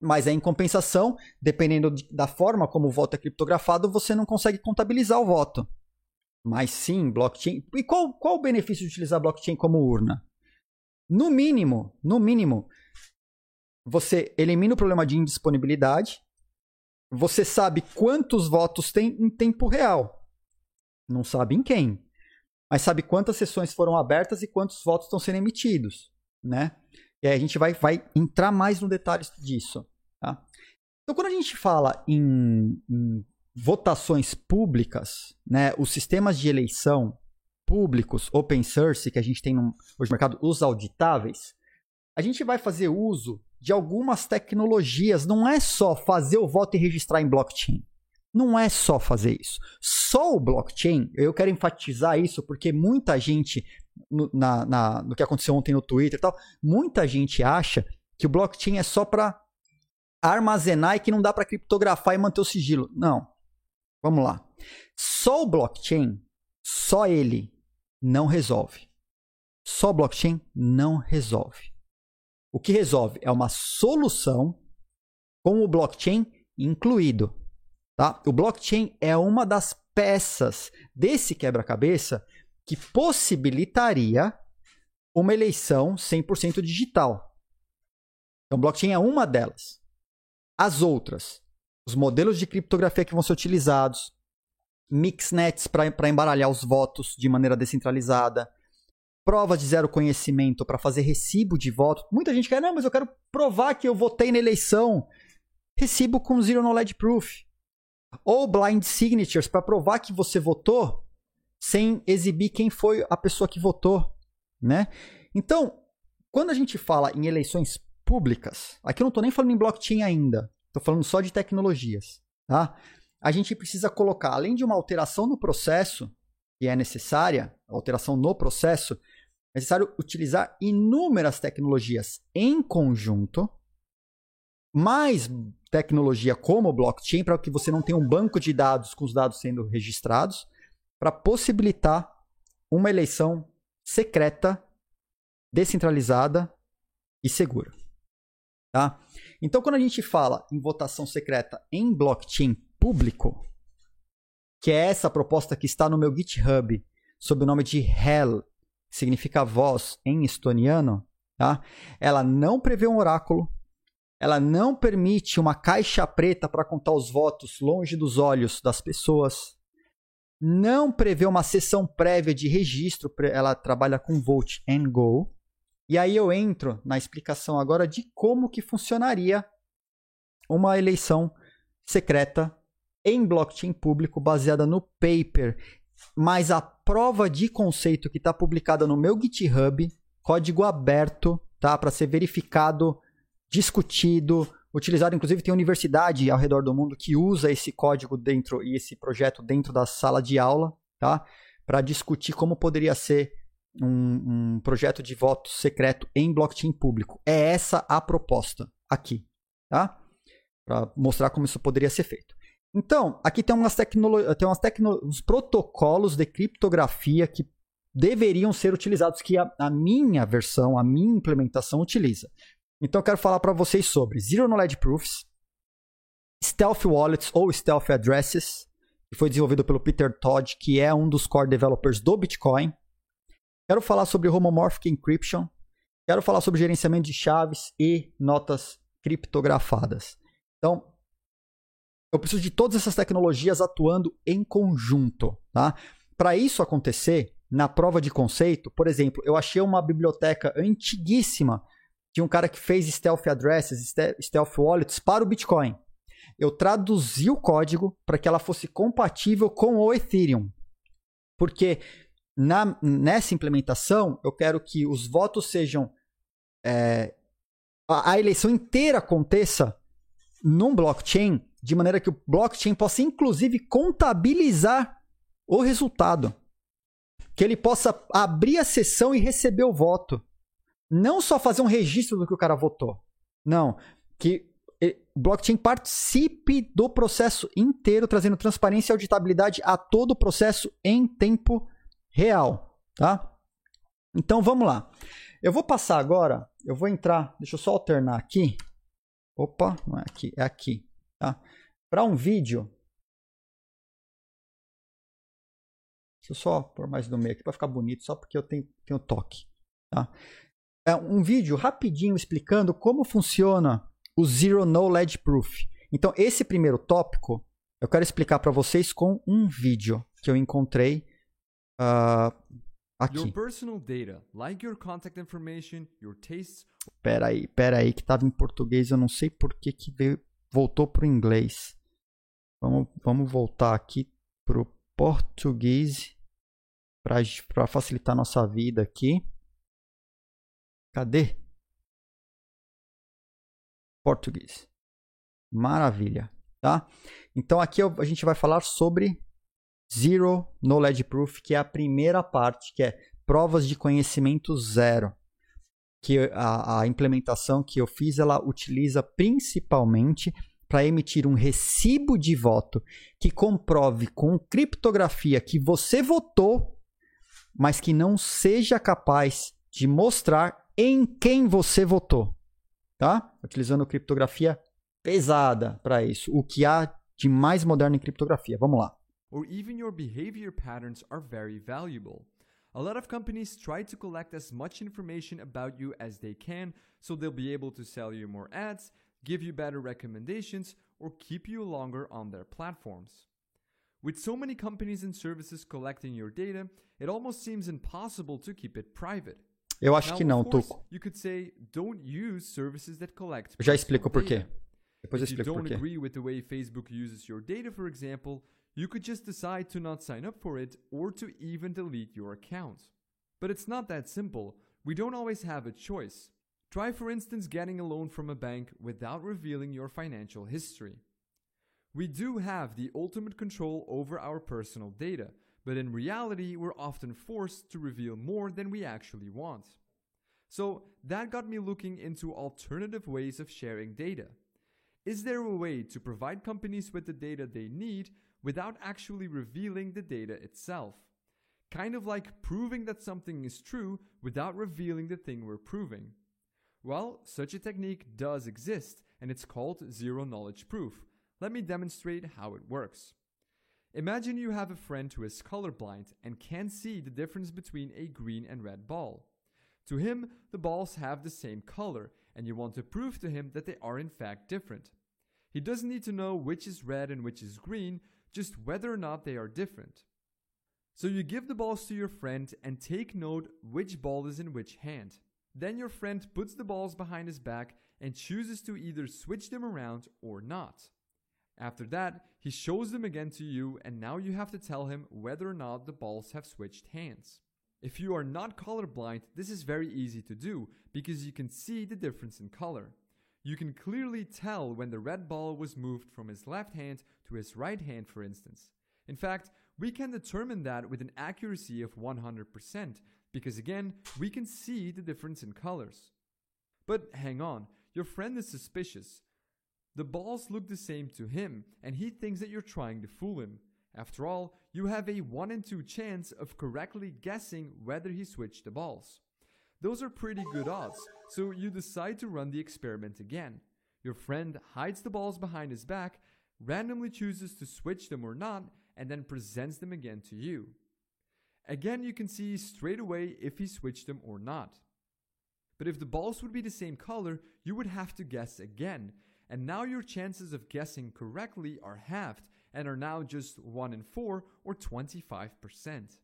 Mas aí, em compensação, dependendo de, da forma como o voto é criptografado, você não consegue contabilizar o voto. Mas sim, blockchain. E qual, qual o benefício de utilizar blockchain como urna? No mínimo, no mínimo, você elimina o problema de indisponibilidade. Você sabe quantos votos tem em tempo real. Não sabe em quem. Mas sabe quantas sessões foram abertas e quantos votos estão sendo emitidos, né? E aí a gente vai, vai entrar mais no detalhe disso. Tá? Então, quando a gente fala em, em votações públicas, né, os sistemas de eleição públicos, open source, que a gente tem no, hoje no mercado, os auditáveis, a gente vai fazer uso de algumas tecnologias. Não é só fazer o voto e registrar em blockchain. Não é só fazer isso. Só o blockchain, eu quero enfatizar isso porque muita gente no, na, na, no que aconteceu ontem no Twitter e tal, muita gente acha que o blockchain é só para armazenar e que não dá para criptografar e manter o sigilo. Não. Vamos lá. Só o blockchain, só ele não resolve. Só o blockchain não resolve. O que resolve é uma solução com o blockchain incluído. Tá? O blockchain é uma das peças desse quebra-cabeça que possibilitaria uma eleição 100% digital. Então, blockchain é uma delas. As outras, os modelos de criptografia que vão ser utilizados, mixnets para embaralhar os votos de maneira descentralizada, provas de zero conhecimento para fazer recibo de voto. Muita gente quer, não, mas eu quero provar que eu votei na eleição. Recibo com zero knowledge proof. Ou blind signatures para provar que você votou sem exibir quem foi a pessoa que votou, né? Então, quando a gente fala em eleições públicas, aqui eu não estou nem falando em blockchain ainda, estou falando só de tecnologias, tá? A gente precisa colocar, além de uma alteração no processo, que é necessária, alteração no processo, é necessário utilizar inúmeras tecnologias em conjunto, mais tecnologia como blockchain, para que você não tenha um banco de dados com os dados sendo registrados, para possibilitar uma eleição secreta, descentralizada e segura. Tá? Então, quando a gente fala em votação secreta em blockchain público, que é essa proposta que está no meu GitHub, sob o nome de Hell, que significa voz em estoniano, tá? ela não prevê um oráculo, ela não permite uma caixa preta para contar os votos longe dos olhos das pessoas, não prevê uma sessão prévia de registro, ela trabalha com Vote and Go. E aí eu entro na explicação agora de como que funcionaria uma eleição secreta em blockchain público baseada no paper mas a prova de conceito que está publicada no meu GitHub, código aberto, tá? Para ser verificado, discutido, utilizado. Inclusive, tem universidade ao redor do mundo que usa esse código dentro e esse projeto dentro da sala de aula, tá? Para discutir como poderia ser um, um projeto de voto secreto em blockchain público. É essa a proposta aqui, tá? Para mostrar como isso poderia ser feito. Então, aqui tem umas tecnologias, tem umas tecno uns protocolos de criptografia que deveriam ser utilizados que a, a minha versão, a minha implementação utiliza. Então eu quero falar para vocês sobre Zero Knowledge Proofs, Stealth Wallets ou Stealth Addresses, que foi desenvolvido pelo Peter Todd, que é um dos core developers do Bitcoin. Quero falar sobre Homomorphic Encryption. Quero falar sobre gerenciamento de chaves e notas criptografadas. Então, eu preciso de todas essas tecnologias atuando em conjunto. Tá? Para isso acontecer, na prova de conceito, por exemplo, eu achei uma biblioteca antiguíssima de um cara que fez stealth addresses, stealth wallets para o Bitcoin. Eu traduzi o código para que ela fosse compatível com o Ethereum. Porque na, nessa implementação, eu quero que os votos sejam. É, a, a eleição inteira aconteça num blockchain, de maneira que o blockchain possa, inclusive, contabilizar o resultado. Que ele possa abrir a sessão e receber o voto. Não só fazer um registro do que o cara votou. Não. Que o blockchain participe do processo inteiro, trazendo transparência e auditabilidade a todo o processo em tempo real, tá? Então vamos lá. Eu vou passar agora, eu vou entrar, deixa eu só alternar aqui. Opa, não é aqui, é aqui, tá? Para um vídeo. Deixa eu só pôr mais no meio aqui para ficar bonito, só porque eu tenho, tenho toque, tá? É um vídeo rapidinho explicando como funciona o Zero Knowledge Proof. Então, esse primeiro tópico eu quero explicar para vocês com um vídeo que eu encontrei Uh, aqui. Your personal data, like your contact information, your tastes. Pera aí, pera aí, que estava em português, eu não sei por que, que veio, voltou para o inglês. Vamos, vamos voltar aqui para o português para facilitar nossa vida aqui. Cadê? Português. Maravilha, tá? Então aqui a gente vai falar sobre Zero Knowledge Proof, que é a primeira parte, que é provas de conhecimento zero. Que a, a implementação que eu fiz, ela utiliza principalmente para emitir um recibo de voto que comprove com criptografia que você votou, mas que não seja capaz de mostrar em quem você votou, tá? Utilizando criptografia pesada para isso, o que há de mais moderno em criptografia. Vamos lá. Or even your behavior patterns are very valuable. A lot of companies try to collect as much information about you as they can so they'll be able to sell you more ads, give you better recommendations, or keep you longer on their platforms. With so many companies and services collecting your data, it almost seems impossible to keep it private. Eu acho now, que não, course, Tuco. You could say don't use services that collect eu já explico por quê. Depois eu explico por quê. If you don't agree with the way Facebook uses your data, for example, you could just decide to not sign up for it or to even delete your account. But it's not that simple. We don't always have a choice. Try, for instance, getting a loan from a bank without revealing your financial history. We do have the ultimate control over our personal data, but in reality, we're often forced to reveal more than we actually want. So that got me looking into alternative ways of sharing data. Is there a way to provide companies with the data they need without actually revealing the data itself. Kind of like proving that something is true without revealing the thing we're proving. Well, such a technique does exist, and it's called zero knowledge proof. Let me demonstrate how it works. Imagine you have a friend who is colorblind and can't see the difference between a green and red ball. To him, the balls have the same color, and you want to prove to him that they are in fact different. He doesn't need to know which is red and which is green, just whether or not they are different. So you give the balls to your friend and take note which ball is in which hand. Then your friend puts the balls behind his back and chooses to either switch them around or not. After that, he shows them again to you, and now you have to tell him whether or not the balls have switched hands. If you are not colorblind, this is very easy to do because you can see the difference in color. You can clearly tell when the red ball was moved from his left hand to his right hand, for instance. In fact, we can determine that with an accuracy of 100% because again, we can see the difference in colors. But hang on, your friend is suspicious. The balls look the same to him, and he thinks that you're trying to fool him. After all, you have a 1 in 2 chance of correctly guessing whether he switched the balls. Those are pretty good odds, so you decide to run the experiment again. Your friend hides the balls behind his back, randomly chooses to switch them or not, and then presents them again to you. Again, you can see straight away if he switched them or not. But if the balls would be the same color, you would have to guess again, and now your chances of guessing correctly are halved and are now just 1 in 4 or 25%.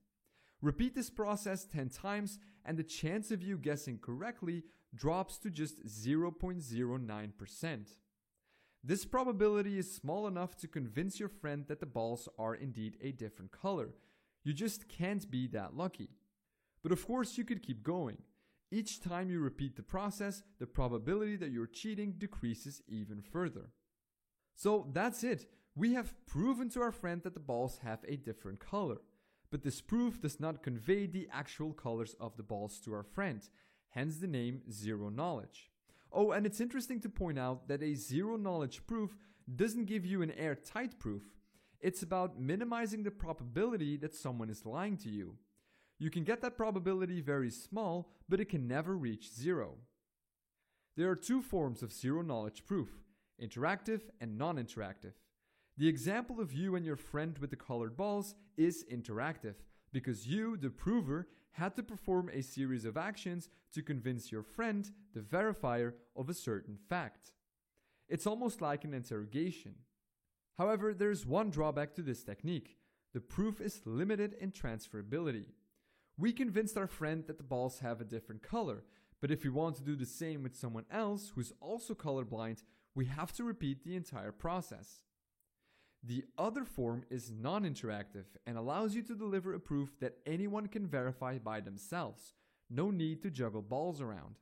Repeat this process 10 times, and the chance of you guessing correctly drops to just 0.09%. This probability is small enough to convince your friend that the balls are indeed a different color. You just can't be that lucky. But of course, you could keep going. Each time you repeat the process, the probability that you're cheating decreases even further. So that's it. We have proven to our friend that the balls have a different color. But this proof does not convey the actual colors of the balls to our friend, hence the name zero knowledge. Oh, and it's interesting to point out that a zero knowledge proof doesn't give you an airtight proof. It's about minimizing the probability that someone is lying to you. You can get that probability very small, but it can never reach zero. There are two forms of zero knowledge proof interactive and non interactive. The example of you and your friend with the colored balls is interactive because you, the prover, had to perform a series of actions to convince your friend, the verifier, of a certain fact. It's almost like an interrogation. However, there's one drawback to this technique the proof is limited in transferability. We convinced our friend that the balls have a different color, but if we want to do the same with someone else who's also colorblind, we have to repeat the entire process. The other form is non interactive and allows you to deliver a proof that anyone can verify by themselves. No need to juggle balls around.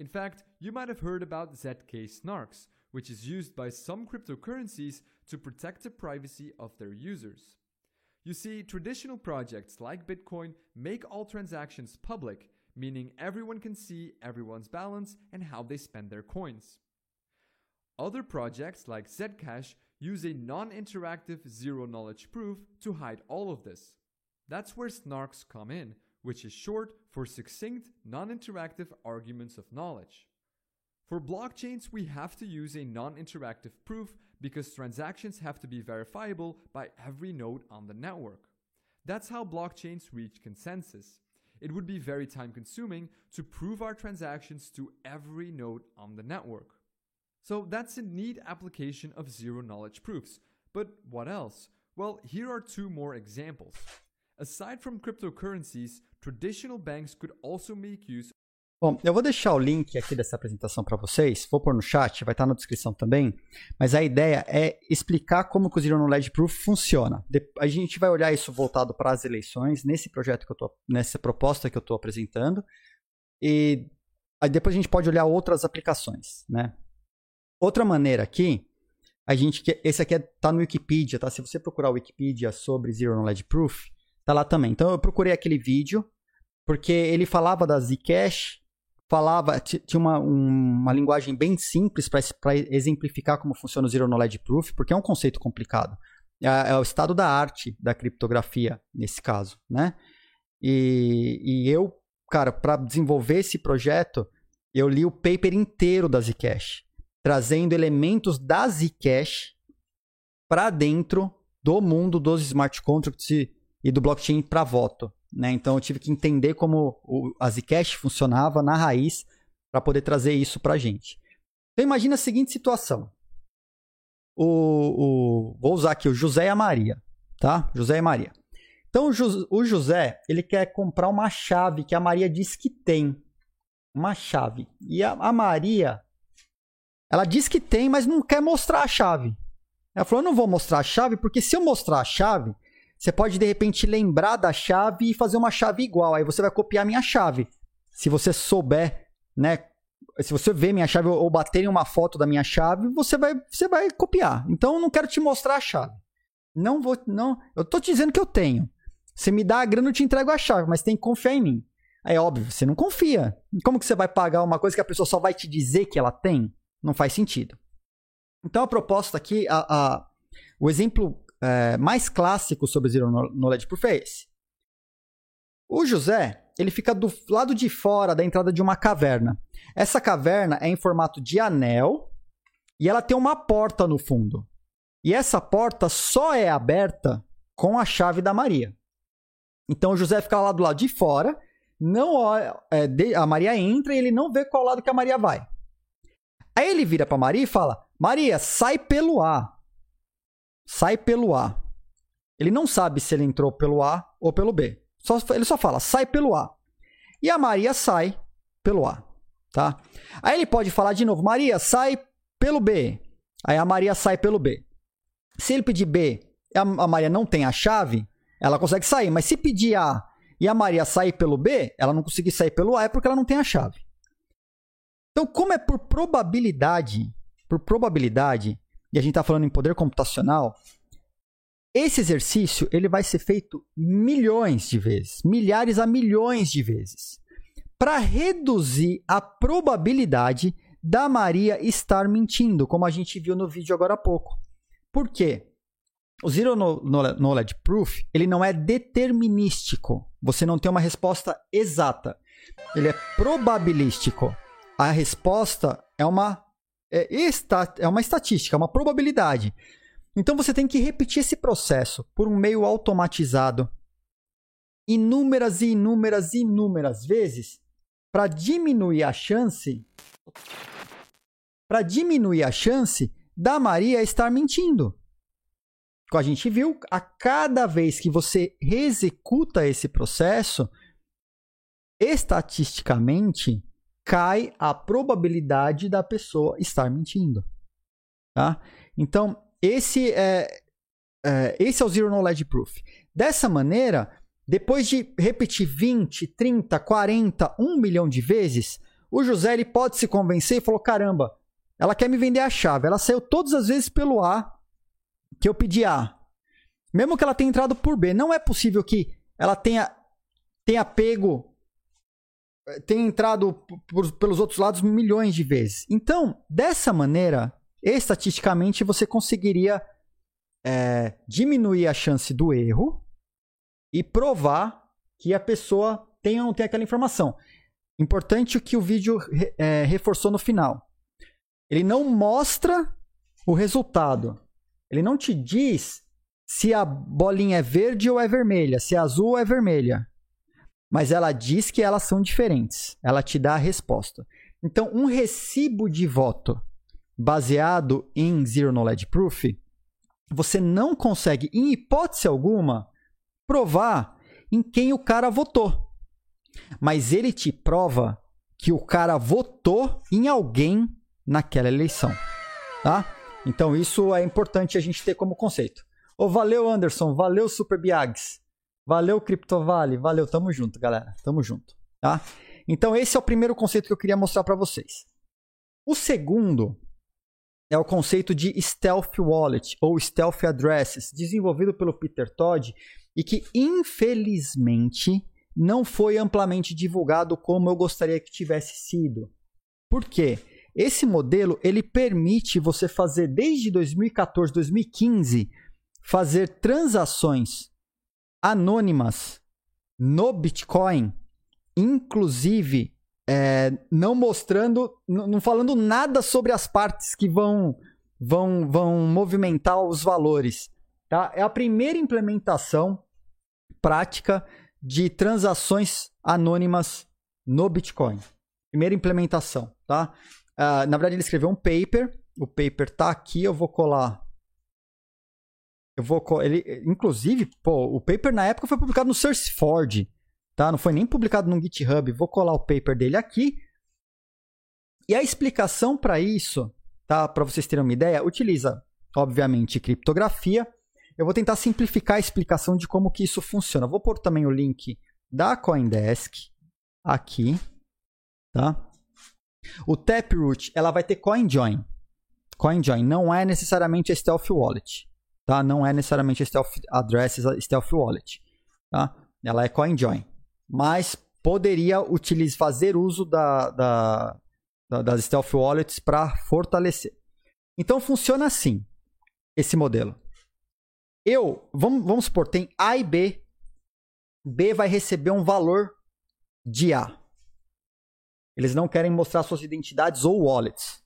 In fact, you might have heard about ZK Snarks, which is used by some cryptocurrencies to protect the privacy of their users. You see, traditional projects like Bitcoin make all transactions public, meaning everyone can see everyone's balance and how they spend their coins. Other projects like Zcash use a non-interactive zero-knowledge proof to hide all of this. That's where snarks come in, which is short for succinct, non-interactive arguments of knowledge. For blockchains, we have to use a non-interactive proof because transactions have to be verifiable by every node on the network. That's how blockchains reach consensus. It would be very time consuming to prove our transactions to every node on the network. So that's a neat application of zero knowledge proofs. But what else? Well, here are two more examples. Aside from cryptocurrencies, traditional banks could also make use Bom, eu vou deixar o link aqui dessa apresentação para vocês, vou pôr no chat, vai estar na descrição também, mas a ideia é explicar como o Zero Knowledge Proof funciona. A gente vai olhar isso voltado para as eleições, nesse projeto que eu tô, nessa proposta que eu estou apresentando, e aí depois a gente pode olhar outras aplicações, né? Outra maneira aqui, a gente esse aqui é, no Wikipedia, tá? Se você procurar o Wikipedia sobre Zero Knowledge Proof, tá lá também. Então eu procurei aquele vídeo porque ele falava da Zcash, falava tinha uma, uma linguagem bem simples para exemplificar como funciona o Zero Knowledge Proof, porque é um conceito complicado. É, é o estado da arte da criptografia nesse caso, né? E, e eu, cara, para desenvolver esse projeto, eu li o paper inteiro da Zcash trazendo elementos da Zcash para dentro do mundo dos smart contracts e do blockchain para voto. Né? Então eu tive que entender como a Zcash funcionava na raiz para poder trazer isso para a gente. Então imagina a seguinte situação. O, o, vou usar aqui o José e a Maria, tá? José e Maria. Então o, o José ele quer comprar uma chave que a Maria diz que tem, uma chave. E a, a Maria ela diz que tem, mas não quer mostrar a chave. Ela falou: eu não vou mostrar a chave, porque se eu mostrar a chave, você pode de repente lembrar da chave e fazer uma chave igual. Aí você vai copiar minha chave. Se você souber, né? Se você ver minha chave ou bater em uma foto da minha chave, você vai, você vai copiar. Então eu não quero te mostrar a chave. Não vou, não. Eu tô te dizendo que eu tenho. Você me dá a grana, eu te entrego a chave, mas tem que confiar em mim. Aí, óbvio, você não confia. Como que você vai pagar uma coisa que a pessoa só vai te dizer que ela tem? Não faz sentido. Então a proposta aqui, a, a o exemplo é, mais clássico sobre Zero Knowledge Proof é esse. O José, ele fica do lado de fora da entrada de uma caverna. Essa caverna é em formato de anel e ela tem uma porta no fundo. E essa porta só é aberta com a chave da Maria. Então o José fica lá do lado de fora, não é, a Maria entra e ele não vê qual lado que a Maria vai. Aí ele vira para Maria e fala: Maria, sai pelo A sai pelo A. Ele não sabe se ele entrou pelo A ou pelo B. Só, ele só fala, sai pelo A. E a Maria sai pelo A, tá? Aí ele pode falar de novo, Maria, sai pelo B. Aí a Maria sai pelo B. Se ele pedir B a Maria não tem a chave, ela consegue sair. Mas se pedir A e a Maria sair pelo B, ela não conseguir sair pelo A é porque ela não tem a chave. Então, como é por probabilidade, por probabilidade, e a gente está falando em poder computacional, esse exercício ele vai ser feito milhões de vezes, milhares a milhões de vezes, para reduzir a probabilidade da Maria estar mentindo, como a gente viu no vídeo agora há pouco. Por quê? O Zero Knowledge Proof ele não é determinístico. Você não tem uma resposta exata. Ele é probabilístico. A resposta é uma é, é uma estatística, é uma probabilidade. Então você tem que repetir esse processo por um meio automatizado inúmeras e inúmeras e inúmeras vezes para diminuir a chance para diminuir a chance da Maria estar mentindo. Como a gente viu, a cada vez que você reexecuta esse processo, estatisticamente cai a probabilidade da pessoa estar mentindo. Tá? Então, esse é, é, esse é o Zero Knowledge Proof. Dessa maneira, depois de repetir 20, 30, 40, 1 milhão de vezes, o José ele pode se convencer e falou: caramba, ela quer me vender a chave. Ela saiu todas as vezes pelo A que eu pedi A. Mesmo que ela tenha entrado por B. Não é possível que ela tenha, tenha pego tem entrado por, pelos outros lados milhões de vezes. Então, dessa maneira, estatisticamente, você conseguiria é, diminuir a chance do erro e provar que a pessoa tem ou não tem aquela informação. Importante o que o vídeo é, reforçou no final. Ele não mostra o resultado. Ele não te diz se a bolinha é verde ou é vermelha, se é azul ou é vermelha mas ela diz que elas são diferentes. Ela te dá a resposta. Então, um recibo de voto baseado em Zero Knowledge Proof, você não consegue, em hipótese alguma, provar em quem o cara votou. Mas ele te prova que o cara votou em alguém naquela eleição. Tá? Então, isso é importante a gente ter como conceito. Oh, valeu, Anderson. Valeu, Super Biags. Valeu, Criptovale. Valeu, tamo junto, galera. Tamo junto, tá? Então, esse é o primeiro conceito que eu queria mostrar para vocês. O segundo é o conceito de Stealth Wallet ou Stealth Addresses, desenvolvido pelo Peter Todd e que, infelizmente, não foi amplamente divulgado como eu gostaria que tivesse sido. Por quê? Esse modelo ele permite você fazer desde 2014, 2015, fazer transações anônimas no Bitcoin, inclusive é, não mostrando, não falando nada sobre as partes que vão, vão, vão movimentar os valores. Tá? É a primeira implementação prática de transações anônimas no Bitcoin. Primeira implementação, tá? Uh, na verdade, ele escreveu um paper. O paper tá aqui, eu vou colar eu vou. Ele, inclusive, pô, o paper na época foi publicado no SourceForge, tá? Não foi nem publicado no GitHub. Vou colar o paper dele aqui. E a explicação para isso, tá? Para vocês terem uma ideia, utiliza obviamente, criptografia. Eu vou tentar simplificar a explicação de como que isso funciona. Vou pôr também o link da CoinDesk aqui, tá? O Taproot, ela vai ter CoinJoin. CoinJoin não é necessariamente a Stealth Wallet, tá? Não é necessariamente Stealth Address, a Stealth Wallet, tá? Ela é CoinJoin, mas poderia utilizar, fazer uso da, da, da das Stealth Wallets para fortalecer. Então funciona assim, esse modelo. Eu, vamos, vamos supor, tem A e B. B vai receber um valor de A. Eles não querem mostrar suas identidades ou wallets.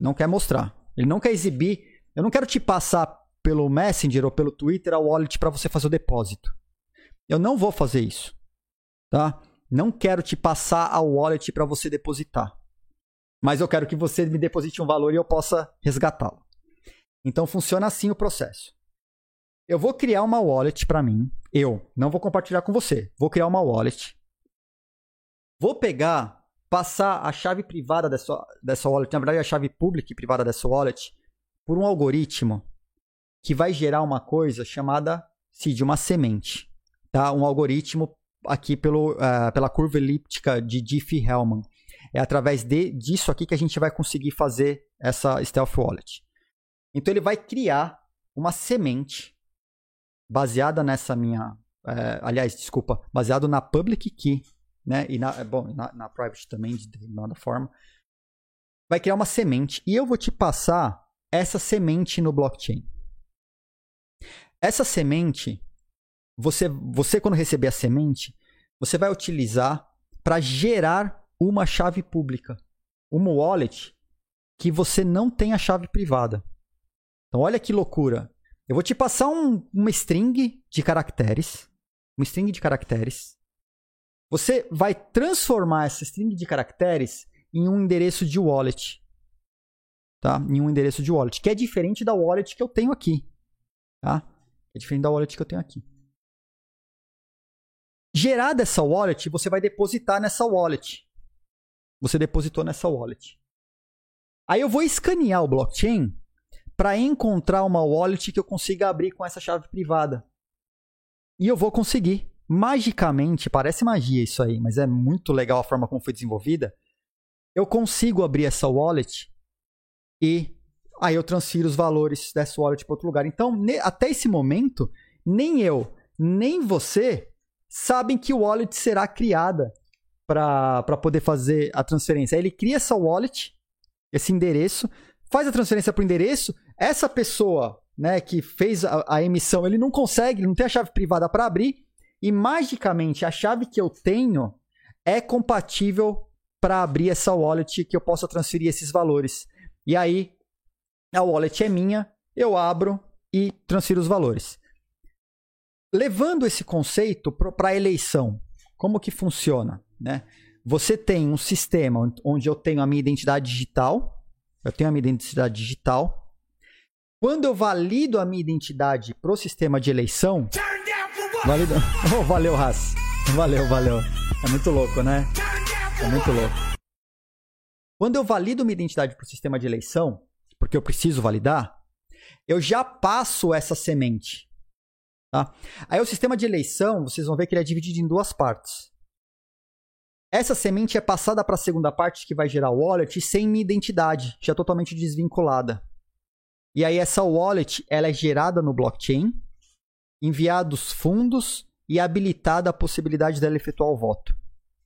Não quer mostrar. Ele não quer exibir. Eu não quero te passar pelo Messenger ou pelo Twitter a wallet para você fazer o depósito. Eu não vou fazer isso. Tá? Não quero te passar a wallet para você depositar. Mas eu quero que você me deposite um valor e eu possa resgatá-lo. Então funciona assim o processo. Eu vou criar uma wallet para mim. Eu não vou compartilhar com você. Vou criar uma wallet. Vou pegar, passar a chave privada dessa, dessa wallet, na verdade a chave pública e privada dessa wallet, por um algoritmo que vai gerar uma coisa chamada de uma semente. Tá? Um algoritmo aqui pelo, uh, pela curva elíptica de Diffie-Hellman. É através de, disso aqui que a gente vai conseguir fazer essa Stealth Wallet. Então ele vai criar uma semente baseada nessa minha. É, aliás, desculpa, baseado na public key, né? E na, bom, na, na private também, de determinada forma. Vai criar uma semente e eu vou te passar essa semente no blockchain. Essa semente, você, você quando receber a semente, você vai utilizar para gerar uma chave pública, uma wallet que você não tem a chave privada. Então olha que loucura. Eu vou te passar um, uma string de caracteres. Uma string de caracteres. Você vai transformar essa string de caracteres em um endereço de wallet. Tá? Em um endereço de wallet, que é diferente da wallet que eu tenho aqui. Tá? É diferente da wallet que eu tenho aqui. Gerada essa wallet, você vai depositar nessa wallet. Você depositou nessa wallet. Aí eu vou escanear o blockchain para encontrar uma wallet que eu consiga abrir com essa chave privada. E eu vou conseguir. Magicamente, parece magia isso aí, mas é muito legal a forma como foi desenvolvida. Eu consigo abrir essa wallet e aí eu transfiro os valores dessa wallet para outro lugar. Então, até esse momento, nem eu, nem você sabem que wallet será criada para poder fazer a transferência. Aí ele cria essa wallet, esse endereço, faz a transferência para o endereço, essa pessoa né, que fez a, a, emissão, ele não consegue, não tem a chave privada para abrir, e magicamente a chave que eu tenho é compatível para abrir essa wallet que eu possa transferir esses valores. E aí a wallet é minha, eu abro e transfiro os valores. Levando esse conceito para a eleição, como que funciona? Né? Você tem um sistema onde eu tenho a minha identidade digital, eu tenho a minha identidade digital. Quando eu valido a minha identidade para o sistema de eleição. Valido... Oh, valeu, Ras. Valeu, valeu. É muito louco, né? É muito louco. Quando eu valido minha identidade para o sistema de eleição, porque eu preciso validar, eu já passo essa semente. Tá? Aí o sistema de eleição, vocês vão ver que ele é dividido em duas partes. Essa semente é passada para a segunda parte que vai gerar o wallet sem minha identidade, já totalmente desvinculada. E aí essa wallet ela é gerada no blockchain, enviados fundos e habilitada a possibilidade dela efetuar o voto.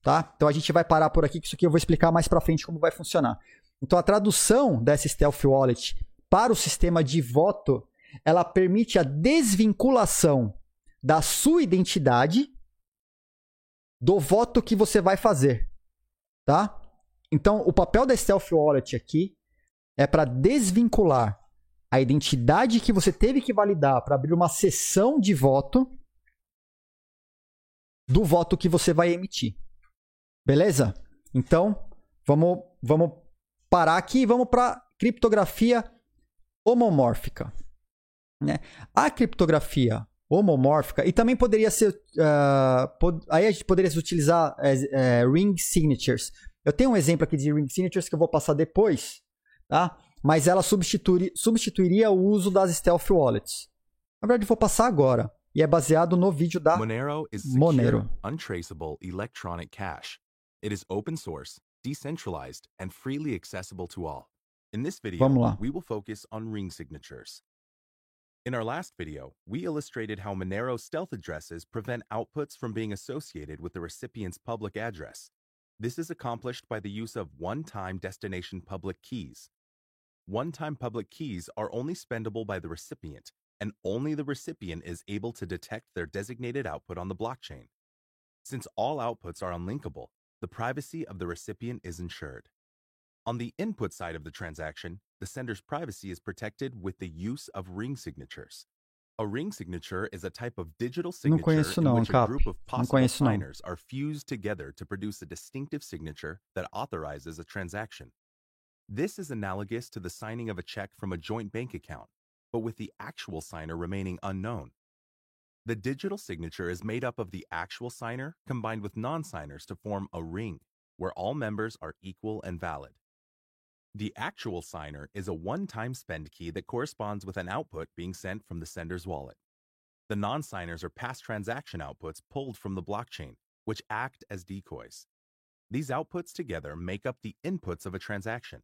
Tá? Então a gente vai parar por aqui, que isso aqui eu vou explicar mais para frente como vai funcionar. Então a tradução dessa Stealth Wallet para o sistema de voto, ela permite a desvinculação da sua identidade do voto que você vai fazer, tá? Então, o papel da Stealth Wallet aqui é para desvincular a identidade que você teve que validar para abrir uma sessão de voto do voto que você vai emitir. Beleza? Então, vamos, vamos parar aqui e vamos para criptografia homomórfica. Né? A criptografia homomórfica e também poderia ser. Uh, pod aí a gente poderia utilizar uh, ring signatures. Eu tenho um exemplo aqui de ring signatures que eu vou passar depois, tá? mas ela substituir, substituiria o uso das stealth wallets. Na verdade, vou passar agora. E é baseado no vídeo da Monero is secure, Monero. untraceable electronic cash. It is open source, decentralized, and freely accessible to all. In this video, we will focus on ring signatures. In our last video, we illustrated how Monero stealth addresses prevent outputs from being associated with the recipient's public address. This is accomplished by the use of one-time destination public keys. One-time public keys are only spendable by the recipient, and only the recipient is able to detect their designated output on the blockchain. Since all outputs are unlinkable, the privacy of the recipient is ensured. On the input side of the transaction, the sender's privacy is protected with the use of ring signatures. A ring signature is a type of digital signature conheço in which a group of Não possible signers are fused together to produce a distinctive signature that authorizes a transaction. This is analogous to the signing of a check from a joint bank account, but with the actual signer remaining unknown. The digital signature is made up of the actual signer combined with non signers to form a ring, where all members are equal and valid. The actual signer is a one time spend key that corresponds with an output being sent from the sender's wallet. The non signers are past transaction outputs pulled from the blockchain, which act as decoys. These outputs together make up the inputs of a transaction.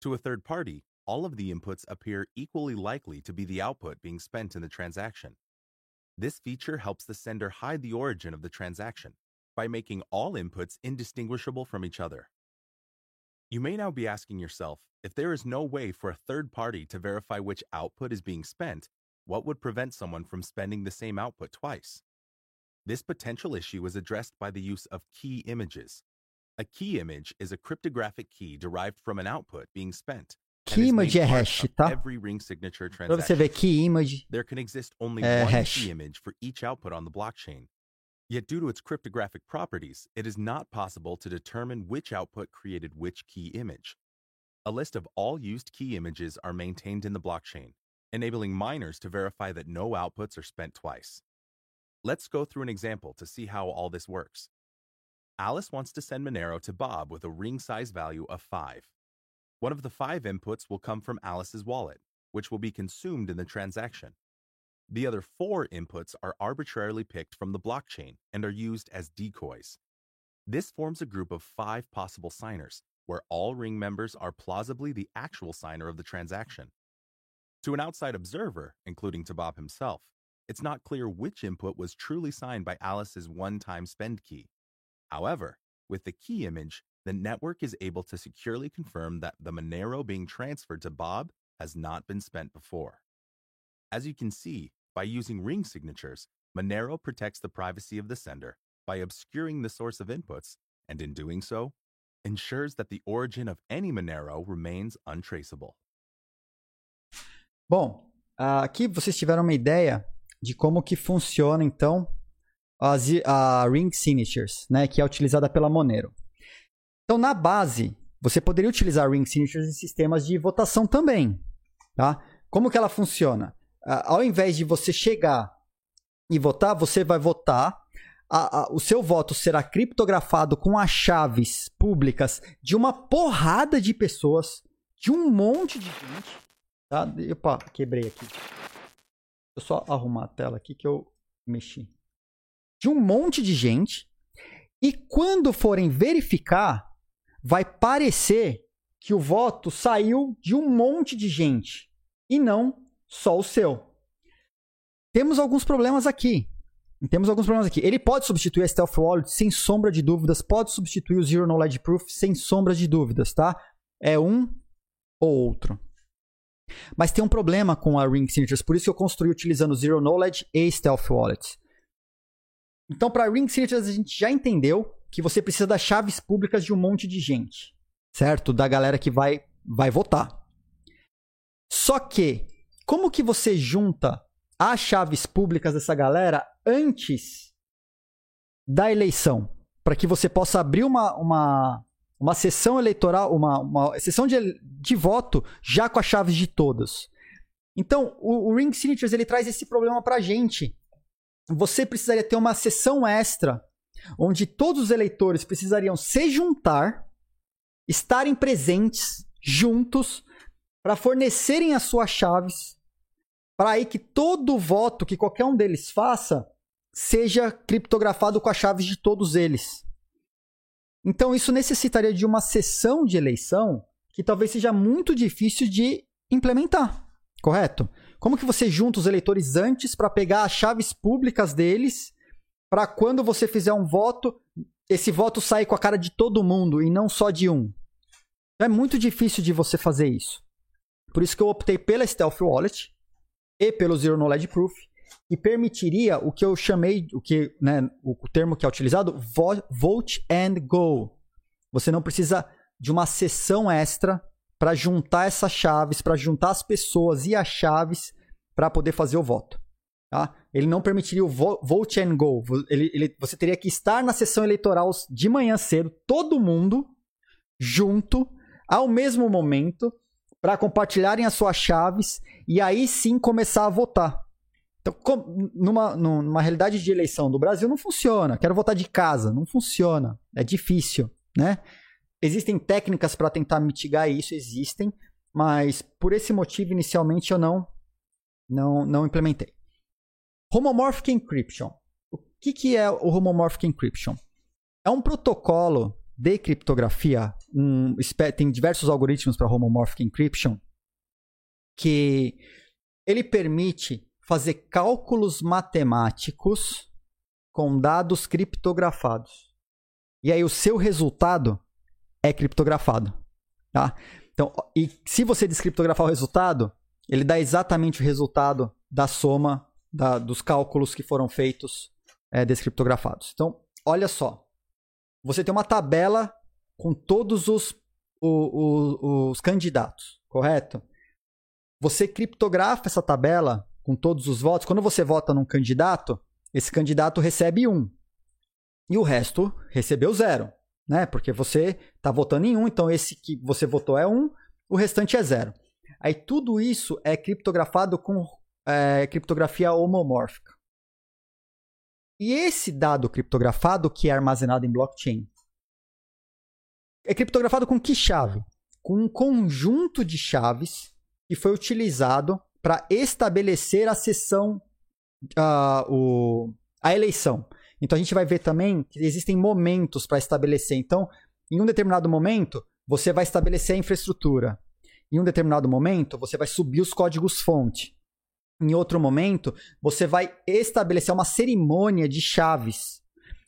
To a third party, all of the inputs appear equally likely to be the output being spent in the transaction. This feature helps the sender hide the origin of the transaction by making all inputs indistinguishable from each other. You may now be asking yourself if there is no way for a third party to verify which output is being spent, what would prevent someone from spending the same output twice? This potential issue is addressed by the use of key images. A key image is a cryptographic key derived from an output being spent. Key image é hash, tá? Every ring signature Pra você ver key image There can exist only É, one hash. key image for each output on the blockchain. Yet, due to its cryptographic properties, it is not possible to determine which output created which key image. A list of all used key images are maintained in the blockchain, enabling miners to verify that no outputs are spent twice. Let's go through an example to see how all this works. Alice wants to send Monero to Bob with a ring size value of 5. One of the five inputs will come from Alice's wallet, which will be consumed in the transaction. The other four inputs are arbitrarily picked from the blockchain and are used as decoys. This forms a group of five possible signers, where all ring members are plausibly the actual signer of the transaction. To an outside observer, including to Bob himself, it's not clear which input was truly signed by Alice's one time spend key. However, with the key image, the network is able to securely confirm that the Monero being transferred to Bob has not been spent before. As you can see, by using ring signatures, Monero protects the privacy of the sender by obscuring the source of inputs, and in doing so, ensures that the origin of any Monero remains untraceable. Bom, aqui vocês tiveram uma ideia de como que funciona então as, a Ring Signatures, né, que é utilizada pela Monero. Então, na base, você poderia utilizar Ring Signatures em sistemas de votação também, tá? Como que ela funciona? Ao invés de você chegar e votar, você vai votar, a- a- o seu voto será criptografado com as chaves públicas de uma porrada de pessoas, de um monte de gente, Tá? Opa, quebrei aqui. Deixa eu só arrumar a tela aqui que eu mexi. De um monte de gente. E quando forem verificar, vai parecer que o voto saiu de um monte de gente. E não só o seu. Temos alguns problemas aqui. Temos alguns problemas aqui. Ele pode substituir a Stealth Wallet sem sombra de dúvidas. Pode substituir o Zero Knowledge Proof sem sombra de dúvidas, tá? É um ou outro. Mas tem um problema com a Ring Signatures, por isso que eu construí utilizando Zero Knowledge e Stealth Wallet. Então, para Ring Signatures, a gente já entendeu que você precisa das chaves públicas de um monte de gente, certo? Da galera que vai, vai votar. Só que, como que você junta as chaves públicas dessa galera antes da eleição? Para que você possa abrir uma, uma, uma sessão eleitoral, uma, uma sessão de, de voto já com as chaves de todos. Então, o, o Ring Signatures ele traz esse problema para gente. Você precisaria ter uma sessão extra onde todos os eleitores precisariam se juntar, estarem presentes juntos para fornecerem as suas chaves para aí que todo voto que qualquer um deles faça seja criptografado com as chaves de todos eles. Então isso necessitaria de uma sessão de eleição que talvez seja muito difícil de implementar, correto? Como que você junta os eleitores antes para pegar as chaves públicas deles, para quando você fizer um voto, esse voto sair com a cara de todo mundo e não só de um? É muito difícil de você fazer isso. Por isso que eu optei pela Stealth Wallet e pelo Zero Knowledge Proof, que permitiria o que eu chamei, o que, né, o termo que é utilizado, vote and go. Você não precisa de uma sessão extra para juntar essas chaves, para juntar as pessoas e as chaves para poder fazer o voto. Tá? Ele não permitiria o vote and go. Ele, ele, você teria que estar na sessão eleitoral de manhã cedo, todo mundo junto, ao mesmo momento, para compartilharem as suas chaves e aí sim começar a votar. Então, numa, numa realidade de eleição do Brasil, não funciona. Quero votar de casa. Não funciona. É difícil, né? Existem técnicas para tentar mitigar isso, existem, mas por esse motivo, inicialmente, eu não, não, não implementei. Homomorphic Encryption. O que, que é o Homomorphic Encryption? É um protocolo de criptografia, um, tem diversos algoritmos para Homomorphic Encryption, que ele permite fazer cálculos matemáticos com dados criptografados. E aí o seu resultado é criptografado, tá? Então, e se você descriptografar o resultado, ele dá exatamente o resultado da soma da, dos cálculos que foram feitos é, descriptografados. Então, olha só. Você tem uma tabela com todos os, o, o, os candidatos, correto? Você criptografa essa tabela com todos os votos. Quando você vota num candidato, esse candidato recebe um. E o resto recebeu zero. Né? Porque você está votando em um, então esse que você votou é um, o restante é zero. Aí tudo isso é criptografado com é, criptografia homomórfica. E esse dado criptografado que é armazenado em blockchain é criptografado com que chave? Com um conjunto de chaves que foi utilizado para estabelecer a sessão, uh, o, a eleição. Então a gente vai ver também que existem momentos para estabelecer. Então, em um determinado momento, você vai estabelecer a infraestrutura. Em um determinado momento, você vai subir os códigos-fonte. Em outro momento, você vai estabelecer uma cerimônia de chaves,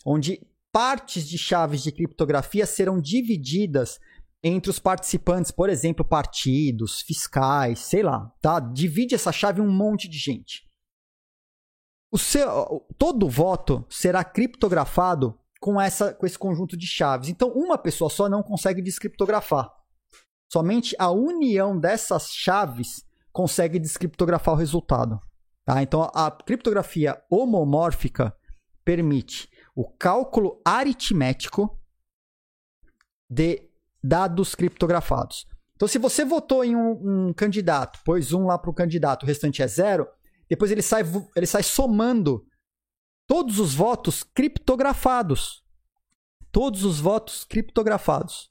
onde partes de chaves de criptografia serão divididas entre os participantes, por exemplo, partidos, fiscais, sei lá, tá? Divide essa chave um monte de gente. O seu, todo voto será criptografado com, essa, com esse conjunto de chaves. Então, uma pessoa só não consegue descriptografar. Somente a união dessas chaves consegue descriptografar o resultado. Tá? Então, a criptografia homomórfica permite o cálculo aritmético de dados criptografados. Então, se você votou em um, um candidato, pôs um lá para o candidato, o restante é zero, depois ele sai, ele sai somando todos os votos criptografados. Todos os votos criptografados.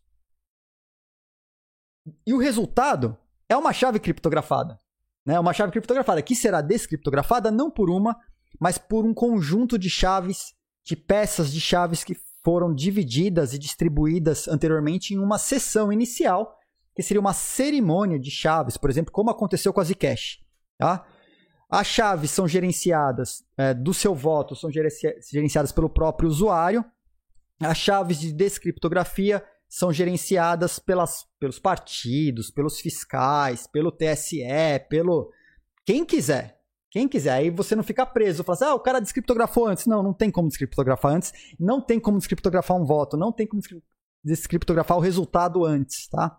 E o resultado é uma chave criptografada. Né? Uma chave criptografada que será descriptografada não por uma, mas por um conjunto de chaves, de peças de chaves que foram divididas e distribuídas anteriormente em uma sessão inicial, que seria uma cerimônia de chaves, por exemplo, como aconteceu com a Zcash. Tá? As chaves são gerenciadas é, do seu voto, são gerenciadas pelo próprio usuário. As chaves de descriptografia são gerenciadas pelas, pelos partidos, pelos fiscais, pelo TSE, pelo quem quiser. Quem quiser, aí você não fica preso. Fala assim, ah, o cara descriptografou antes. Não, não tem como descriptografar antes. Não tem como descriptografar um voto. Não tem como descriptografar o resultado antes, tá?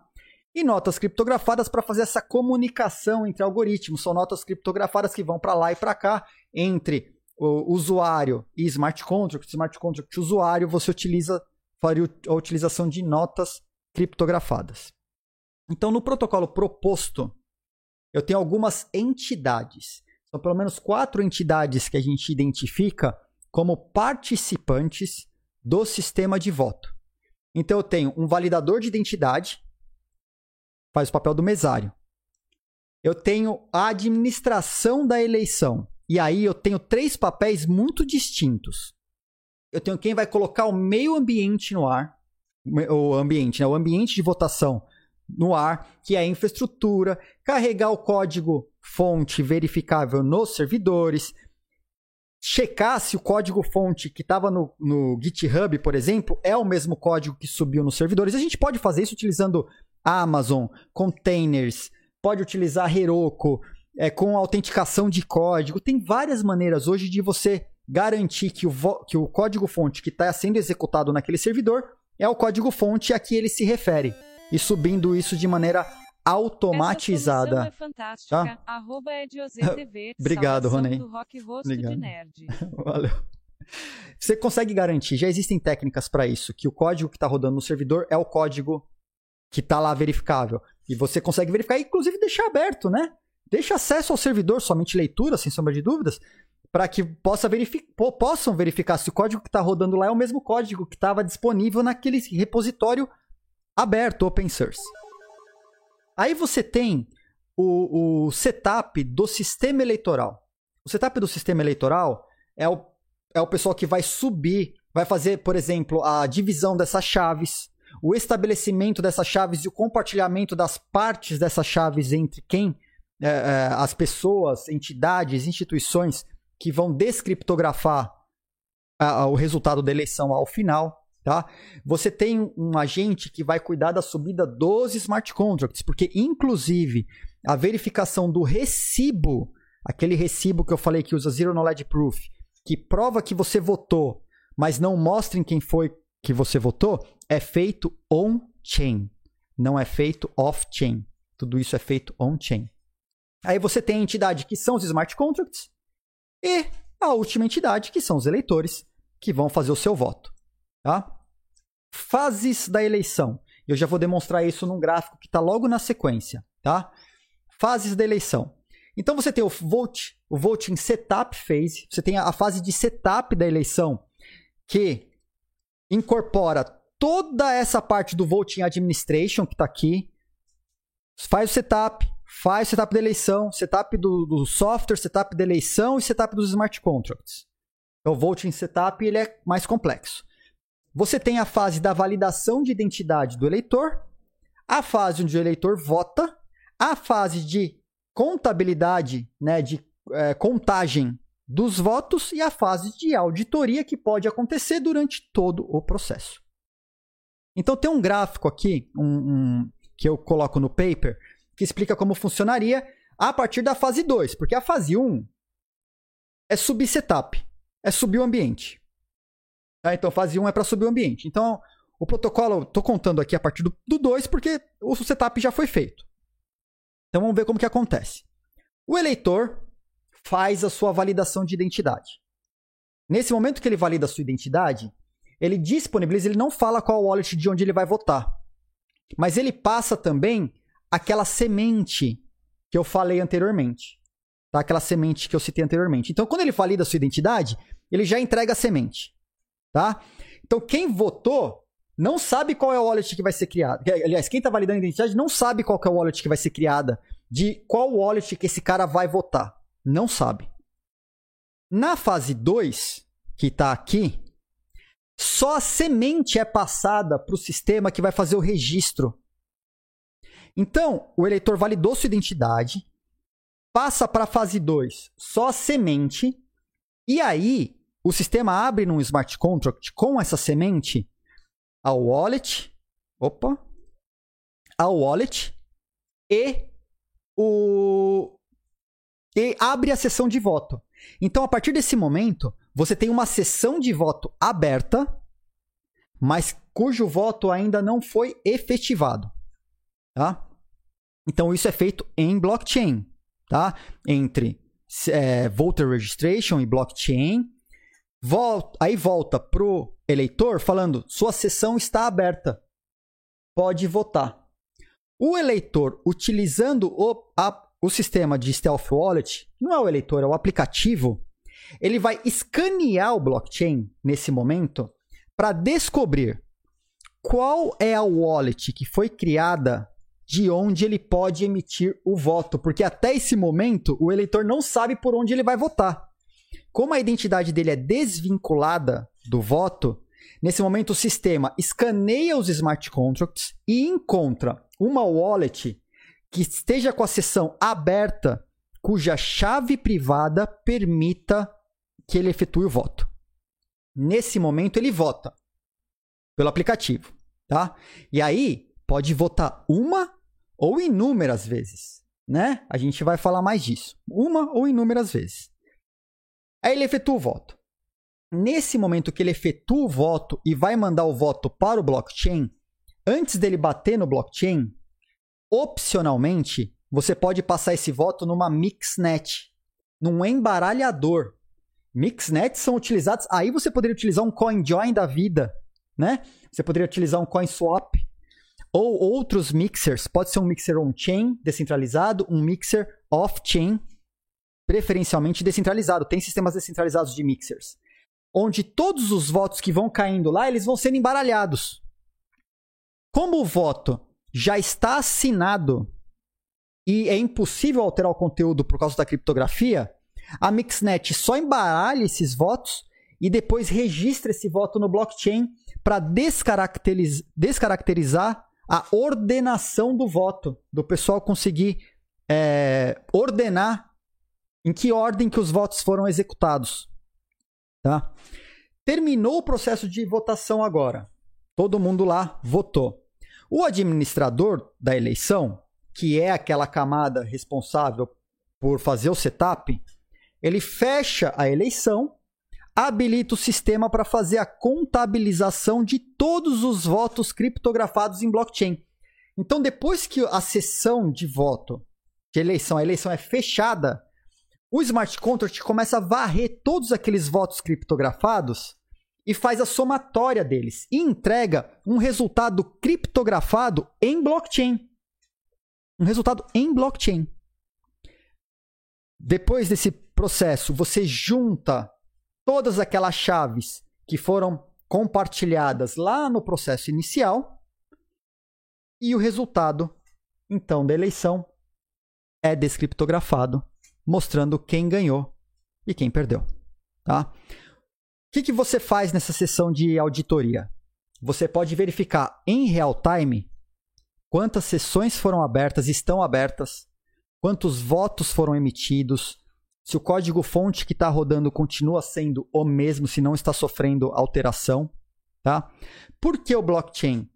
E notas criptografadas para fazer essa comunicação entre algoritmos. São notas criptografadas que vão para lá e para cá entre o usuário e smart contract. Smart contract usuário, você utiliza faria a utilização de notas criptografadas. Então, no protocolo proposto, eu tenho algumas entidades são pelo menos quatro entidades que a gente identifica como participantes do sistema de voto. Então eu tenho um validador de identidade, faz o papel do mesário. eu tenho a administração da eleição. E aí eu tenho três papéis muito distintos. Eu tenho quem vai colocar o meio ambiente no ar, o ambiente, né? o ambiente de votação no ar, que é a infraestrutura, carregar o código fonte verificável nos servidores, checar se o código fonte que estava no, no GitHub, por exemplo, é o mesmo código que subiu nos servidores. A gente pode fazer isso utilizando Amazon, containers, pode utilizar Heroku, é, com autenticação de código. Tem várias maneiras hoje de você garantir que o, que o código fonte que está sendo executado naquele servidor é o código fonte a que ele se refere. E subindo isso de maneira automatizada. É fantástica. Tá? Arroba TV, Obrigado, Ronei. Obrigado. Valeu. Você consegue garantir, já existem técnicas para isso, que o código que está rodando no servidor é o código que está lá verificável. E você consegue verificar, inclusive deixar aberto, né? Deixa acesso ao servidor, somente leitura, sem sombra de dúvidas, para que possa verific possam verificar se o código que está rodando lá é o mesmo código que estava disponível naquele repositório aberto, open source. Aí você tem o, o setup do sistema eleitoral. O setup do sistema eleitoral é o, é o pessoal que vai subir, vai fazer, por exemplo, a divisão dessas chaves, o estabelecimento dessas chaves e o compartilhamento das partes dessas chaves entre quem é, é, as pessoas, entidades, instituições que vão descriptografar a, a, o resultado da eleição ao final. Tá? Você tem um agente que vai cuidar da subida dos smart contracts, porque, inclusive, a verificação do recibo, aquele recibo que eu falei que usa Zero Knowledge Proof, que prova que você votou, mas não mostra em quem foi que você votou, é feito on-chain, não é feito off-chain. Tudo isso é feito on-chain. Aí você tem a entidade que são os smart contracts e a última entidade que são os eleitores que vão fazer o seu voto. Tá? Fases da eleição. Eu já vou demonstrar isso num gráfico que está logo na sequência. Tá? Fases da eleição. Então você tem o vote, o voting setup phase, você tem a fase de setup da eleição que incorpora toda essa parte do voting administration que está aqui, faz o setup, faz setup da eleição, setup do, do, software, setup da eleição e setup dos smart contracts. Então, o voting setup ele é mais complexo. Você tem a fase da validação de identidade do eleitor, a fase onde o eleitor vota, a fase de contabilidade, né, de é, contagem dos votos e a fase de auditoria que pode acontecer durante todo o processo. Então tem um gráfico aqui um, um, que eu coloco no paper que explica como funcionaria a partir da fase 2, porque a fase 1 um é subir setup, é subir o ambiente. Tá? Então, fase 1 um é para subir o ambiente. Então, o protocolo, estou contando aqui a partir do 2, porque o setup já foi feito. Então, vamos ver como que acontece. O eleitor faz a sua validação de identidade. Nesse momento que ele valida a sua identidade, ele disponibiliza, ele não fala qual wallet de onde ele vai votar. Mas ele passa também aquela semente que eu falei anteriormente. Tá? Aquela semente que eu citei anteriormente. Então, quando ele valida a sua identidade, ele já entrega a semente. Tá? Então, quem votou não sabe qual é o wallet que vai ser criado. Aliás, quem está validando a identidade não sabe qual é o wallet que vai ser criada, de qual wallet que esse cara vai votar. Não sabe. Na fase 2, que está aqui, só a semente é passada para o sistema que vai fazer o registro então, o eleitor validou sua identidade, passa para a fase 2 só semente, e aí o sistema abre num smart contract com essa semente a wallet, opa, a wallet e o e abre a sessão de voto. Então, a partir desse momento, você tem uma sessão de voto aberta, mas cujo voto ainda não foi efetivado. Tá? Então isso é feito em blockchain, tá? Entre é, voter registration e blockchain. Volta, aí volta pro eleitor falando: sua sessão está aberta, pode votar. O eleitor utilizando o, a, o sistema de Stealth Wallet, não é o eleitor, é o aplicativo, ele vai escanear o blockchain nesse momento para descobrir qual é a wallet que foi criada de onde ele pode emitir o voto, porque até esse momento o eleitor não sabe por onde ele vai votar. Como a identidade dele é desvinculada do voto, nesse momento o sistema escaneia os smart contracts e encontra uma wallet que esteja com a sessão aberta, cuja chave privada permita que ele efetue o voto. Nesse momento ele vota pelo aplicativo, tá? E aí pode votar uma ou inúmeras vezes, né? A gente vai falar mais disso. Uma ou inúmeras vezes. Aí ele efetua o voto. Nesse momento que ele efetua o voto e vai mandar o voto para o blockchain, antes dele bater no blockchain, opcionalmente, você pode passar esse voto numa mixnet, num embaralhador. Mixnets são utilizados. Aí você poderia utilizar um CoinJoin da vida, né? Você poderia utilizar um CoinSwap ou outros mixers. Pode ser um mixer on-chain descentralizado, um mixer off-chain preferencialmente descentralizado. Tem sistemas descentralizados de mixers, onde todos os votos que vão caindo lá, eles vão sendo embaralhados. Como o voto já está assinado e é impossível alterar o conteúdo por causa da criptografia, a Mixnet só embaralha esses votos e depois registra esse voto no blockchain para descaracteriz descaracterizar a ordenação do voto, do pessoal conseguir é, ordenar em que ordem que os votos foram executados. Tá? Terminou o processo de votação agora. Todo mundo lá votou. O administrador da eleição, que é aquela camada responsável por fazer o setup, ele fecha a eleição, habilita o sistema para fazer a contabilização de todos os votos criptografados em blockchain. Então, depois que a sessão de voto de eleição, a eleição é fechada, o smart contract começa a varrer todos aqueles votos criptografados e faz a somatória deles e entrega um resultado criptografado em blockchain. Um resultado em blockchain. Depois desse processo, você junta todas aquelas chaves que foram compartilhadas lá no processo inicial e o resultado, então, da eleição é descriptografado mostrando quem ganhou e quem perdeu. Tá? O que, que você faz nessa sessão de auditoria? Você pode verificar em real time quantas sessões foram abertas, estão abertas, quantos votos foram emitidos, se o código-fonte que está rodando continua sendo o mesmo, se não está sofrendo alteração. Tá? Por que o blockchain?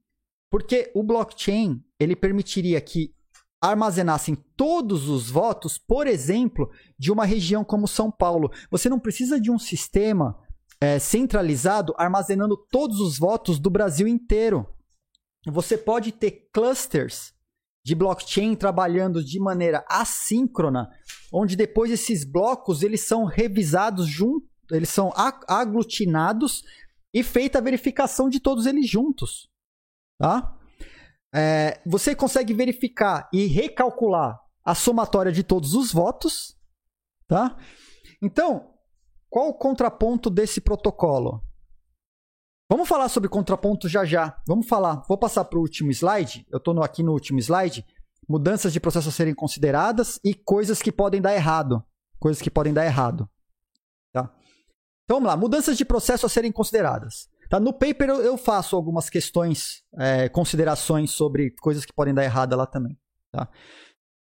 Porque o blockchain ele permitiria que armazenassem todos os votos, por exemplo, de uma região como São Paulo. Você não precisa de um sistema é, centralizado armazenando todos os votos do Brasil inteiro. Você pode ter clusters de blockchain trabalhando de maneira assíncrona, onde depois esses blocos eles são revisados juntos, eles são aglutinados e feita a verificação de todos eles juntos, tá? é, você consegue verificar e recalcular a somatória de todos os votos, tá? Então, qual o contraponto desse protocolo? Vamos falar sobre contraponto já já. Vamos falar. Vou passar para o último slide. Eu estou aqui no último slide. Mudanças de processo a serem consideradas e coisas que podem dar errado. Coisas que podem dar errado. Tá? Então vamos lá. Mudanças de processo a serem consideradas. Tá? No paper eu, faço algumas questões, é, considerações sobre coisas que podem dar errado lá também. Tá?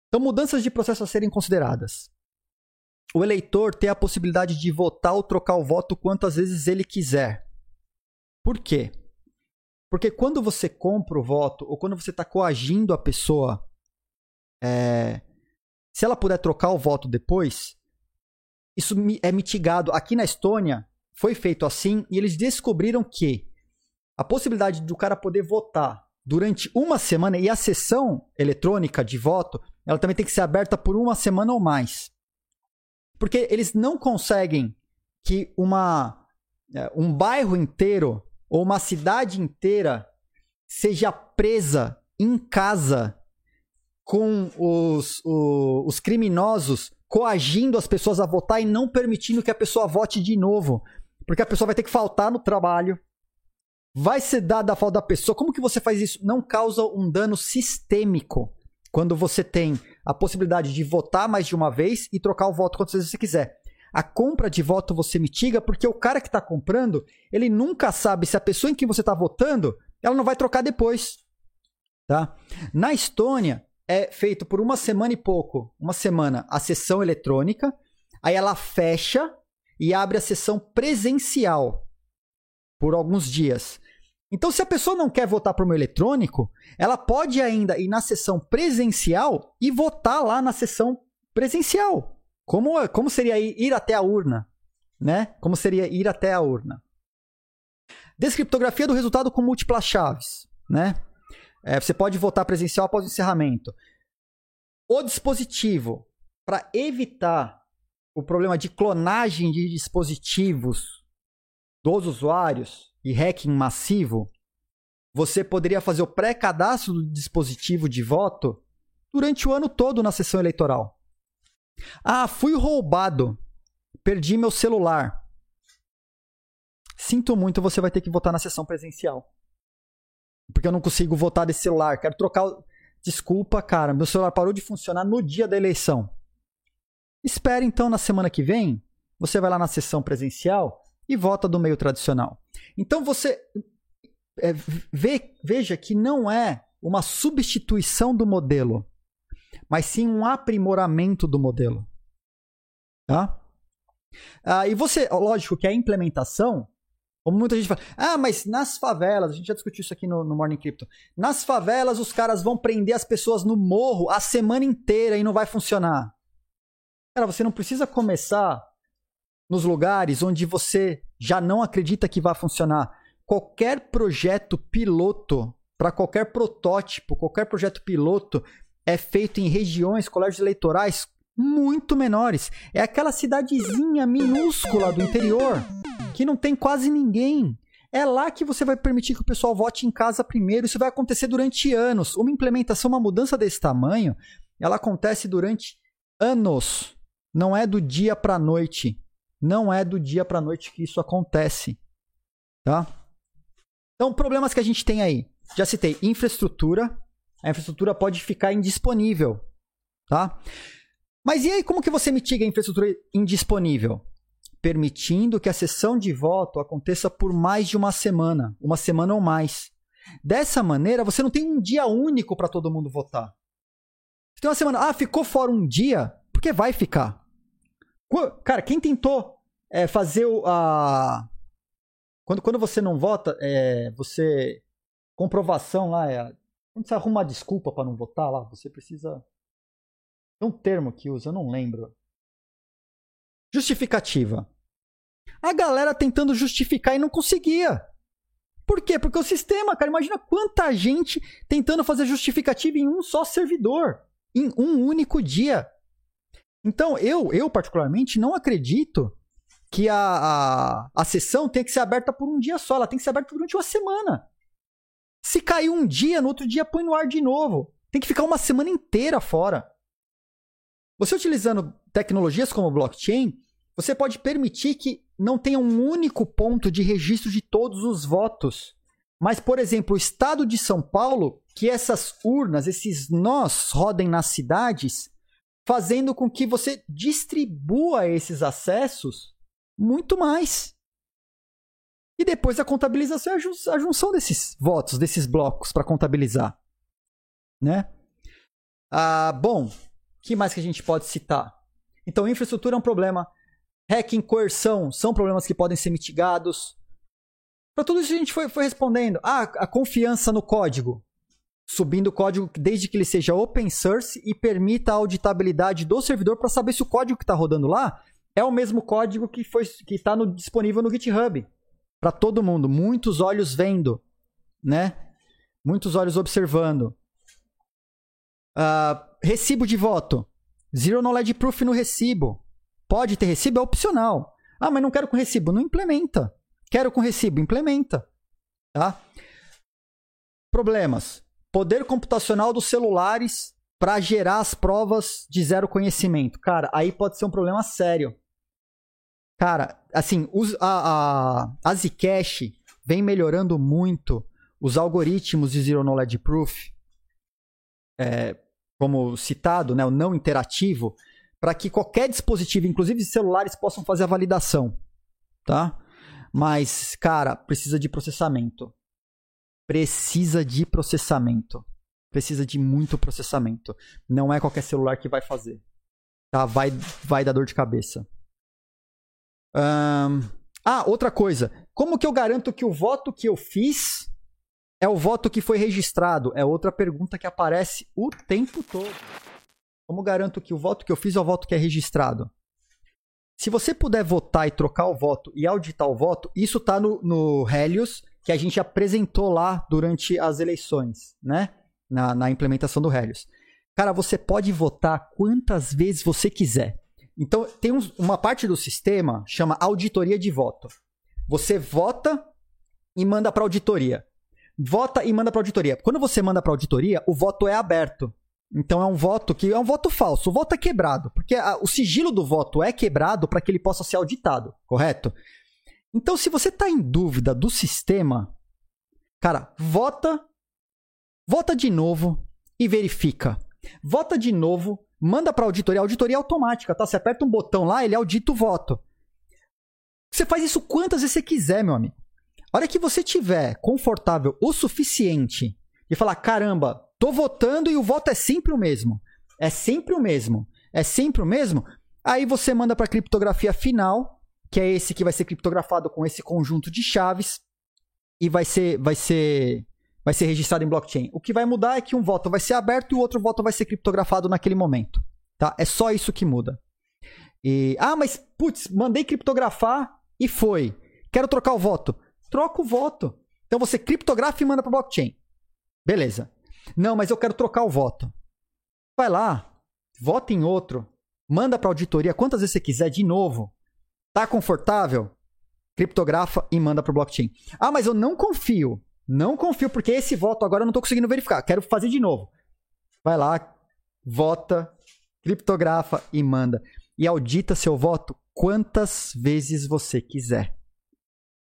Então, mudanças de processo a serem consideradas. O eleitor tem a possibilidade de votar ou trocar o voto quantas vezes ele quiser. Por quê? Porque quando você compra o voto ou quando você está coagindo a pessoa, é, se ela puder trocar o voto depois, isso é mitigado. Aqui na Estônia, foi feito assim e eles descobriram que a possibilidade do cara poder votar durante uma semana e a sessão eletrônica de voto, ela também tem que ser aberta por uma semana ou mais. Porque eles não conseguem que uma é, um bairro inteiro ou uma cidade inteira seja presa em casa com os, os, os criminosos coagindo as pessoas a votar e não permitindo que a pessoa vote de novo. Porque a pessoa vai ter que faltar no trabalho. Vai ser dada a falta da pessoa. Como que você faz isso? Não causa um dano sistêmico. Quando você tem a possibilidade de votar mais de uma vez e trocar o voto quantas vezes você quiser. A compra de voto você mitiga porque o cara que está comprando, ele nunca sabe se a pessoa em que você está votando, ela não vai trocar depois. Tá? Na Estônia, é feito por uma semana e pouco, uma semana, a sessão eletrônica, aí ela fecha e abre a sessão presencial por alguns dias. Então, se a pessoa não quer votar por meio eletrônico, ela pode ainda ir na sessão presencial e votar lá na sessão presencial. Como, como seria ir até a urna? Né? Como seria ir até a urna? Descriptografia do resultado com múltiplas chaves. Né? É, você pode votar presencial após o encerramento. O dispositivo, para evitar o problema de clonagem de dispositivos dos usuários e hacking massivo, você poderia fazer o pré-cadastro do dispositivo de voto durante o ano todo na sessão eleitoral. Ah, fui roubado. Perdi meu celular. Sinto muito, você vai ter que votar na sessão presencial. Porque eu não consigo votar desse celular. Quero trocar. Desculpa, cara. Meu celular parou de funcionar no dia da eleição. Espere então na semana que vem. Você vai lá na sessão presencial e vota do meio tradicional. Então você é, veja que não é uma substituição do modelo, mas sim um aprimoramento do modelo. Tá? Ah, e você, lógico que a implementação, como muita gente fala, ah, mas nas favelas, a gente já discutiu isso aqui no, no Morning Crypto, nas favelas os caras vão prender as pessoas no morro a semana inteira e não vai funcionar. Cara, você não precisa começar nos lugares onde você já não acredita que vai funcionar. Qualquer projeto piloto, para qualquer protótipo, qualquer projeto piloto é feito em regiões, colégios eleitorais muito menores. É aquela cidadezinha minúscula do interior que não tem quase ninguém. É lá que você vai permitir que o pessoal vote em casa primeiro. Isso vai acontecer durante anos. Uma implementação, uma mudança desse tamanho, ela acontece durante anos. Não é do dia para a noite. Não é do dia para noite que isso acontece, tá? Então, problemas que a gente tem aí. Já citei infraestrutura. A infraestrutura pode ficar indisponível, tá? Mas e aí como que você mitiga a infraestrutura indisponível? Permitindo que a sessão de voto aconteça por mais de uma semana, uma semana ou mais. Dessa maneira, você não tem um dia único para todo mundo votar. Você tem uma semana, ah, ficou fora um dia, porque vai ficar. Cara, quem tentou é, fazer o, a. Quando, quando você não vota, é, você. Comprovação lá é. Você arruma uma desculpa para não votar lá, você precisa. Tem um termo que usa, eu não lembro. Justificativa. A galera tentando justificar e não conseguia. Por quê? Porque o sistema, cara, imagina quanta gente tentando fazer justificativa em um só servidor, em um único dia. Então, eu, eu particularmente, não acredito que a, a, a sessão tenha que ser aberta por um dia só. Ela tem que ser aberta durante uma semana. Se cair um dia, no outro dia põe no ar de novo. Tem que ficar uma semana inteira fora. Você utilizando tecnologias como blockchain, você pode permitir que não tenha um único ponto de registro de todos os votos. Mas, por exemplo, o estado de São Paulo, que essas urnas, esses nós rodem nas cidades, fazendo com que você distribua esses acessos muito mais. E depois a contabilização é a junção desses votos, desses blocos para contabilizar. Né? Ah, bom, que mais que a gente pode citar? Então, infraestrutura é um problema. Hacking, coerção são problemas que podem ser mitigados. Para tudo isso a gente foi, foi respondendo. Ah, a confiança no código subindo o código desde que ele seja open source e permita a auditabilidade do servidor para saber se o código que está rodando lá é o mesmo código que está disponível no GitHub para todo mundo, muitos olhos vendo, né? Muitos olhos observando. Uh, recibo de voto, zero knowledge proof no recibo. Pode ter recibo, é opcional. Ah, mas não quero com recibo, não implementa. Quero com recibo, implementa, tá? Problemas poder computacional dos celulares para gerar as provas de zero conhecimento. Cara, aí pode ser um problema sério. Cara, assim, os, a, a, a Zcash vem melhorando muito os algoritmos de Zero Knowledge Proof. É, como citado, né, o não interativo, para que qualquer dispositivo, inclusive celulares, possam fazer a validação, tá? Mas, cara, precisa de processamento. Precisa de processamento. Precisa de muito processamento. Não é qualquer celular que vai fazer. Tá? Vai, vai dar dor de cabeça. Ah, outra coisa. Como que eu garanto que o voto que eu fiz é o voto que foi registrado? É outra pergunta que aparece o tempo todo. Como garanto que o voto que eu fiz é o voto que é registrado? Se você puder votar e trocar o voto e auditar o voto, isso está no, no Helios, que a gente apresentou lá durante as eleições, né? Na, na implementação do Helios. Cara, você pode votar quantas vezes você quiser. Então, tem um, uma parte do sistema chama auditoria de voto. Você vota e manda para auditoria. Vota e manda para auditoria. Quando você manda para auditoria, o voto é aberto. Então é um voto que é um voto falso. O voto é quebrado, porque a, o sigilo do voto é quebrado para que ele possa ser auditado, correto? Então, se você está em dúvida do sistema, cara, vota, vota de novo e verifica. Vota de novo, manda para auditoria, auditoria é automática, tá? Você aperta um botão lá, ele audita o voto. Você faz isso quantas vezes você quiser, meu amigo. A hora que você tiver confortável o suficiente e falar, caramba, Tô votando e o voto é sempre o mesmo. É sempre o mesmo. É sempre o mesmo. Aí você manda para a criptografia final, que é esse que vai ser criptografado com esse conjunto de chaves e vai ser vai ser vai ser registrado em blockchain. O que vai mudar é que um voto vai ser aberto e o outro voto vai ser criptografado naquele momento, tá? É só isso que muda. E ah, mas putz, mandei criptografar e foi. Quero trocar o voto. Troca o voto. Então você criptografa e manda para blockchain. Beleza. Não, mas eu quero trocar o voto. Vai lá, vota em outro, manda para auditoria quantas vezes você quiser de novo. Tá confortável? Criptografa e manda para blockchain. Ah, mas eu não confio. Não confio porque esse voto agora eu não estou conseguindo verificar. Quero fazer de novo. Vai lá, vota, criptografa e manda. E audita seu voto quantas vezes você quiser.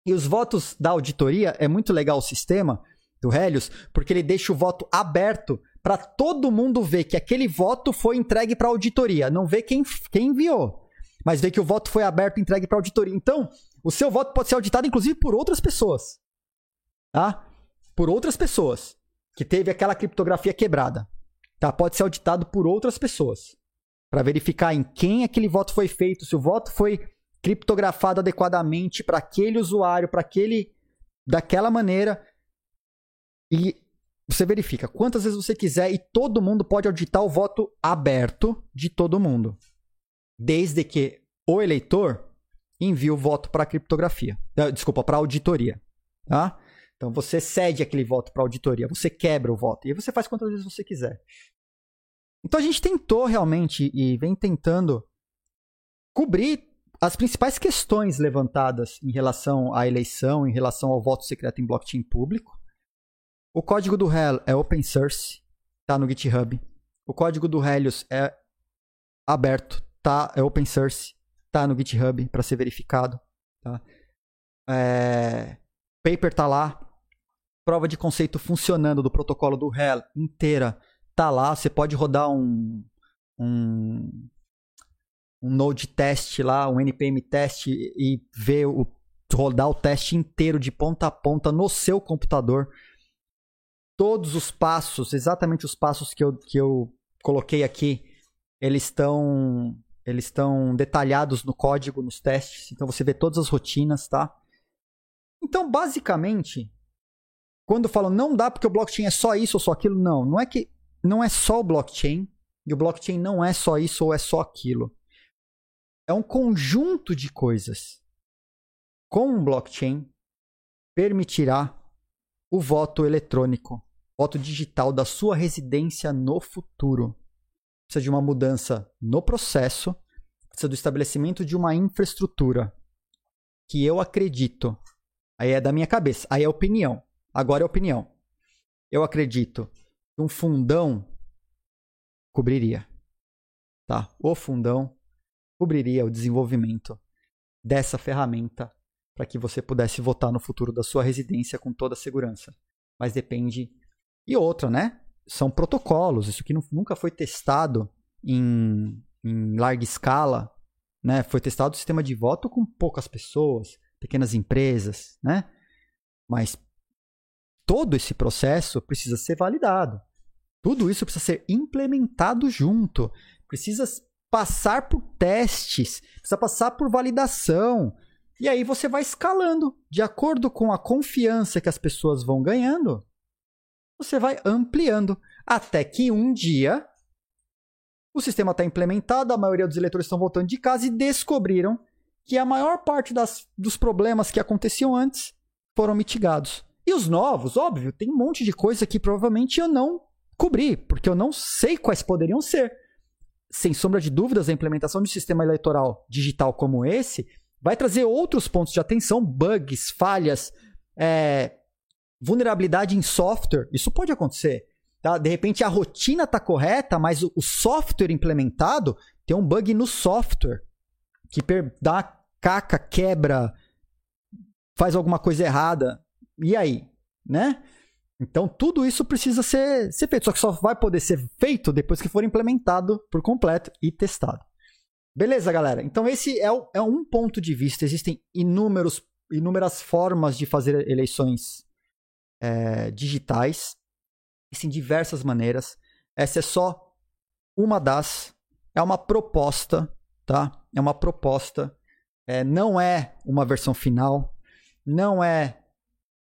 E os votos da auditoria, é muito legal o sistema, do Helios, porque ele deixa o voto aberto para todo mundo ver que aquele voto foi entregue para auditoria, não vê quem, quem enviou, mas vê que o voto foi aberto e entregue para auditoria. Então, o seu voto pode ser auditado inclusive por outras pessoas. Tá? Por outras pessoas que teve aquela criptografia quebrada. Tá? Pode ser auditado por outras pessoas para verificar em quem aquele voto foi feito, se o voto foi criptografado adequadamente para aquele usuário, para aquele daquela maneira e você verifica quantas vezes você quiser e todo mundo pode auditar o voto aberto de todo mundo. Desde que o eleitor envie o voto para criptografia. Eh, desculpa, para auditoria. Tá? Então você cede aquele voto para auditoria, você quebra o voto. E você faz quantas vezes você quiser. Então a gente tentou realmente e vem tentando cobrir as principais questões levantadas em relação à eleição, em relação ao voto secreto em blockchain público. O código do Hell é open source, tá no GitHub. O código do Helios é aberto, tá? É open source, tá no GitHub para ser verificado, tá? É... Paper tá lá. Prova de conceito funcionando do protocolo do Hell inteira tá lá. Você pode rodar um um, um node test lá, um npm test e ver o rodar o teste inteiro de ponta a ponta no seu computador todos os passos, exatamente os passos que eu, que eu coloquei aqui, eles estão eles estão detalhados no código, nos testes, então você vê todas as rotinas, tá? Então, basicamente, quando falam não dá porque o blockchain é só isso ou só aquilo, não, não é que não é só o blockchain, e o blockchain não é só isso ou é só aquilo. É um conjunto de coisas. Com um blockchain permitirá o voto eletrônico voto digital da sua residência no futuro. Precisa de uma mudança no processo, precisa do estabelecimento de uma infraestrutura que eu acredito. Aí é da minha cabeça, aí é opinião. Agora é opinião. Eu acredito que um fundão cobriria. Tá? O fundão cobriria o desenvolvimento dessa ferramenta para que você pudesse votar no futuro da sua residência com toda a segurança. Mas depende e outra, né? são protocolos, isso que nunca foi testado em, em larga escala, né? Foi testado o sistema de voto com poucas pessoas, pequenas empresas, né? Mas todo esse processo precisa ser validado. Tudo isso precisa ser implementado junto. Precisa passar por testes, precisa passar por validação. E aí você vai escalando de acordo com a confiança que as pessoas vão ganhando você vai ampliando até que um dia o sistema está implementado, a maioria dos eleitores estão voltando de casa e descobriram que a maior parte das, dos problemas que aconteciam antes foram mitigados. E os novos, óbvio, tem um monte de coisa que provavelmente eu não cobri, porque eu não sei quais poderiam ser. Sem sombra de dúvidas, a implementação de um sistema eleitoral digital como esse vai trazer outros pontos de atenção, bugs, falhas, é, vulnerabilidade em software, isso pode acontecer. Tá? De repente a rotina está correta, mas o, software implementado tem um bug no software que dá caca, quebra, faz alguma coisa errada. E aí? Né? Então tudo isso precisa ser, ser feito. Só que só vai poder ser feito depois que for implementado por completo e testado. Beleza, galera? Então esse é, o, é um ponto de vista. Existem inúmeros, inúmeras formas de fazer eleições é, digitais. Existem diversas maneiras. Essa é só uma das. É uma proposta, tá? É uma proposta. É, não é uma versão final. Não é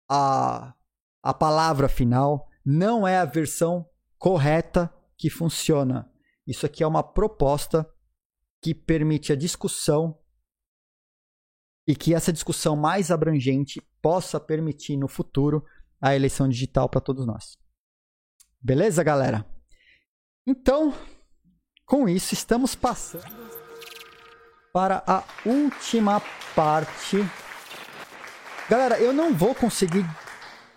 a, a palavra final. Não é a versão correta que funciona. Isso aqui é uma proposta que permite a discussão e que essa discussão mais abrangente possa permitir no futuro a eleição digital para todos nós. Beleza, galera? Então, com isso, estamos passando para a última parte. Galera, eu não vou conseguir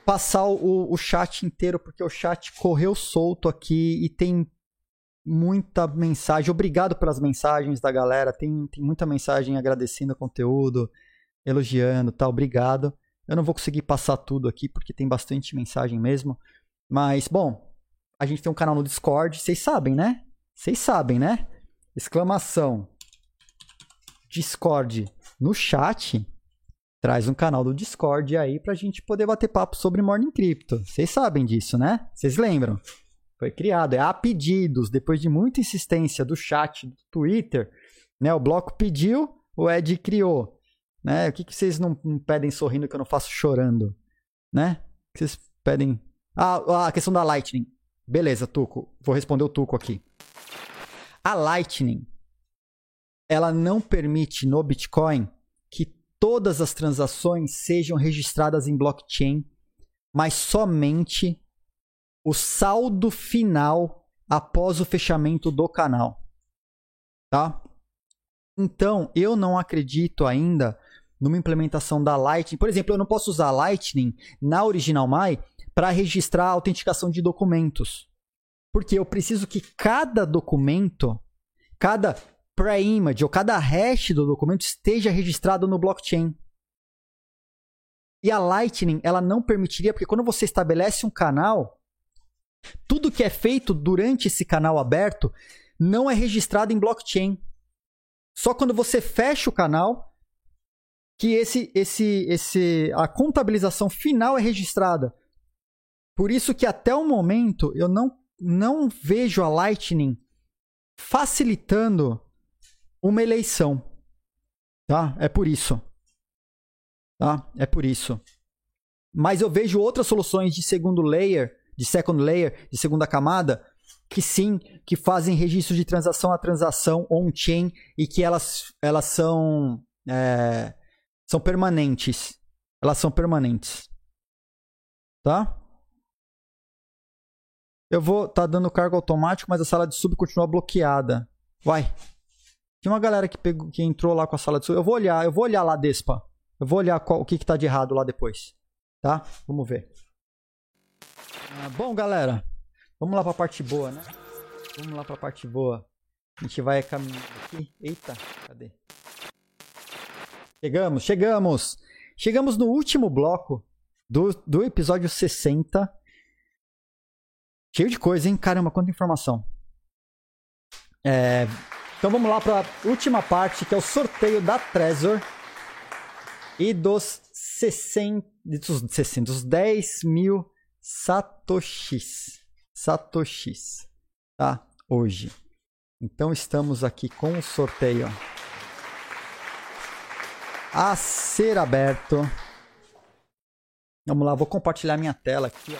passar o, o chat inteiro, porque o chat correu solto aqui e tem muita mensagem. Obrigado pelas mensagens da galera. Tem, tem muita mensagem agradecendo o conteúdo, elogiando tal. Obrigado. Eu não vou conseguir passar tudo aqui porque tem bastante mensagem mesmo. Mas, bom, a gente tem um canal no Discord, vocês sabem, né? Vocês sabem, né? Exclamação Discord no chat traz um canal do Discord aí pra gente poder bater papo sobre Morning Crypto. Vocês sabem disso, né? Vocês lembram? Foi criado, é a pedidos, depois de muita insistência do chat do Twitter, né? O bloco pediu, o Ed criou. Né? O que, que vocês não, não pedem sorrindo que eu não faço chorando? Né? O que vocês pedem. Ah, a questão da Lightning. Beleza, Tuco. Vou responder o Tuco aqui. A Lightning, ela não permite no Bitcoin todas as transações sejam registradas em blockchain, mas somente o saldo final após o fechamento do canal. Tá? Então, eu não acredito ainda numa implementação da Lightning. Por exemplo, eu não posso usar Lightning na Original My para registrar a autenticação de documentos. Porque eu preciso que cada documento, cada pre-image ou cada hash do documento esteja registrado no blockchain. E a Lightning, ela não permitiria, porque quando você estabelece um canal, tudo que é feito durante esse canal aberto não é registrado em blockchain. Só quando você fecha o canal que esse, esse, esse, a contabilização final é registrada. Por isso que até o momento eu não, não vejo a Lightning facilitando uma eleição. Tá? É por isso. Tá? É por isso. Mas eu vejo outras soluções de segundo layer, de second layer, de segunda camada, que sim, que fazem registro de transação a transação on-chain e que elas, elas são é, são permanentes. Elas são permanentes. Tá? Eu vou tá dando cargo automático, mas a sala de sub continua bloqueada. Vai. Tem uma galera que pegou, que entrou lá com a sala de. Eu vou olhar, eu vou olhar lá Despa. Eu vou olhar qual, o que que tá de errado lá depois. Tá? Vamos ver. Ah, bom, galera, vamos lá para a parte boa, né? Vamos lá para a parte boa. A gente vai caminhar aqui. Eita, cadê? Chegamos, chegamos! Chegamos no último bloco do, do episódio 60. Cheio de coisa, hein? Caramba, quanta informação. É, então vamos lá para a última parte, que é o sorteio da Trezor e dos 60, dos, 60, dos 10 mil satoshis. Satoshis, tá? Hoje. Então estamos aqui com o sorteio a ser aberto. Vamos lá, vou compartilhar minha tela aqui. Ó.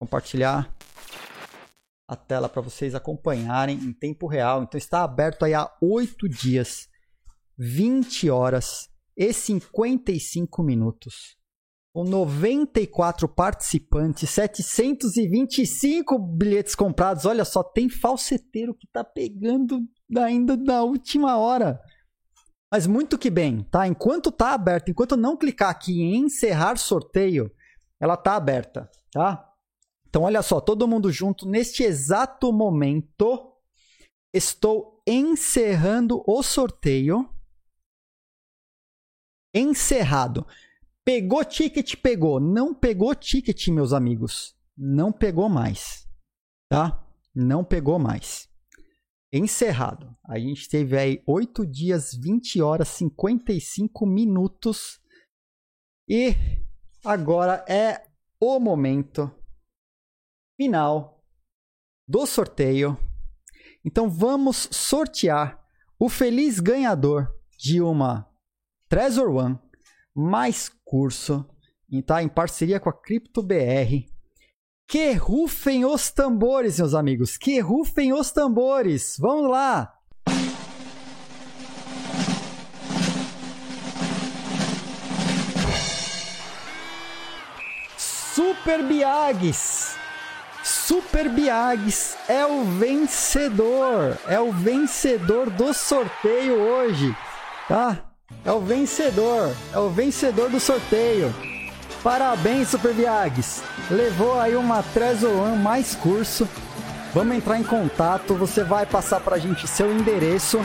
Compartilhar a tela para vocês acompanharem em tempo real. Então está aberto aí há 8 dias, 20 horas e 55 minutos. Com 94 participantes, 725 bilhetes comprados. Olha só, tem falseteiro que tá pegando ainda na última hora. Mas muito que bem, tá? Enquanto tá aberto, enquanto não clicar aqui em encerrar sorteio, ela tá aberta, tá? Então olha só, todo mundo junto neste exato momento estou encerrando o sorteio. Encerrado. Pegou ticket, pegou. Não pegou ticket, meus amigos. Não pegou mais. Tá? Não pegou mais encerrado. A gente teve aí 8 dias, 20 horas, 55 minutos. E agora é o momento final do sorteio. Então vamos sortear o feliz ganhador de uma Trezor One mais curso, tá? em parceria com a CryptoBR que rufem os tambores, meus amigos. Que rufem os tambores. Vamos lá. Super Biags. Super Biags é o vencedor. É o vencedor do sorteio hoje, tá? É o vencedor. É o vencedor do sorteio. Parabéns, Super Viags! Levou aí uma Trezoan mais curso. Vamos entrar em contato. Você vai passar para a gente seu endereço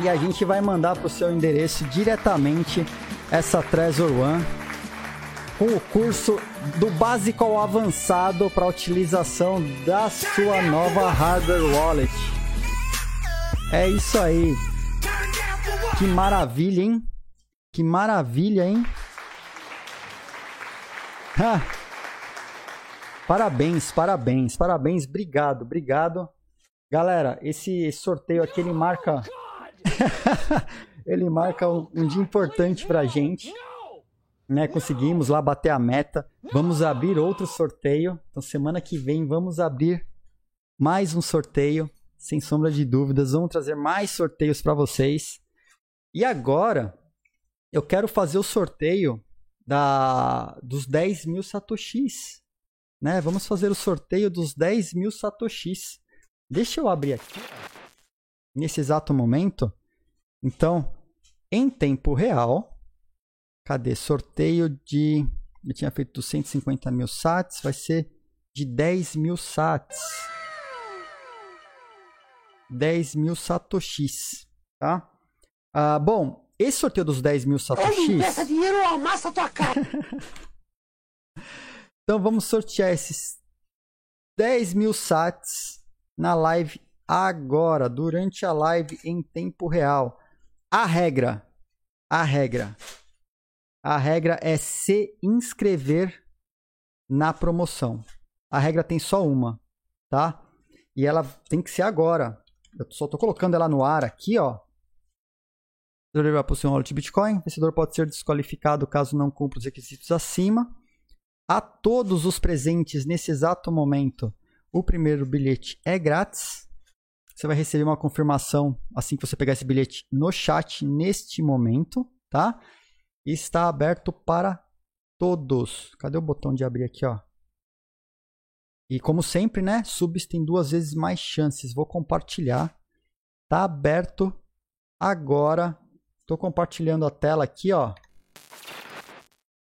e a gente vai mandar para o seu endereço diretamente essa Trezor One com o curso do básico ao avançado para utilização da sua nova hardware wallet. É isso aí. Que maravilha, hein? Que maravilha, hein? parabéns, parabéns, parabéns, obrigado, obrigado. Galera, esse sorteio aqui ele marca ele marca um, um, dia importante pra gente. Né, conseguimos lá bater a meta. Vamos abrir outro sorteio. Então semana que vem vamos abrir mais um sorteio, sem sombra de dúvidas. Vamos trazer mais sorteios para vocês. E agora eu quero fazer o sorteio da, dos 10 mil satoshis. Né? Vamos fazer o sorteio dos 10 mil satoshis. Deixa eu abrir aqui, nesse exato momento. Então, em tempo real, cadê? Sorteio de. Eu tinha feito dos 150 mil sats, vai ser de 10 mil sats. 10 mil satoshis, tá? Ah, bom, esse sorteio dos 10 mil satoshis... Essa dinheiro, eu amasso a tua cara! então vamos sortear esses 10 mil sats na live agora, durante a live em tempo real. A regra, a regra, a regra é se inscrever na promoção. A regra tem só uma, tá? E ela tem que ser agora. Eu só tô colocando ela no ar aqui, ó. Vai possuir um wallet Bitcoin. O vencedor pode ser desqualificado caso não cumpra os requisitos acima. A todos os presentes nesse exato momento, o primeiro bilhete é grátis. Você vai receber uma confirmação assim que você pegar esse bilhete no chat neste momento, tá? E está aberto para todos. Cadê o botão de abrir aqui, ó? E como sempre, né? Subs tem duas vezes mais chances. Vou compartilhar. Tá aberto agora Estou compartilhando a tela aqui, ó.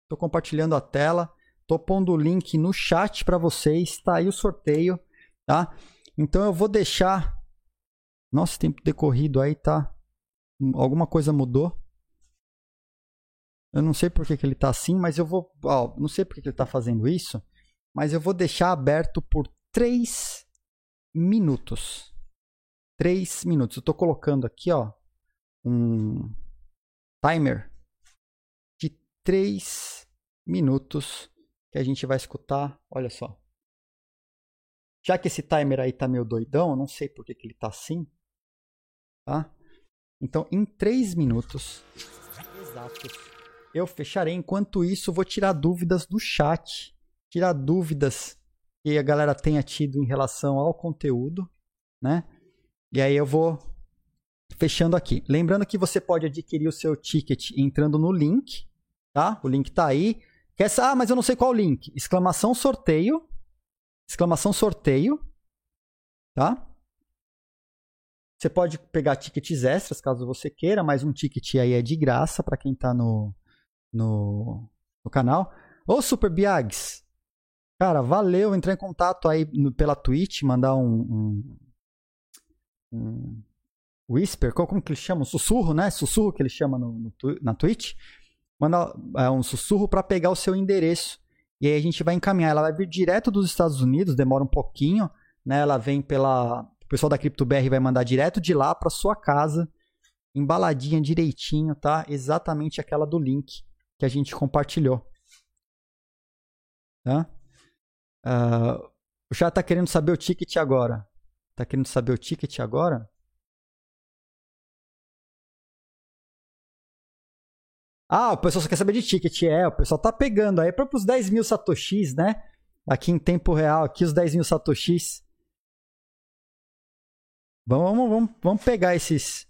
Estou compartilhando a tela. Estou pondo o link no chat para vocês. Está aí o sorteio, tá? Então eu vou deixar. Nosso tempo decorrido aí tá. Alguma coisa mudou. Eu não sei por que, que ele tá assim, mas eu vou. Ó, não sei por que, que ele tá fazendo isso. Mas eu vou deixar aberto por 3 minutos. 3 minutos. Eu tô colocando aqui, ó, um timer de 3 minutos que a gente vai escutar. Olha só. Já que esse timer aí tá meio doidão, eu não sei por que, que ele tá assim. Tá? Então, em 3 minutos exatos, eu fecharei. Enquanto isso, vou tirar dúvidas do chat. Tirar dúvidas que a galera tenha tido em relação ao conteúdo, né? E aí eu vou fechando aqui. Lembrando que você pode adquirir o seu ticket entrando no link, tá? O link tá aí. Quer ah, mas eu não sei qual link. Exclamação sorteio. Exclamação sorteio, tá? Você pode pegar tickets extras, caso você queira, mas um ticket aí é de graça para quem está no, no, no, canal. Ô, Super Biags, cara, valeu entrar em contato aí no, pela Twitch, mandar um, um, um whisper, como que eles chamam? Sussurro, né? Sussurro que eles chamam no, no, na Twitch. Manda é, um sussurro para pegar o seu endereço. E aí a gente vai encaminhar. Ela vai vir direto dos Estados Unidos, demora um pouquinho, né? Ela vem pela pessoal da CryptoBR vai mandar direto de lá para sua casa, embaladinha direitinho, tá? Exatamente aquela do link que a gente compartilhou. Tá? Uh, o chat tá querendo saber o ticket agora. Tá querendo saber o ticket agora? Ah, o pessoal só quer saber de ticket. É, o pessoal tá pegando aí para os 10 mil satoshis, né? Aqui em tempo real, aqui os 10 mil satoshis. Vamos, vamos, vamos pegar esses.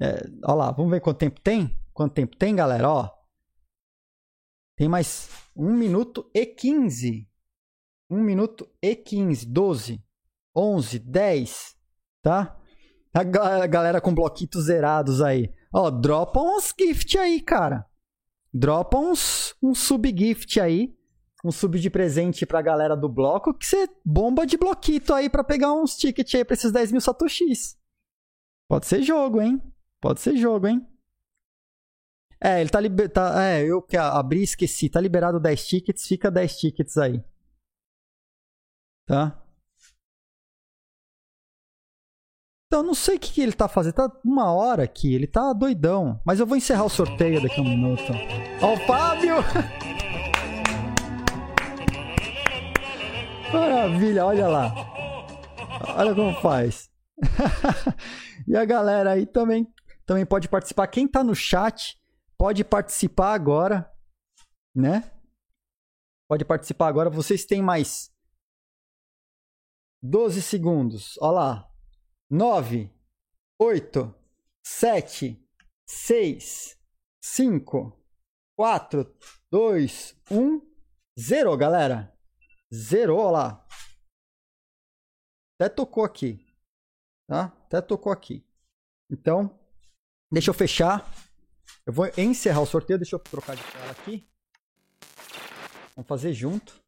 É, ó lá, vamos ver quanto tempo tem? Quanto tempo tem, galera? Ó. Tem mais 1 minuto e 15. 1 minuto e 15. 12, 11, 10. Tá? A galera com bloquitos zerados aí. Ó, dropa uns gift aí, cara. Dropa uns, um sub-gift aí um sub de presente pra galera do bloco que você bomba de bloquito aí pra pegar uns tickets aí pra esses 10 mil satoshis. Pode ser jogo, hein? Pode ser jogo, hein? É, ele tá liberado. Tá, é, eu que abri esqueci. Tá liberado 10 tickets, fica 10 tickets aí. Tá? Então, não sei o que, que ele tá fazendo. Tá uma hora aqui, ele tá doidão. Mas eu vou encerrar o sorteio daqui a um minuto. Ó, o Fábio! Maravilha, olha lá. Olha como faz. e a galera aí também, também pode participar. Quem tá no chat pode participar agora, né? Pode participar agora. Vocês têm mais 12 segundos. Olha lá. 9, 8, 7, 6, 5, 4, 2, 1, 0, galera. Zerou, lá. Até tocou aqui. Tá? Até tocou aqui. Então, deixa eu fechar. Eu vou encerrar o sorteio. Deixa eu trocar de tela aqui. Vamos fazer junto.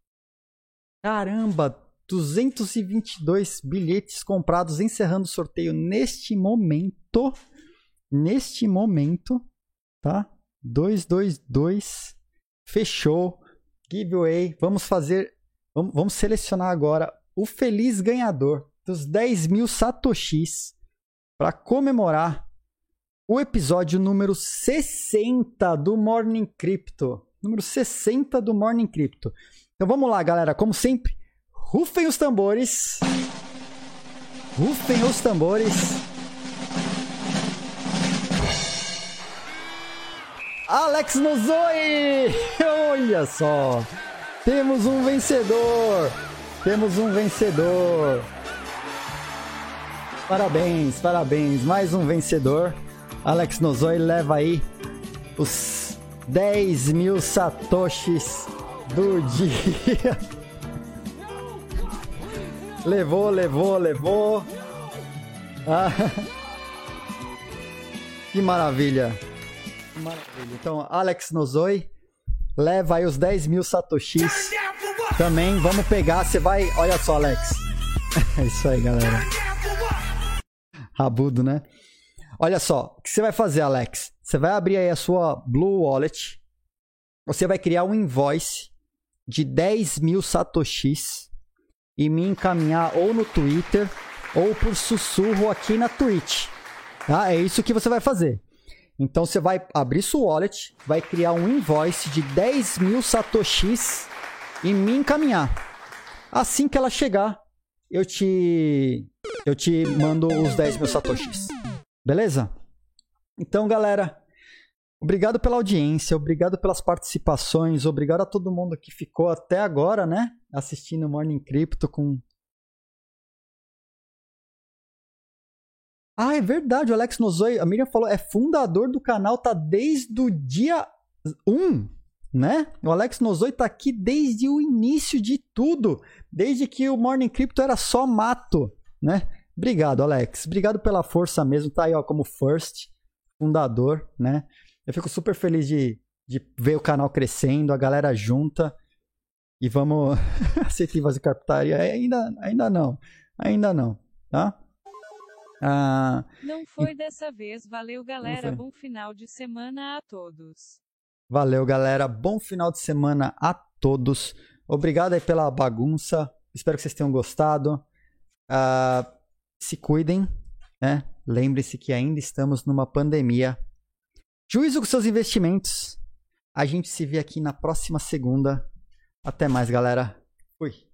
Caramba! 222 bilhetes comprados encerrando o sorteio neste momento. Neste momento, tá? 222 fechou. Giveaway. Vamos fazer Vamos, vamos selecionar agora o feliz ganhador dos 10 mil satoshis para comemorar o episódio número 60 do Morning Crypto. Número 60 do Morning Crypto. Então vamos lá, galera. Como sempre, rufem os tambores. Rufem os tambores. Alex Nozoi! Olha só! Temos um vencedor! Temos um vencedor! Parabéns, parabéns, mais um vencedor. Alex Nozoi leva aí os 10 mil satoshis do dia. levou, levou, levou. Ah. Que maravilha. Que maravilha. Então, Alex Nozoi Leva aí os 10 mil satoshis. Também, vamos pegar. Você vai. Olha só, Alex. É isso aí, galera. Rabudo, né? Olha só, o que você vai fazer, Alex? Você vai abrir aí a sua Blue Wallet. Você vai criar um invoice de 10 mil satoshis e me encaminhar ou no Twitter ou por sussurro aqui na Twitch. Tá? É isso que você vai fazer. Então você vai abrir sua wallet, vai criar um invoice de 10 mil satoshis e me encaminhar. Assim que ela chegar, eu te eu te mando os 10 mil satoshis. Beleza? Então, galera, obrigado pela audiência, obrigado pelas participações, obrigado a todo mundo que ficou até agora, né? Assistindo Morning Crypto com Ah, é verdade, o Alex Nozoi, a Miriam falou, é fundador do canal, tá desde o dia 1, né? O Alex Nozoi tá aqui desde o início de tudo, desde que o Morning Crypto era só mato, né? Obrigado, Alex. Obrigado pela força mesmo, tá aí, ó, como first, fundador, né? Eu fico super feliz de, de ver o canal crescendo, a galera junta. E vamos. Acetivas e captaria? Ainda, ainda não. Ainda não, tá? Ah, não foi dessa vez. Valeu, galera. Bom final de semana a todos. Valeu, galera. Bom final de semana a todos. Obrigado aí pela bagunça. Espero que vocês tenham gostado. Uh, se cuidem, né? Lembre-se que ainda estamos numa pandemia. Juízo com seus investimentos. A gente se vê aqui na próxima segunda. Até mais, galera. Fui.